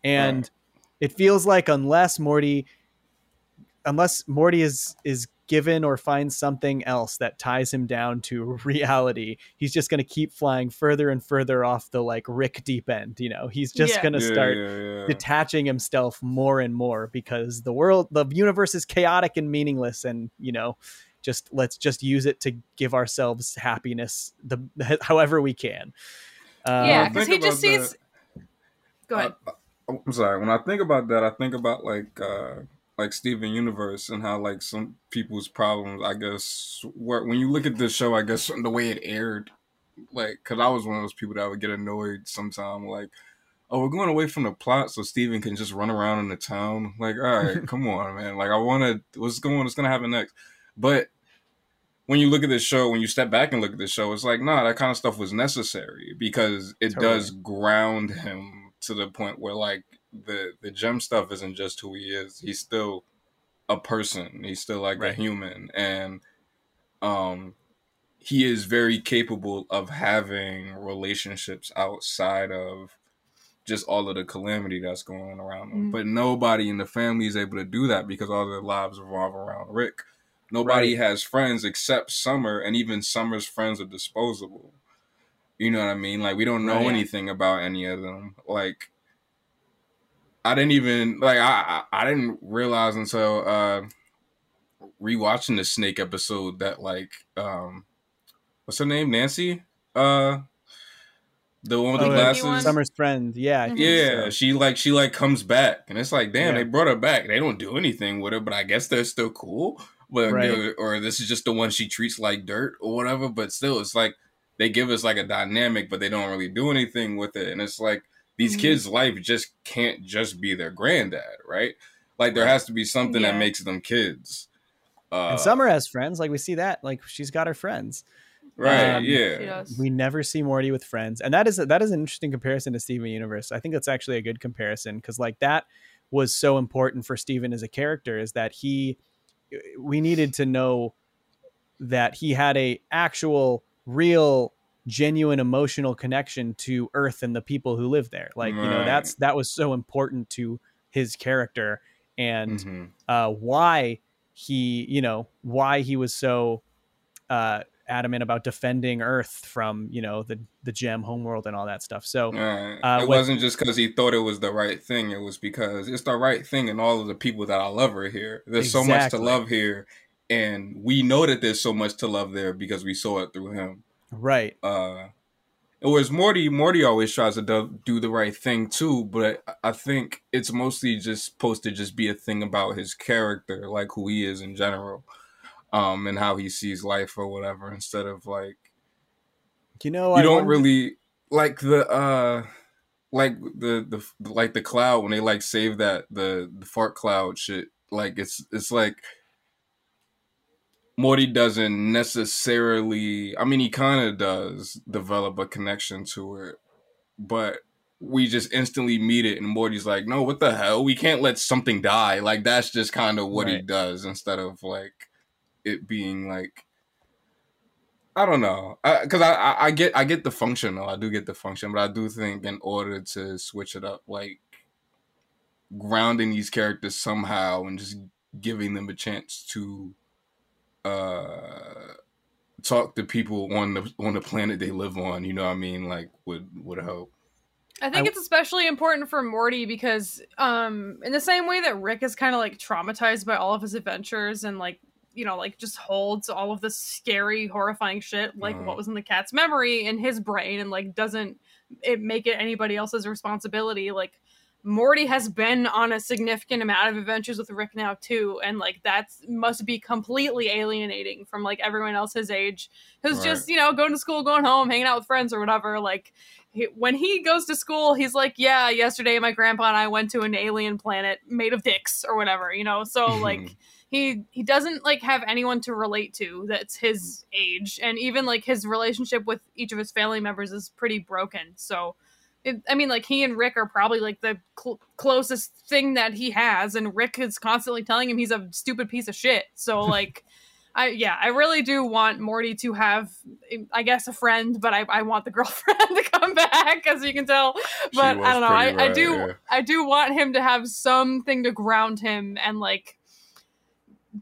And Right. it feels like unless Morty unless Morty is is given or finds something else that ties him down to <laughs> reality, he's just going to keep flying further and further off the like Rick deep end, you know. He's just Yeah. going to Yeah, start yeah, yeah. detaching himself more and more because the world the universe is chaotic and meaningless and, you know, just let's just use it to give ourselves happiness the <laughs> however we can. Um, yeah because he just about sees go ahead I, I- I'm sorry. When I think about that, I think about like uh like Steven Universe and how like some people's problems. I guess were, when you look at this show, I guess the way it aired, like because I was one of those people that would get annoyed sometime. Like, oh, we're going away from the plot so Steven can just run around in the town. Like, all right, <laughs> come on, man. Like, I want to, what's going, on, what's going to happen next? But when you look at this show, when you step back and look at this show, it's like, nah, that kind of stuff was necessary because it totally. does ground him to the point where, like, the the gem stuff isn't just who he is. He's still a person. He's still like right. a human, and um, he is very capable of having relationships outside of just all of the calamity that's going on around them. Mm-hmm. But nobody in the family is able to do that because all their lives revolve around Rick. Nobody right. has friends except Summer, and even Summer's friends are disposable. You know what I mean? Like we don't know right. anything about any of them. Like I didn't even like I I didn't realize until uh rewatching the Snake episode that like um what's her name Nancy uh the one with oh, the glasses Summer's friend yeah mm-hmm. yeah so. she like she like comes back and it's like damn yeah. they brought her back they don't do anything with her but I guess they're still cool but right. or this is just the one she treats like dirt or whatever but still it's like they give us like a dynamic but they don't really do anything with it and it's like these mm-hmm. kids' life just can't just be their granddad, right? Like there has to be something yeah. that makes them kids. Uh, and Summer has friends, like we see that, like she's got her friends. Right. Um, yeah. We never see Morty with friends, and that is that is an interesting comparison to Steven Universe. I think that's actually a good comparison because like that was so important for Steven as a character is that he we needed to know that he had a actual real genuine emotional connection to Earth and the people who live there. Like, right. you know, that's that was so important to his character and mm-hmm. uh, why he, you know, why he was so uh, adamant about defending Earth from, you know, the the gem homeworld and all that stuff. So right. uh, it wasn't just because he thought it was the right thing. It was because it's the right thing, and all of the people that I love are here. There's exactly. so much to love here, and we know that there's so much to love there because we saw it through him. Right. Uh, whereas Morty, Morty always tries to do, do the right thing too, but I think it's mostly just supposed to just be a thing about his character, like who he is in general, um, and how he sees life or whatever, instead of like, you know, you I don't wonder... really like the uh like the the like the cloud when they like save that the the fart cloud shit like it's it's like Morty doesn't necessarily I mean he kind of does develop a connection to it but we just instantly meet it and Morty's like no what the hell we can't let something die like that's just kind of what right. he does instead of like it being like I don't know because I, I, I get I get the function though I do get the function but I do think in order to switch it up like grounding these characters somehow and just giving them a chance to uh talk to people on the on the planet they live on you know what i mean like would would help I think I, it's especially important for Morty because, um, in the same way that Rick is kind of like traumatized by all of his adventures and like, you know, like just holds all of this scary, horrifying shit, like uh, what was in the cat's memory in his brain, and like doesn't it make it anybody else's responsibility. Like Morty has been on a significant amount of adventures with Rick now too, and like that must be completely alienating from like everyone else his age who's right. just you know going to school, going home, hanging out with friends or whatever. Like he, when he goes to school, he's like, yeah, yesterday my grandpa and I went to an alien planet made of dicks or whatever, you know. So <laughs> like he he doesn't like have anyone to relate to that's his age, and even like his relationship with each of his family members is pretty broken. So it, I mean, like he and Rick are probably like the cl- closest thing that he has, and Rick is constantly telling him he's a stupid piece of shit. So <laughs> like, I yeah, I really do want Morty to have, I guess, a friend, but I, I want the <laughs> girlfriend to come back, as you can tell. But I don't know, I, right, I do yeah. I do want him to have something to ground him and like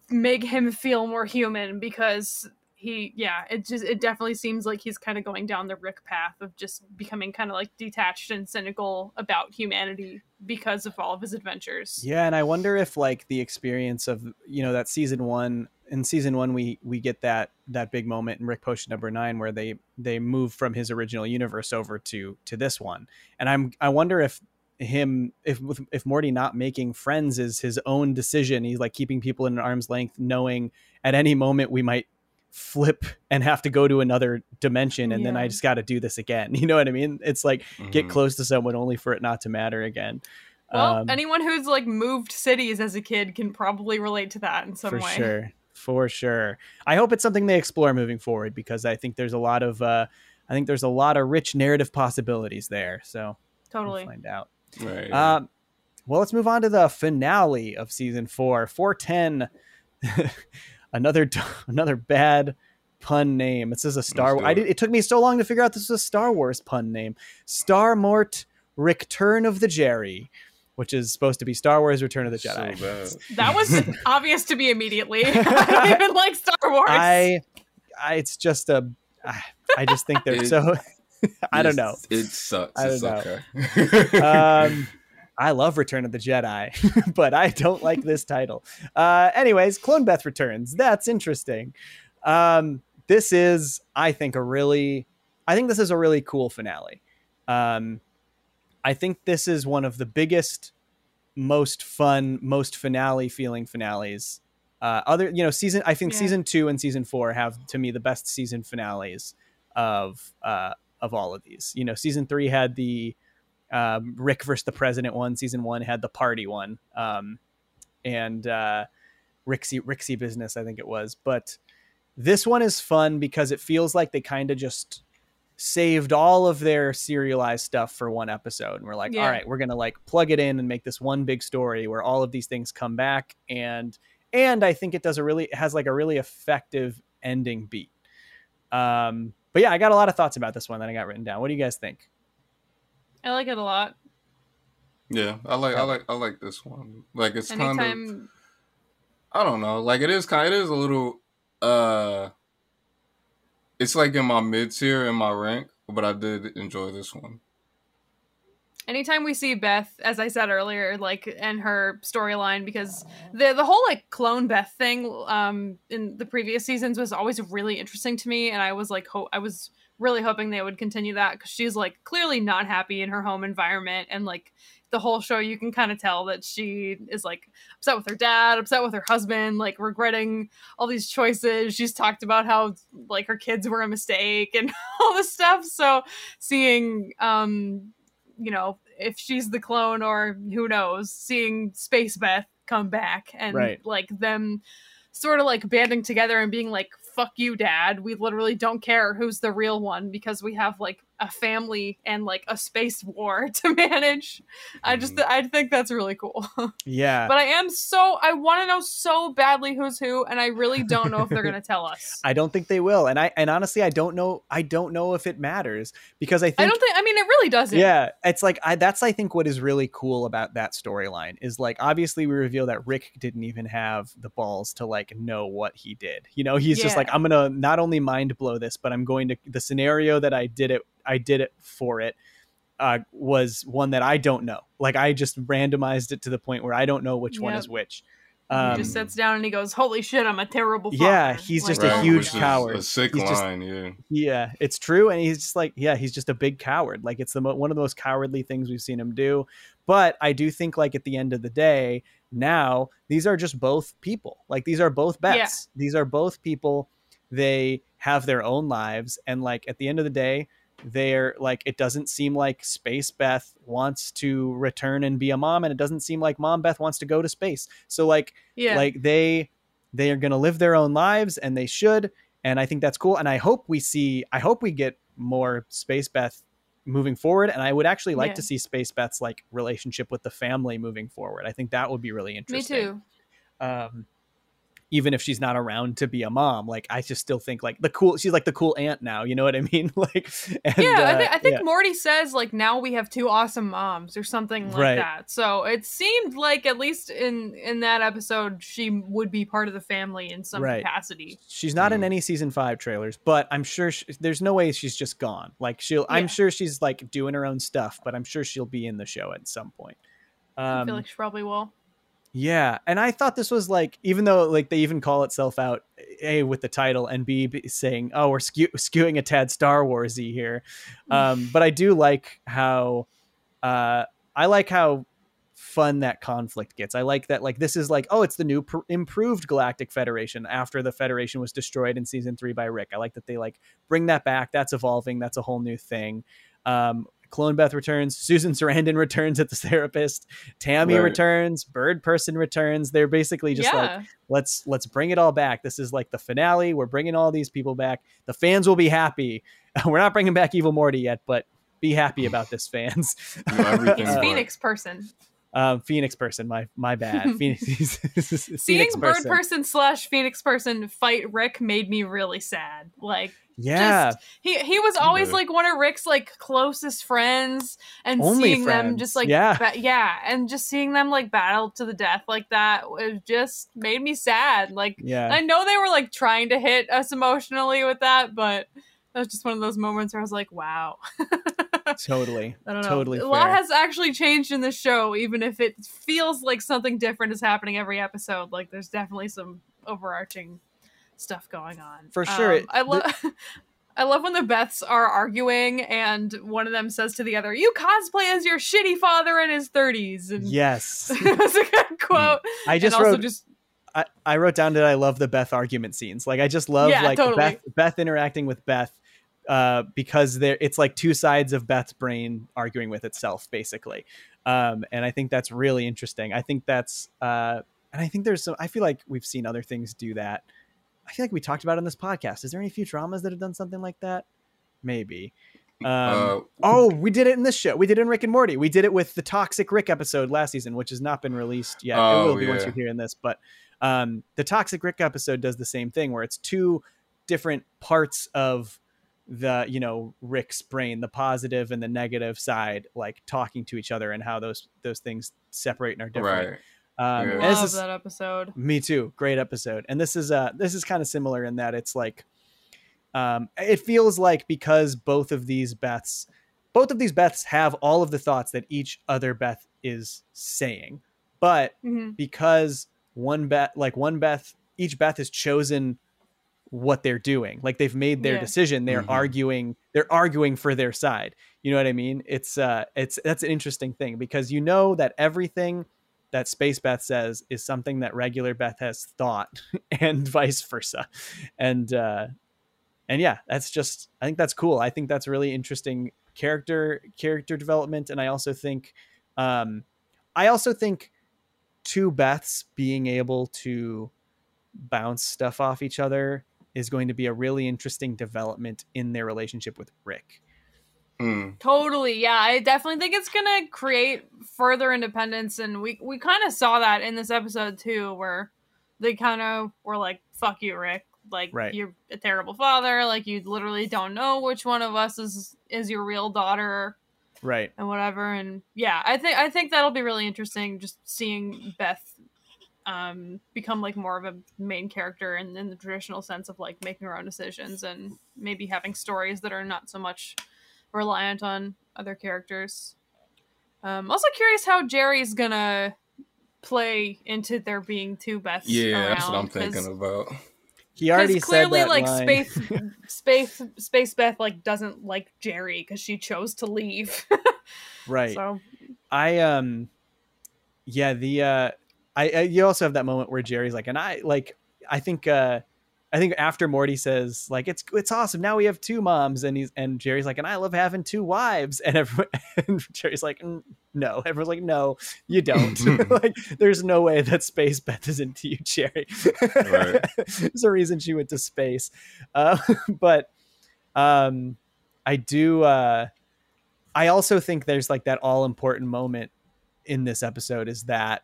make him feel more human because he yeah it just it definitely seems like he's kind of going down the rick path of just becoming kind of like detached and cynical about humanity because of all of his adventures. Yeah and i wonder if like the experience of you know that season one in season one we we get that that big moment in rick potion number nine where they they move from his original universe over to to this one. And i'm i wonder if him if if morty not making friends is his own decision he's like keeping people in arm's length knowing at any moment we might flip and have to go to another dimension and then I just got to do this again. <laughs> You know what I mean? It's like get Mhm. close to someone only for it not to matter again. Well, Um, anyone who's like moved cities as a kid can probably relate to that in some way. for way. sure. For sure. I hope it's something they explore moving forward because I think there's a lot of uh I think there's a lot of rich narrative possibilities there. So Totally. we'll find out. Right. Um, well, let's move on to the finale of season four. Four ten. <laughs> another <laughs> another bad pun name. It says a Star. Let's I it. did. It took me so long to figure out this was a Star Wars pun name. Star Mort Return of the Jerry, which is supposed to be Star Wars Return of the So Jedi. bad. <laughs> That was <laughs> obvious to me immediately. I don't even like Star Wars. I, I, it's just a. I, I just think they're It- so. I don't know. It sucks. I don't okay. um, I love Return of the Jedi, <laughs> but I don't like this title. Uh, anyways, Clone Beth returns. That's interesting. Um, this is, I think, a really, I think this is a really cool finale. Um, I think this is one of the biggest, most fun, most finale feeling finales. Uh, other, you know, season. I think Yeah. season two and season four have to me the best season finales of uh, of all of these. You know, season three had the um, Rick versus the President one. Season one had the party one, um, and uh, Ricksy Ricksy business, I think it was. But this one is fun because it feels like they kind of just saved all of their serialized stuff for one episode, and we're like, Yeah. all right, we're gonna like plug it in and make this one big story where all of these things come back and and I think it does a really it has like a really effective ending beat. Um, but yeah, I got a lot of thoughts about this one that I got written down. What do you guys think? I like it a lot. yeah, I like. I like. I like this one. Like it's kind of. I don't know. Like it is kind. It is a little. uh It's like in my mid tier in my rank, but I did enjoy this one. anytime we see Beth, as I said earlier, like and her storyline, because the the whole like clone Beth thing um in the previous seasons was always really interesting to me, and I was like, ho- I was really hoping they would continue that because she's like clearly not happy in her home environment, and like the whole show, you can kind of tell that she is like upset with her dad, upset with her husband, like regretting all these choices. She's talked about how like her kids were a mistake and <laughs> all this stuff. So seeing um you know, if she's the clone or who knows, seeing Space Beth come back and Right. like them sort of like banding together and being like, fuck you, dad. We literally don't care who's the real one because we have like a family and like a space war <laughs> to manage. I just, Mhm. I think that's really cool. <laughs> Yeah. but I am so, I want to know so badly who's who, and I really don't know if they're going <laughs> to tell us. I don't think they will. And I and honestly I don't know I don't know if it matters because I think I don't think, I mean, it really doesn't. yeah, it's like I that's I think what is really cool about that storyline is like obviously we reveal that Rick didn't even have the balls to like know what he did. You know, he's just like I'm going to not only mind blow this, but I'm going to the scenario that I did it I did it for it uh, was one that I don't know. Like I just randomized it to the point where I don't know which one is which. he Um, just sits down and he goes, "Holy shit, I'm a terrible." Father. Yeah, he's just a huge which is coward. A sick He's just- line. yeah. Yeah, it's true, and he's just like, yeah, he's just a big coward. Like it's the mo- one of the most cowardly things we've seen him do. But I do think, like at the end of the day, now these are just both people. Like these are both Yeah. Beths. These are both people. They have their own lives, and like at the end of the day, they're like it doesn't seem like Space Beth wants to return and be a mom, and it doesn't seem like Mom Beth wants to go to space. So like yeah. like they they are going to live their own lives and they should and i think that's cool and i hope we see i hope we get more space beth moving forward and i would actually like Yeah. to see space beth's like relationship with the family moving forward i think that would be really interesting. Me too. um even if she's not around to be a mom like i just still think like the cool she's like the cool aunt now you know what i mean <laughs> like and, yeah, I, uh, thi- I think yeah. Morty says like now we have two awesome moms or something like Right. that. So it seemed like at least in in that episode she would be part of the family in some Right. capacity. She's not in Mhm. any season five trailers, but I'm sure she, there's no way she's just gone. Like she'll, I'm sure she's like doing her own stuff, but I'm sure she'll be in the show at some point. I Um, feel like she probably will. Yeah, and I thought this was like, even though like they even call itself out, a with the title, and b saying, oh, we're skew- skewing a tad Star Warsy here. Um, <laughs> but I do like how, uh, I like how fun that conflict gets. I like that like this is like oh it's the new pr- improved Galactic Federation after the Federation was destroyed in season 3 by Rick. I like that they like bring that back. That's evolving. That's a whole new thing. Um Clone Beth returns, Susan Sarandon returns at the therapist, Tammy Right. returns, Bird Person returns. They're basically just like let's let's bring it all back. This is like the finale. We're bringing all these people back. The fans will be happy. <laughs> We're not bringing back Evil Morty yet, but be happy about this, <laughs> fans. You He's Phoenix person. Um, Phoenix person, my my bad. <laughs> Phoenix, Seeing Phoenix Bird person. person slash Phoenix person fight Rick made me really sad. Like Yeah, he he was always like one of Rick's like closest friends, and Only seeing them just like Yeah. ba- yeah, and just seeing them like battle to the death like that it just made me sad. Like yeah. I know they were like trying to hit us emotionally with that, but that was just one of those moments where I was like, wow. <laughs> totally. I don't know. Totally a lot fair. has actually changed in this show, even if it feels like something different is happening every episode. Like there's definitely some overarching stuff going on. For sure. Um, I love. <laughs> I love when the Beths are arguing and one of them says to the other, "You cosplay as your shitty father in his 30s." And Yes. <laughs> was a good quote. I just and also wrote just I, I wrote down that I love the Beth argument scenes. Like I just love Yeah, like totally. Beth Beth interacting with Beth uh, because there it's like two sides of Beth's brain arguing with itself basically. Um, and I think that's really interesting. I think that's uh, and I think there's some I feel like we've seen other things do that. I feel like we talked about it on this podcast. Is there any Futuramas that have done something like that? Maybe. Um, Uh, oh, we did it in this show. We did it in Rick and Morty. We did it with the Toxic Rick episode last season, which has not been released yet. it Oh, will be once you're hearing this. But um, the Toxic Rick episode does the same thing, where it's two different parts of the you know Rick's brain, the positive and the negative side, like talking to each other and how those those things separate and are different. right. Um, Yeah. love is- that episode. me too. Great episode. And this is uh this is kind of similar in that it's like um it feels like because both of these Beths both of these Beths have all of the thoughts that each other Beth is saying. But Mhm. because one Beth like one Beth each Beth has chosen what they're doing. Like they've made their Yeah. decision. They're Mhm. arguing they're arguing for their side. You know what I mean? It's uh it's that's an interesting thing because you know that everything that Space Beth says is something that regular Beth has thought <laughs> and vice versa. And uh and yeah, that's just I think that's cool. I think that's really interesting character character development and I also think um I also think two Beths being able to bounce stuff off each other is going to be a really interesting development in their relationship with Rick. Mm. Totally, yeah. I definitely think it's gonna create further independence, and we we kind of saw that in this episode too, where they kind of were like, "Fuck you, Rick! Like Right. you're a terrible father. Like you literally don't know which one of us is is your real daughter, Right. and whatever." And yeah, I think I think that'll be really interesting, just seeing Beth um become like more of a main character in, in the traditional sense of like making her own decisions and maybe having stories that are not so much reliant on other characters. Um, also curious how Jerry's gonna play into there being two Beths. Yeah, that's what I'm thinking about. He already clearly, said that like line. space, <laughs> space, space Beth like doesn't like Jerry because she chose to leave. <laughs> right. So I um yeah, the uh I, I you also have that moment where Jerry's like and I like I think uh I think after Morty says like it's it's awesome now we have two moms and he's and Jerry's like and I love having two wives. <laughs> And everyone and Jerry's like "Mm, no. Everyone's like no you don't. <laughs> <laughs> Like there's no way that space Beth is into you Jerry. Right. there's a reason she went to space. Uh, but um I do uh I also think there's like that all important moment in this episode is that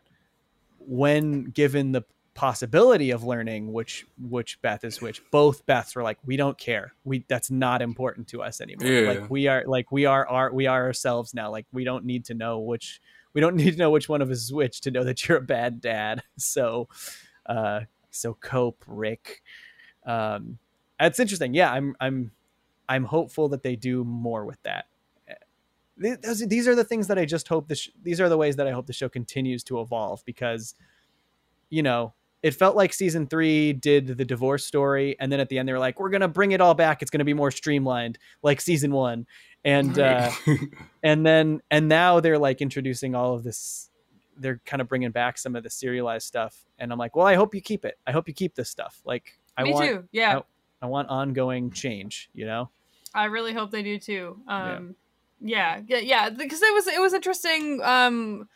when given the possibility of learning which which Beth is which, both Beths were like, we don't care. We that's not important to us anymore. Yeah. Like we are like we are our we are ourselves now. Like we don't need to know which we don't <laughs> need to know which one of us is which to know that you're a bad dad. <laughs> So uh so cope, Rick. Um it's interesting. Yeah, I'm I'm I'm hopeful that they do more with that. Th- those- These are the things that I just hope this. These are the ways that I hope the show continues to evolve because, you know, it felt like season three did the divorce story, and then at the end they were like, "We're gonna bring it all back. It's gonna be more streamlined, like season one." And uh, <laughs> and then and now they're like introducing all of this they're kind of bringing back some of the serialized stuff, and I'm like, well, I hope you keep it. I hope you keep this stuff. Like, I Me want, too. Yeah. I want ongoing change. You know? I really hope they do too. Um, yeah, yeah, yeah, because it was it was interesting. Um,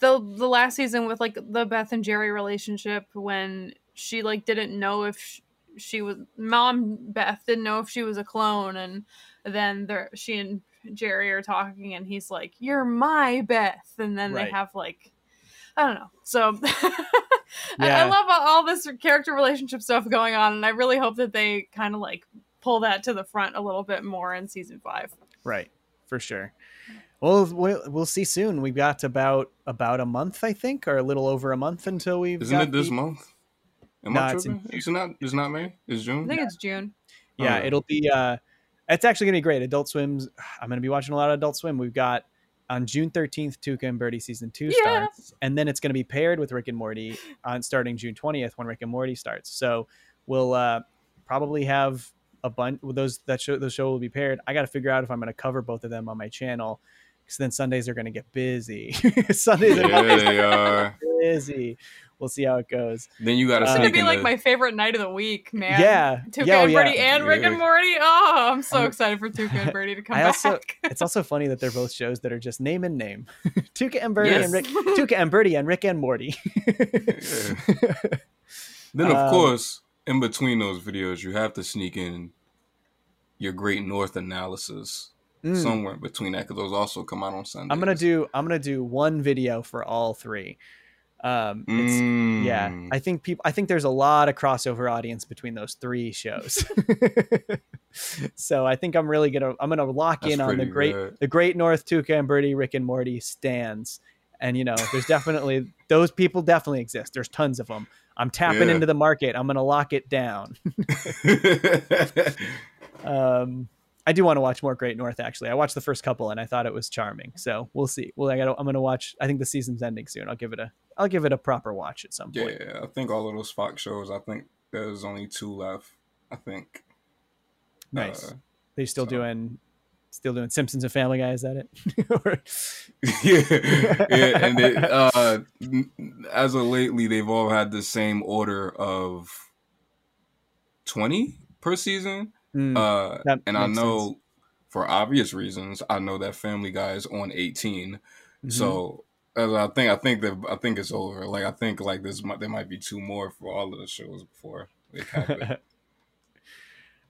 the the last season with like the Beth and Jerry relationship when she like didn't know if she, she was mom Beth didn't know if she was a clone, and then there she and Jerry are talking, and he's like, "You're my Beth," and then Right. they have like. I don't know. So <laughs> I, I love all, all this character relationship stuff going on, and I really hope that they kind of like pull that to the front a little bit more in season five. Right, for sure. Well, we'll we'll see soon. We've got about about a month, I think, or a little over a month until we've. Isn't got it this the- month? Am Nah, I it's in tripping? It's not. It's not May. It's June. I June. think it's June. Yeah, Alright. it'll be. uh It's actually gonna be great. Adult Swim's. <sighs> I'm gonna be watching a lot of Adult Swim. We've got on June 13th, Tuca and Birdie season two Yeah. starts, and then it's gonna be paired with Rick and Morty on starting June 20th when Rick and Morty starts. So we'll uh probably have a bunch. Those that show the show will be paired. I got to figure out if I'm gonna cover both of them on my channel. Because then Sundays are going to get busy. <laughs> Sundays are Yeah, gonna they are. get busy. We'll see how it goes. Then you got to It's gonna be like the- my favorite night of the week, man. Yeah, Tuca yeah, oh, and yeah. Birdie and Rick and Morty. Oh, I'm so I'm- excited for Tuca and Birdie to come I also- back. <laughs> it's also funny that they're both shows that are just name and name. <laughs> Tuca and Birdie Yes. and Rick. Tuca and Birdie and Rick and Morty. Then of Um, course, in between those videos, you have to sneak in your Great North analysis Mm. somewhere between that because those also come out on Sunday. I'm gonna do. I'm gonna do one video for all three. Um, it's yeah. Mm. I think people. I think there's a lot of crossover audience between those three shows. <laughs> so I think I'm really gonna. I'm gonna lock That's in on the great, good. the Great North Tuca and Birdie, Rick and Morty stands. And you know, there's definitely <laughs> those people definitely exist. There's tons of them. I'm tapping Yeah. into the market. I'm gonna lock it down. <laughs> um, I do want to watch more Great North. Actually, I watched the first couple and I thought it was charming. So we'll see. Well, I gotta, I'm gonna watch. I think the season's ending soon. I'll give it a. I'll give it a proper watch at some point. yeah, I think all of those Fox shows. I think there's only two left. I think. Nice. Uh, They're still so- doing, still doing Simpsons and Family Guy. Is that it? <laughs> Yeah, yeah, and it, <laughs> uh, as of lately, they've all had the same order of twenty per season. Mm, Uh, and I know sense. for obvious reasons, I know that Family Guy is on 18. mhm. So as I think, I think that I think it's over. Like I think like this, might, there might be two more for all of the shows before <laughs>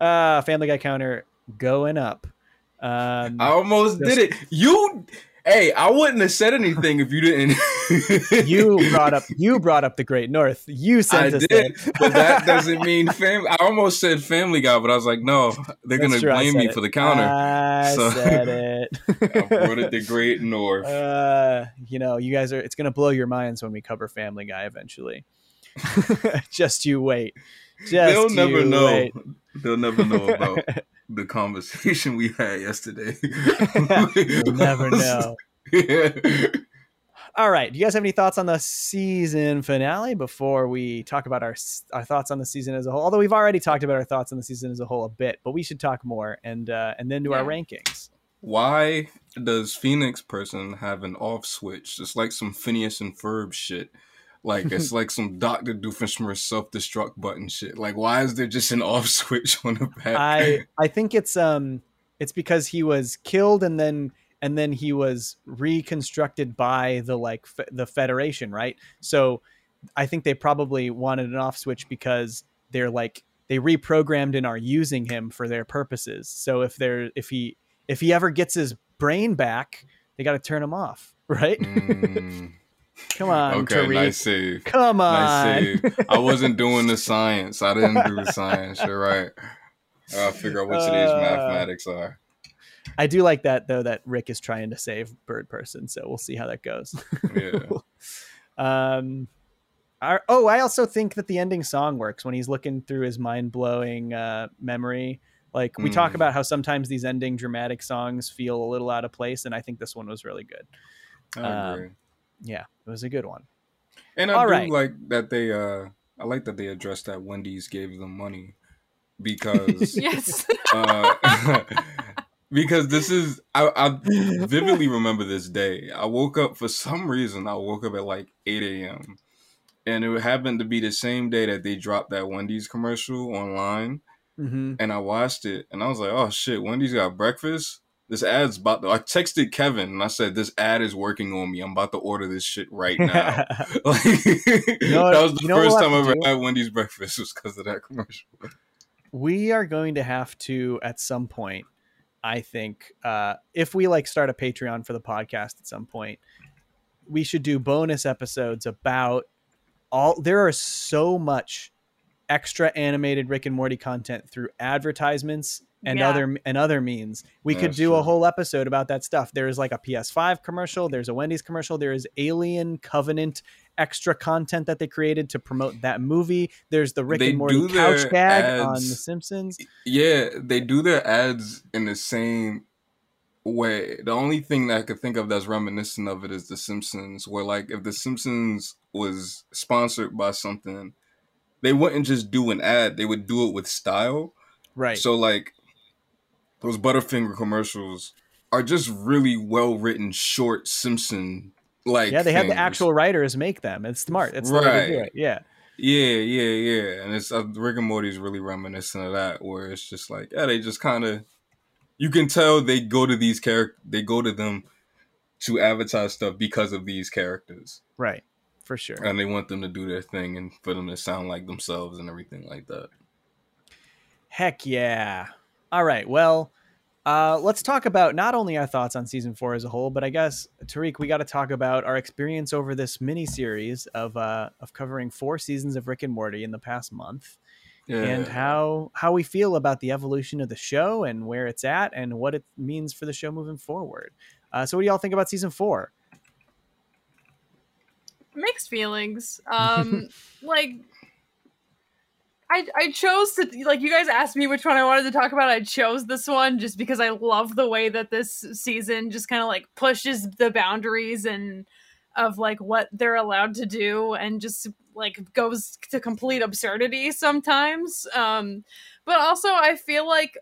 uh, Family Guy counter going up. <laughs> Um, I almost did it. You, hey, I wouldn't have said anything if you didn't. <laughs> you <laughs> brought up you brought up the Great North. You I sent us did, but that <laughs> doesn't mean family. I almost said Family Guy, but I was like, no, they're That's gonna true, blame me it. for the counter. I So- said it. I brought it the Great North. uh, you know, you guys are. It's gonna blow your minds when we cover Family Guy eventually. Just you wait. Just They'll never you know. wait. They'll never know <laughs> about the conversation we had yesterday. <laughs> You'll never <laughs> know. Yeah. All right. Do you guys have any thoughts on the season finale before we talk about our our thoughts on the season as a whole? Although we've already talked about our thoughts on the season as a whole a bit, but we should talk more and uh, and then do our rankings. Why does Phoenix person have an off switch? It's like some Phineas and Ferb shit. Like <laughs> it's like some Doctor Doofenshmirtz self destruct button shit. Like why is there just an <laughs> off switch on the back? I I think it's um it's because he was killed and then and then he was reconstructed by the like fe- the Federation, right? So I think they probably wanted an off switch because they're like they reprogrammed and are using him for their purposes. So if they're if he if he ever gets his brain back, they got to turn him off, <laughs> right? Mm, Come on, okay, Tariq. nice save. Come on. Nice save. I wasn't doing the science. I didn't do the <laughs> science. You're right. I figure out what today's Uh, mathematics are. I do like that though that Rick is trying to save Bird Person, so we'll see how that goes. Yeah. <laughs> um our, oh i also think that the ending song works when he's looking through his mind-blowing uh memory like we talk Mm. about how sometimes these ending dramatic songs feel a little out of place and i think this one was really good I Um, agree. yeah it was a good one And I All do right. like that they uh I like that they addressed that Wendy's gave them money because <laughs> yes. uh <laughs> because this is I, I vividly remember this day. I woke up for some reason. I woke up at like eight a.m. and it happened to be the same day that they dropped that Wendy's commercial online. Mm-hmm. And I watched it, and I was like, "Oh shit, Wendy's got breakfast." This ad's about to. I texted Kevin and I said, "This ad is working on me. I'm about to order this shit right now." <laughs> <laughs> like, know- <laughs> that was the you first time I ever do? had Wendy's breakfast was because of that commercial. we are going to have to at some point i think uh if we like start a patreon for the podcast at some point we should do bonus episodes about all there are so much extra animated rick and morty content through advertisements and Yeah. other and other means we could That's do a whole episode about that stuff there is like a ps5 commercial there's a wendy's commercial there is alien covenant extra content that they created to promote that movie there's the rick They and morty do couch their gag on the simpsons Yeah, they do their ads in the same way. The only thing that I could think of that's reminiscent of it is The Simpsons, where like if The Simpsons was sponsored by something, they wouldn't just do an ad; they would do it with style. right So like those Butterfinger commercials are just really well written, short Simpson like. yeah they had the actual writers make them it's smart it's the way to do Right. it yeah Yeah, yeah, yeah, and it's uh, Rick and Morty is really reminiscent of that, where it's just like, yeah, they just kind of, you can tell they go to these character, they go to them to advertise stuff because of these characters, right for sure and they want them to do their thing and for them to sound like themselves and everything like that. Heck yeah. All right. Well, uh, let's talk about not only our thoughts on season four as a whole, but I guess Tariq, we got to talk about our experience over this mini series of uh, of covering four seasons of Rick and Morty in the past month, Yeah, and how how we feel about the evolution of the show and where it's at and what it means for the show moving forward. Uh, so, what do y'all think about season four? mixed feelings. <laughs> Um, like I I chose to like you guys asked me which one I wanted to talk about. I chose this one just because I love the way that this season just kind of like pushes the boundaries and of like what they're allowed to do and just like goes to complete absurdity sometimes. Um, but also I feel like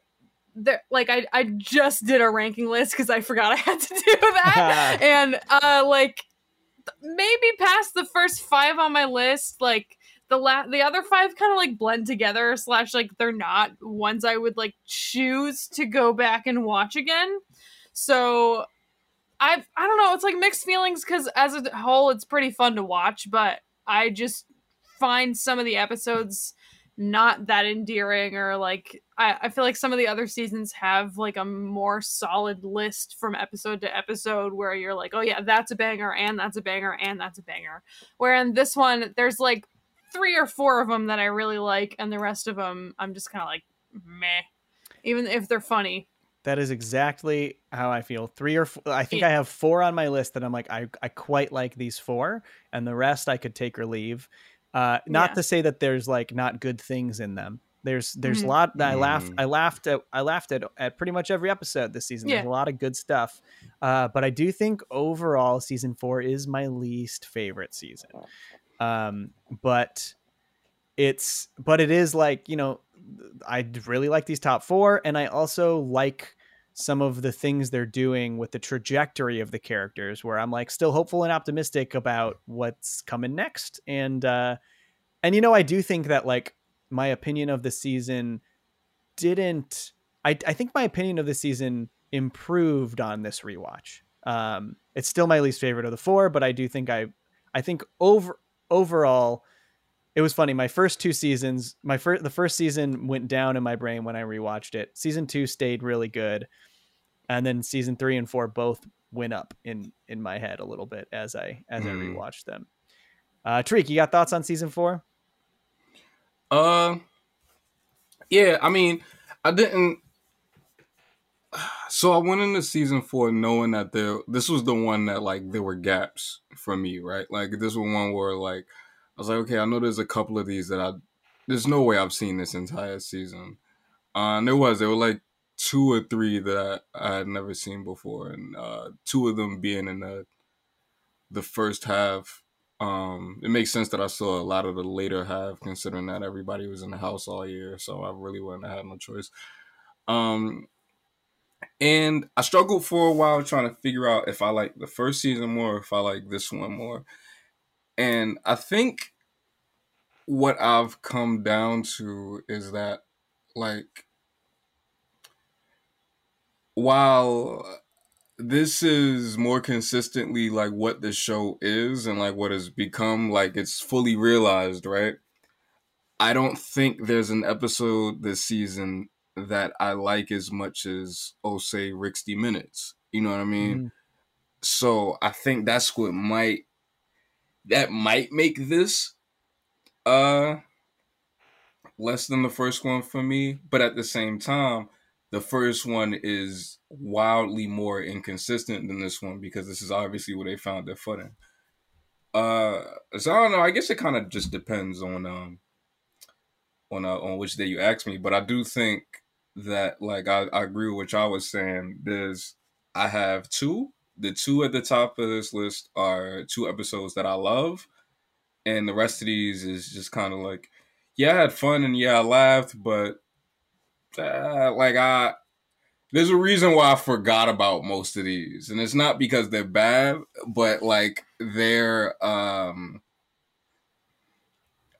there like I I just did a ranking list because I forgot I had to do <laughs> that <laughs> and uh like maybe past the first five on my list like the la- the other five kind of like blend together slash like they're not ones i would like choose to go back and watch again. So i i don't know it's like mixed feelings because as a whole it's pretty fun to watch but i just find some of the episodes not that endearing or like I, I feel like some of the other seasons have like a more solid list from episode to episode where you're like oh yeah that's a banger and that's a banger and that's a banger. Where in this one there's like three or four of them that i really like and the rest of them i'm just kind of like meh even if they're funny That is exactly how I feel. Three or four, I think Yeah. I have four on my list that I'm like, I, I quite like these four, and the rest I could take or leave. Uh, not Yeah. to say that there's like not good things in them. There's there's a Mhm. lot that I laughed Mhm. I laughed at I laughed at at pretty much every episode this season. There's a lot of good stuff, uh, but I do think overall season four is my least favorite season. Um, but it's but it is like you know I really like these top four, and I also like some of the things they're doing with the trajectory of the characters, where I'm like still hopeful and optimistic about what's coming next, and uh, and you know I do think that like my opinion of the season didn't. I I think my opinion of the season improved on this rewatch. Um, it's still my least favorite of the four, but I do think I I think over overall it was funny. My first two seasons, my first the first season went down in my brain when I rewatched it. Season two stayed really good, and then season three and four both went up in in my head a little bit as I as I Hmm. rewatched them. Uh, Tariq, you got thoughts on season four? Uh, yeah. I mean, I didn't. So I went into season four knowing that there, this was the one that like there were gaps for me, right? Like this was one where like I was like, okay, I know there's a couple of these that I, there's no way I've seen this entire season. Uh, and there was, there were like two or three that I, had never seen before, and uh, two of them being in the the first half. Um, it makes sense that I saw a lot of the later half, considering that everybody was in the house all year, so I really wouldn't have had no choice. Um, and I struggled for a while trying to figure out if I like the first season more or if I like this one more. And I think what I've come down to is that like while this is more consistently like what the show is and like what has become like it's fully realized, right? I don't think there's an episode this season that I like as much as oh say 60 minutes. You know what I mean? Mm. So I think that's what might that might make this uh less than the first one for me, but at the same time, the first one is wildly more inconsistent than this one because this is obviously where they found their footing. Uh, so I don't know. I guess it kind of just depends on um on uh, on which day you ask me, but I do think that like I, I agree with what y'all was saying. There's I have two. The two at the top of this list are two episodes that I love, and the rest of these is just kind of like, yeah, I had fun and yeah, I laughed, but uh, like I there's a reason why I forgot about most of these, and it's not because they're bad, but like they're um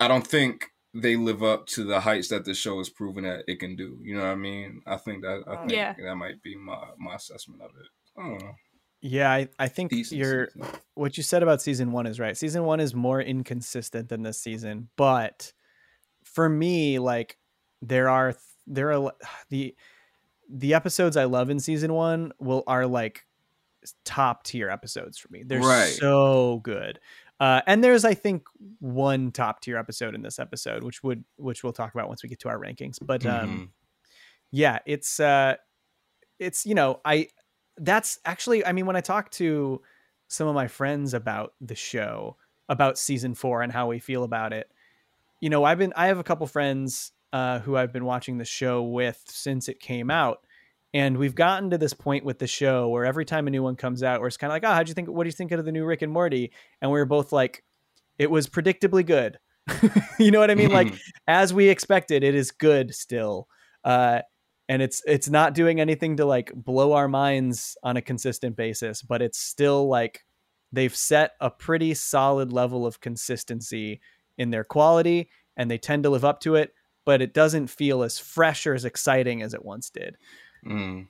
I don't think they live up to the heights that the show has proven that it can do. You know what I mean? I think that I think yeah. that might be my my assessment of it. I don't know. Yeah, I, I think you're what you said about season one is right. Season one is more inconsistent than this season, but for me, like there are there are <sighs> the the episodes I love in season one will are like top tier episodes for me. They're right. so good. Uh, and there's, I think, one top tier episode in this episode, which would which we'll talk about once we get to our rankings. But um, mm-hmm. yeah, it's uh, it's you know, I that's actually, I mean, when I talk to some of my friends about the show, about season four and how we feel about it, you know, I've been I have a couple friends uh, who I've been watching the show with since it came out, and we've gotten to this point with the show where every time a new one comes out, where it's kind of like, oh, how'd you think? What do you think of the new Rick and Morty? And we are both like, it was predictably good. <laughs> you know what I mean? like as we expected, it is good still. Uh, and it's it's not doing anything to like blow our minds on a consistent basis, but it's still like they've set a pretty solid level of consistency in their quality and they tend to live up to it, but it doesn't feel as fresh or as exciting as it once did. Mm.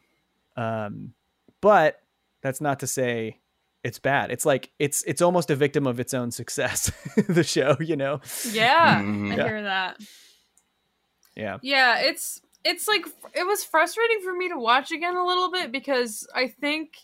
Um, but that's not to say it's bad. It's like it's it's almost a victim of its own success. <laughs> the show, you know. Yeah, mm-hmm. I yeah. hear that. Yeah. Yeah, it's it's like it was frustrating for me to watch again a little bit because I think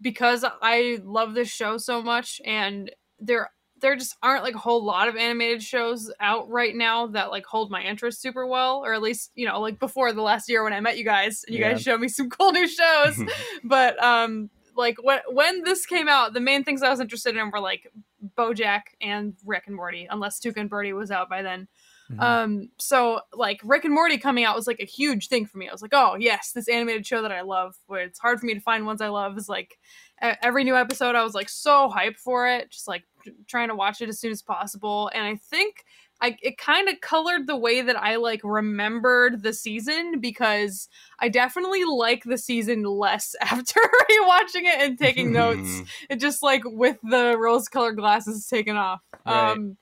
because I love this show so much and there there just aren't like a whole lot of animated shows out right now that like hold my interest super well or at least you know like before the last year when i met you guys and you yeah. guys showed me some <laughs> cool new shows <laughs> but um like when when this came out the main things i was interested in were like bojack and rick and morty unless tuca and birdie was out by then mm-hmm. um so like rick and morty coming out was like a huge thing for me i was like oh yes this animated show that i love where it's hard for me to find ones i love is like every new episode i was like so hyped for it just like trying to watch it as soon as possible. And I think I, it kind of colored the way that I like remembered the season because I definitely like the season less <laughs> after <laughs> rewatching it and taking notes. <laughs> It just like with the rose colored glasses taken off. Right. Um,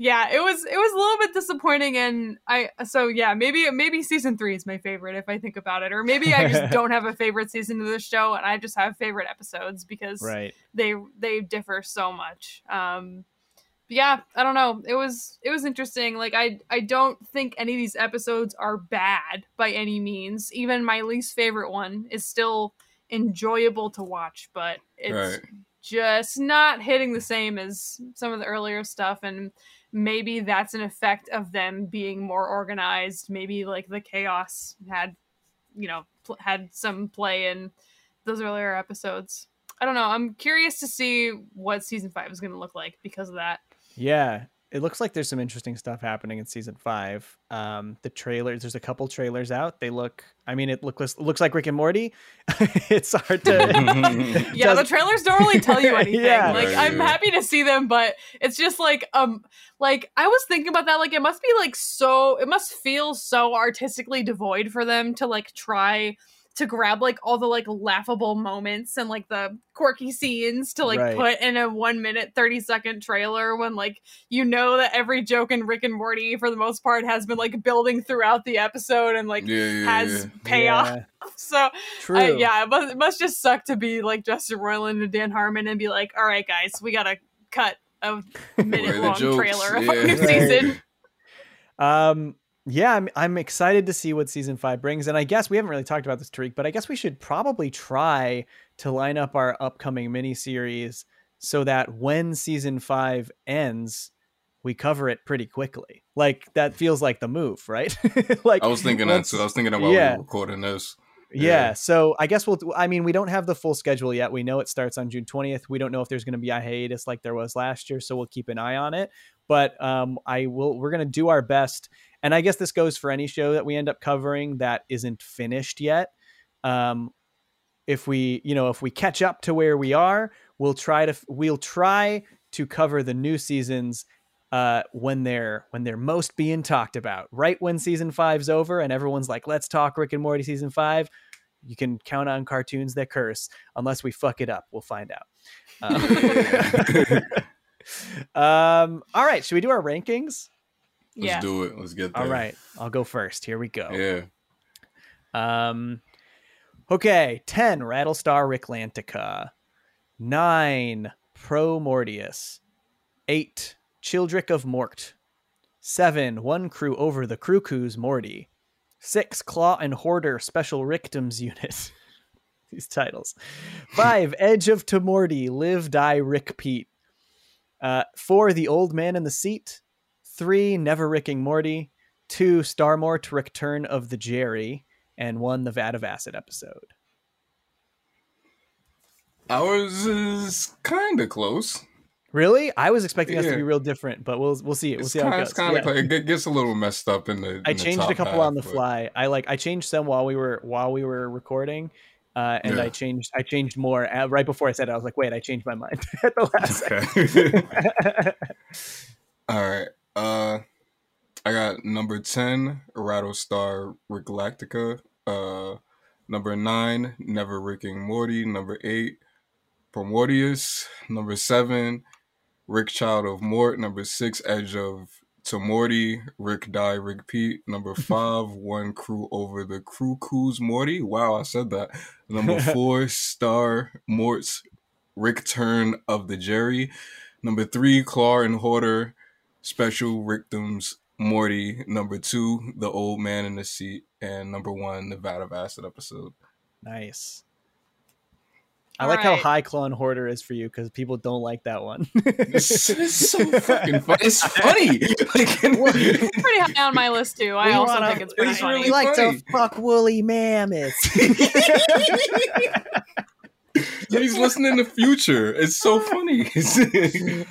yeah, it was it was a little bit disappointing, and I so yeah maybe maybe season three is my favorite if I think about it, or maybe I just <laughs> don't have a favorite season of the show and I just have favorite episodes because right. they they differ so much. Um, yeah, I don't know. It was it was interesting. Like I I don't think any of these episodes are bad by any means. Even my least favorite one is still enjoyable to watch, but it's right. just not hitting the same as some of the earlier stuff and maybe that's an effect of them being more organized. Maybe like the chaos had you know pl- had some play in those earlier episodes. I don't know. I'm curious to see what season five is going to look like because of that. Yeah it looks like there's some interesting stuff happening in season five. Um, the trailers, there's a couple trailers out. They look, I mean, it looks looks like Rick and Morty. <laughs> it's hard to. <laughs> yeah, the trailers don't really tell you <laughs> anything. yeah. Like I'm happy to see them, but it's just like um, like I was thinking about that. Like it must be like so, it must feel so artistically devoid for them to like try to grab like all the like laughable moments and like the quirky scenes to like Right. put in a one minute, 30 second trailer when like you know that every joke in Rick and Morty for the most part has been like building throughout the episode and like yeah, yeah, has yeah. payoff. Yeah, <laughs> So true. I, yeah, it must, it must just suck to be like Justin Roiland and Dan Harmon and be like, all right, guys, we gotta cut a <laughs> minute Where are the long jokes? trailer of Yeah. our new Right. season. <laughs> Um, yeah, I'm, I'm excited to see what season five brings. And I guess we haven't really talked about this, Tariq, but I guess we should probably try to line up our upcoming miniseries so that when season five ends, we cover it pretty quickly. Like that feels like the move, right? <laughs> like I was thinking that too. I was thinking about yeah. we recording this. Yeah. Yeah. So I guess we'll, I mean, we don't have the full schedule yet. We know it starts on June 20th. We don't know if there's going to be a hiatus like there was last year. So we'll keep an eye on it. But um, I will, we're going to do our best. And I guess this goes for any show that we end up covering that isn't finished yet. Um, if we, you know, if we catch up to where we are, we'll try to, we'll try to cover the new seasons uh, when they're when they're most being talked about. Right when season five's over and everyone's like, "Let's talk Rick and Morty season five. You can count on cartoons that curse, unless we fuck it up. We'll find out. Um, <laughs> <laughs> um, all right, should we do our rankings? Let's Yeah. do it. Let's get there. All right, I'll go first. Here we go. Yeah. Um, okay, ten Rattlestar Ricklactica, nine Promortyus, eight Childrick of Mort, seven One Crew over the Cuckoo's Morty, six Claw and Hoarder Special Ricktim's Unit. <laughs> These titles. Five <laughs> Edge of Tomorty Live Die Rickpeat. Uh, four The Old Man in the Seat. Three Never Ricking Morty. Two Starmort Return of the Jerry and one the Vat of Acid episode. Ours is kind of close. Really? I was expecting us to be real different, but we'll we'll see it. We'll It's see how it goes. it's kind Yeah. of like, it gets a little messed up in the. I in the changed a couple half, on the but- fly. I like I changed some while we were while we were recording, uh, and Yeah. I changed I changed more uh, right before I said it. I was like, wait, I changed my mind <laughs> at the last. Okay. <laughs> <laughs> All right. Uh, I got number ten, Rattlestar Rick Galactica. Uh, number nine, Never Ricking Morty. Number eight, Primordius. Number seven, Rick Child of Mort. Number six, Edge of Tomorty. Rick Die Rickpeat. Number <laughs> five, One Crew Over the Crewcoo's Morty. Wow, I said that. Number <laughs> four, Star Mort's Rickturn of the Jerry. Number three, Claw and Hoarder, Special Victims, Morty. Number two, The Old Man in the Seat. And number one, the Vat of Acid episode. nice. I like how high Clone Hoarder is for you because people don't like that one. <laughs> It's, it's so fucking funny. It's funny. <laughs> Like, <laughs> Pretty high on my list too. I also wanna- think it's pretty it's funny. really we like funny. to fuck woolly mammoths. He's listening to Future. It's so funny.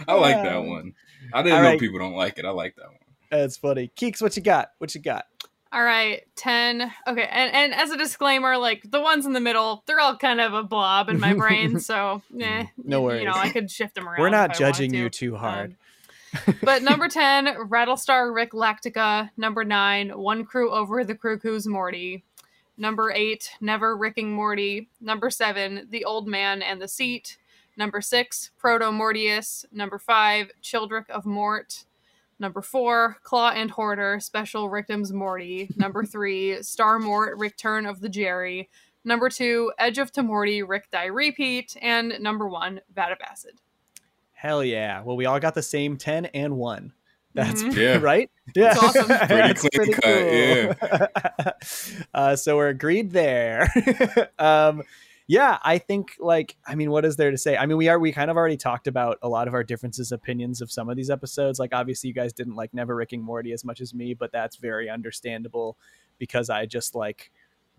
I like that one. I didn't All know right. people don't like it. I like that one. That's funny. Keeks, what you got? What you got? All right, ten. Okay, and and as a disclaimer, like the ones in the middle, they're all kind of a blob in my brain. <laughs> So, eh, No worries. You know. I could shift them around. We're not judging wanted you to. too hard. Um, <laughs> but number <laughs> 10, Rattlestar Ricklactica. Number 9, One Crew Over the Crew Cuckoo's Morty. Number 8, Never Ricking Morty. Number 7, The Old Man and the Seat. Number 6, Proto Mortius. Number 5, Childrick of Mort. Number 4, Claw and Hoarder, Special Victims Morty. Number 3, Star Mort, Return of the Jerry. Number 2, Edge of Tomorty, Rick Die Repeat. And number 1, Vat of Acid. Hell yeah. Well, we all got the same 10 and 1. That's Mhm. Yeah. right? Yeah. It's awesome. <laughs> Pretty That's clean cut, cool. <laughs> uh, so we're agreed there. <laughs> um, yeah, I think like I mean, what is there to say? I mean, we are we kind of already talked about a lot of our differences, opinions of some of these episodes. Like obviously, you guys didn't like Never Ricking Morty as much as me, but that's very understandable because I just like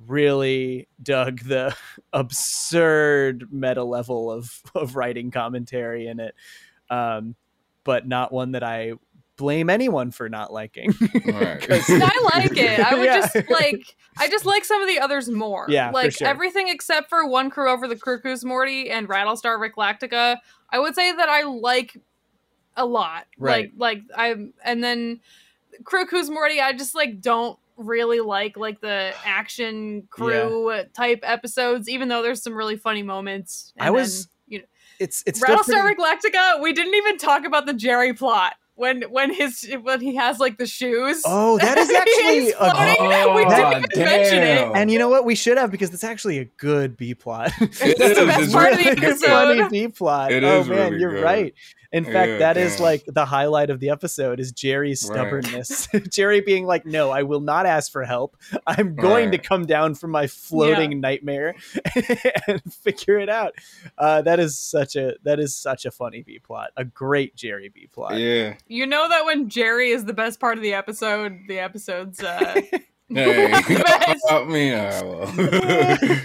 really dug the <laughs> absurd meta level of of writing commentary in it, um, but not one that I blame anyone for not liking. All right. <laughs> I like it. I would Yeah. just like I just like some of the others more. Yeah, for like sure. everything except for One Crew Over the Cuckoo's Morty and Rattlestar Ricklactica. I would say that I like a lot. Right. Like like I'm and then Cuckoo's Morty. I just like don't really like like the action crew type episodes, even though there's some really funny moments. I was- then, you know, It's it's still Rattlestar pretty- Galactica. We didn't even talk about the Jerry plot when when his when he has like the shoes. Oh, that is <laughs> actually a floating. Oh, we didn't even mention it. And you know what? We should have because it's actually a good B plot. It That's the best it's part of the really Really <laughs> good. episode. funny B plot. It oh is man, really you're good. right. In fact, Yeah, that is damn. like the highlight of the episode is Jerry's Right. stubbornness. <laughs> Jerry being like, "No, I will not ask for help. I'm going to come down from my floating nightmare <laughs> and figure it out." Uh, that is such a that is such a funny B plot. A great Jerry B plot. Yeah. You know that when Jerry is the best part of the episode, the episode's uh <laughs> Hey. The best. I mean,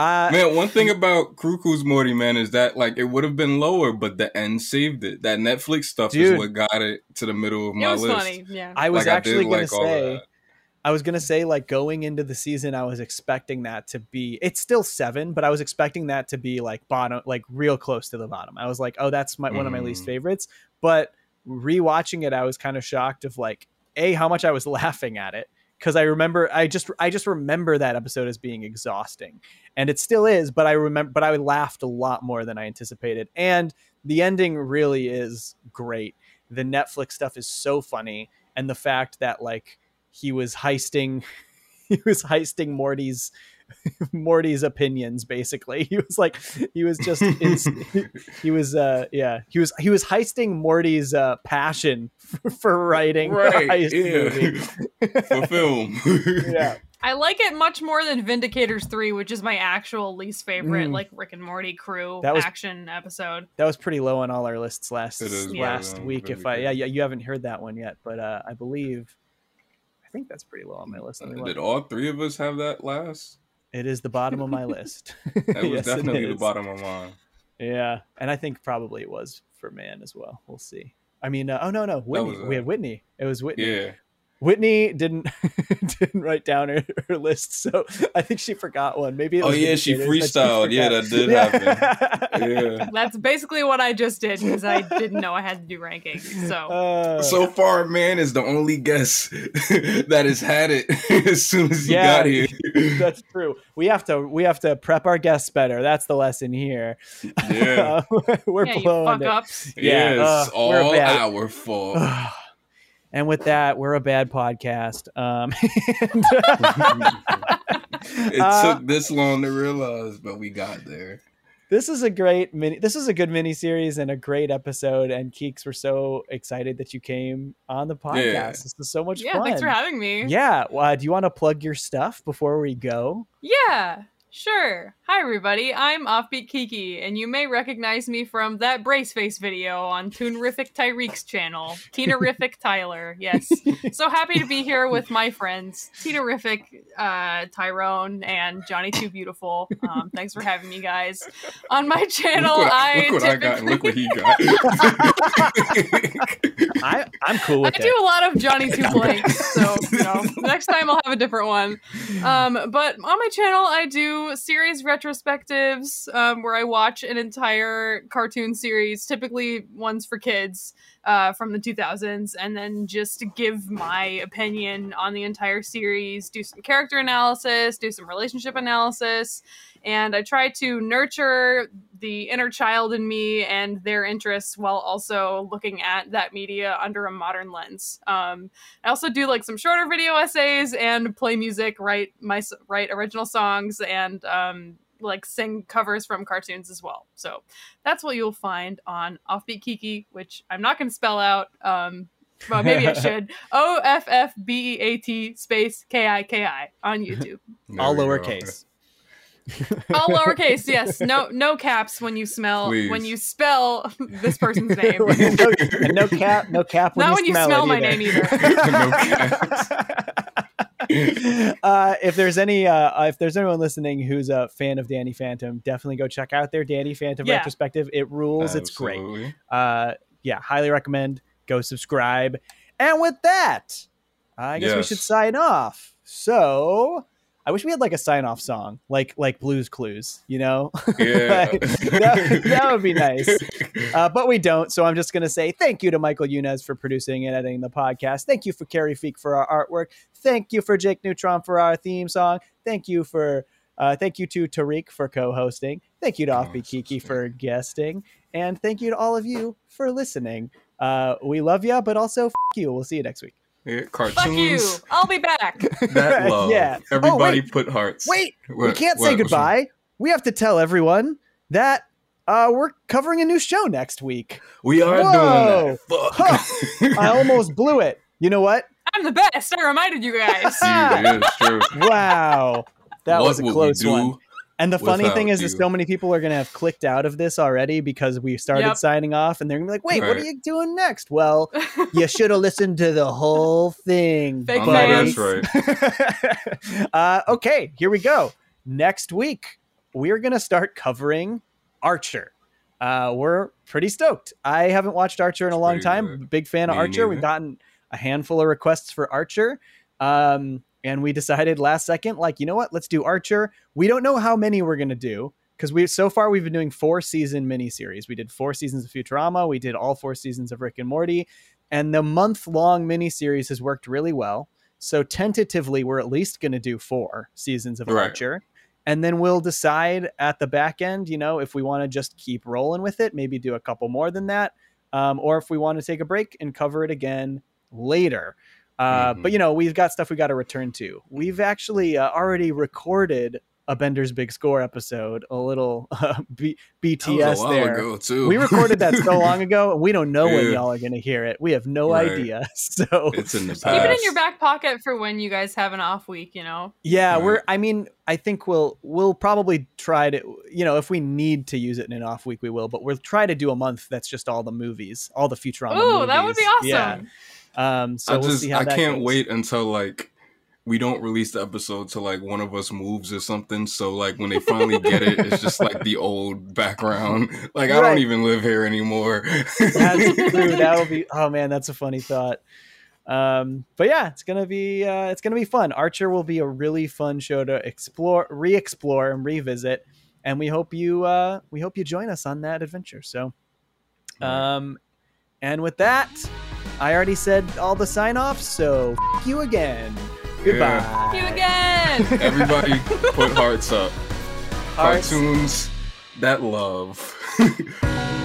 well. Uh, man, one thing about Cuckoo's Morty, man, is that like it would have been lower, but the end saved it. That Netflix stuff Dude. is what got it to the middle of it my was list. funny. Yeah. I was Like, actually did gonna all of say. I was gonna say like going into the season, I was expecting that to be. It's still seven, but I was expecting that to be like bottom, like real close to the bottom. I was like, oh, that's my one of my least Mm. favorites. But rewatching it, I was kind of shocked of like a how much I was <laughs> laughing at it because I remember I just I just remember that episode as being exhausting, and it still is. But I remember, but I laughed a lot more than I anticipated, and the ending really is great. The Netflix stuff is so funny, and the fact that like he was heisting <laughs> he was heisting Morty's <laughs> Morty's opinions basically. <laughs> He was like he was just ins- he was uh yeah, he was he was heisting Morty's uh passion for, <laughs> for writing a Right. heist Yeah. For film. yeah. I like it much more than Vindicators 3, which is my actual least favorite, Mm. like Rick and Morty crew That was- action episode. That was pretty low on all our lists last It is low last on week. If I yeah, yeah you haven't heard that one yet, but uh I believe I think that's pretty low on my list. Let me Did all three of us have that last? It is the bottom of my list. <laughs> That was Yes, it definitely the bottom of mine. Yeah, and I think probably it was for man as well. We'll see. I mean, uh, no, no, Whitney. was, we uh, had Whitney. It was Whitney. Yeah. Whitney didn't <laughs> didn't write down her, her list, so I think she forgot one. Maybe. It Oh, yeah, she Vindicators that freestyled. Yeah, that did happen. <laughs> Yeah. That's basically what I just did because I didn't know I had to do rankings. So Uh, So far, man is the only guest <laughs> that has had it as soon as he Yeah. got here. that's true. We have to we have to prep our guests better. That's the lesson here. Yeah. we're yeah, you blowing fuck it. ups. Yeah, Yeah, it's uh, all bad. our fault. <sighs> and with that, we're a bad podcast. Um, <laughs> and- It Uh, took this long to realize, but we got there. this is a great mini. This is a good mini series and a great episode. And Keeks, we're so excited that you came on the podcast. Yeah. This is so much fun. Yeah, fun. thanks for having me. Yeah. Uh, do you want to plug your stuff before we go? Yeah, sure. Hi, everybody. I'm Offbeat Kiki, and you may recognize me from that Brace Face video on Toonerific Tyreek's channel. <laughs> Tina-rific Tyler, yes. so happy to be here with my friends, Tina-rific, uh, Tyrone, and Johnny Too Beautiful. Um, thanks for having me, guys. On my channel, look what, I, look what I got and look what he got. <laughs> <laughs> I I'm cool I with do a lot of Johnny Two <laughs> Blanks, so you know, next time I'll have a different one. Um, but on my channel, I do series retrospectives um, where I watch an entire cartoon series, typically ones for kids uh, from the 2000s, and then just give my opinion on the entire series, do some character analysis, do some relationship analysis, and I try to nurture the inner child in me and their interests while also looking at that media under a modern lens. Um, I also do like some shorter video essays and play music, write my write original songs, and um, like sing covers from cartoons as well. So that's what you'll find on Offbeat Kiki, which I'm not going to spell out. Um, well, maybe I should. <laughs> O F F B E A T space K I K I on <laughs> YouTube. There All lowercase. All <laughs> lowercase, yes. No, no caps when you smell Please. when you spell this person's name. no, no cap, no cap. When Not you when you smell, smell it my either. name either. No caps. <laughs> uh, if there's any, uh, if there's anyone listening who's a fan of Danny Phantom, definitely go check out their Danny Phantom Yeah. retrospective. It rules. It's great. Uh, yeah, highly recommend. Go subscribe. And with that, I guess we should sign off. So, I wish we had like a sign off song, like like Blues Clues, you know? <laughs> Yeah. that, that would be nice. <laughs> Uh, but we don't. So I'm just going to say thank you to Michael Yunez for producing and editing the podcast. Thank you for Carrie Feek for our artwork. Thank you for Jake Neutron for our theme song. Thank you for. Uh, thank you to Tariq for co-hosting. Thank you to Oh, Offbeat Kiki for guesting, and thank you to all of you for listening. Uh, we love you, but also f- you. We'll see you next week. Yeah, Fuck you. I'll be back. <laughs> That love. Yeah. Oh, Everybody wait. put hearts. Wait, we can't what- say goodbye. We have to tell everyone that uh, we're covering a new show next week. We are Whoa. doing that. Fuck. I almost blew it. You know what? I'm the best. I reminded you guys. <laughs> Dude, it is true. Wow. That What was a close one. And the funny thing without is, is so many people are going to have clicked out of this already because we started Yep. signing off, and they're going to be like, "Wait, what are you doing next?" Well, <laughs> you should have listened to the whole thing. Fake I that's right. <laughs> uh, okay, here we go. Next week, we're going to start covering Archer. Uh, we're pretty stoked. I haven't watched Archer in a long time. good. Big fan of Me Archer. We've gotten a handful of requests for Archer. Um, and we decided last second, like, you know what? Let's do Archer. We don't know how many we're going to do because we so far we've been doing four season miniseries. We did four seasons of Futurama. We did all four seasons of Rick and Morty. And the month long miniseries has worked really well. So tentatively, we're at least going to do four seasons of Right. Archer. And then we'll decide at the back end, you know, if we want to just keep rolling with it, maybe do a couple more than that, um, or if we want to take a break and cover it again later. Uh, Mhm. But, you know, we've got stuff we got to return to. We've actually uh, already recorded a Bender's Big Score episode, a little uh, <laughs> B- That was BTS a while there. ago too. We recorded that so <laughs> long ago, and we don't know when y'all are going to hear it. We have no Right. idea. <laughs> So It's in the past. Uh, Keep it in your back pocket for when you guys have an off week, you know? Yeah, Right. we're. I mean, I think we'll we'll probably try to. You know, if we need to use it in an off week, we will. But we'll try to do a month that's just all the movies, all the Futurama. Ooh, that would be awesome. Yeah. Um. So I we'll just see how I can't goes. wait until like we don't release the episode till like one of us moves or something. So like when they finally get it, it's just like the old background. <laughs> Like I don't even live here anymore. That's true. <laughs> That would be. Oh man, that's a funny thought. Um. But yeah, it's gonna be. Uh, it's gonna be fun. Archer will be a really fun show to explore, re-explore, and revisit. And we hope you. Uh, we hope you join us on that adventure. So. Um, and with that, I already said all the sign offs, so f- you again. Goodbye. You again. <laughs> Everybody put hearts up. Hearts. Cartoons that love. <laughs>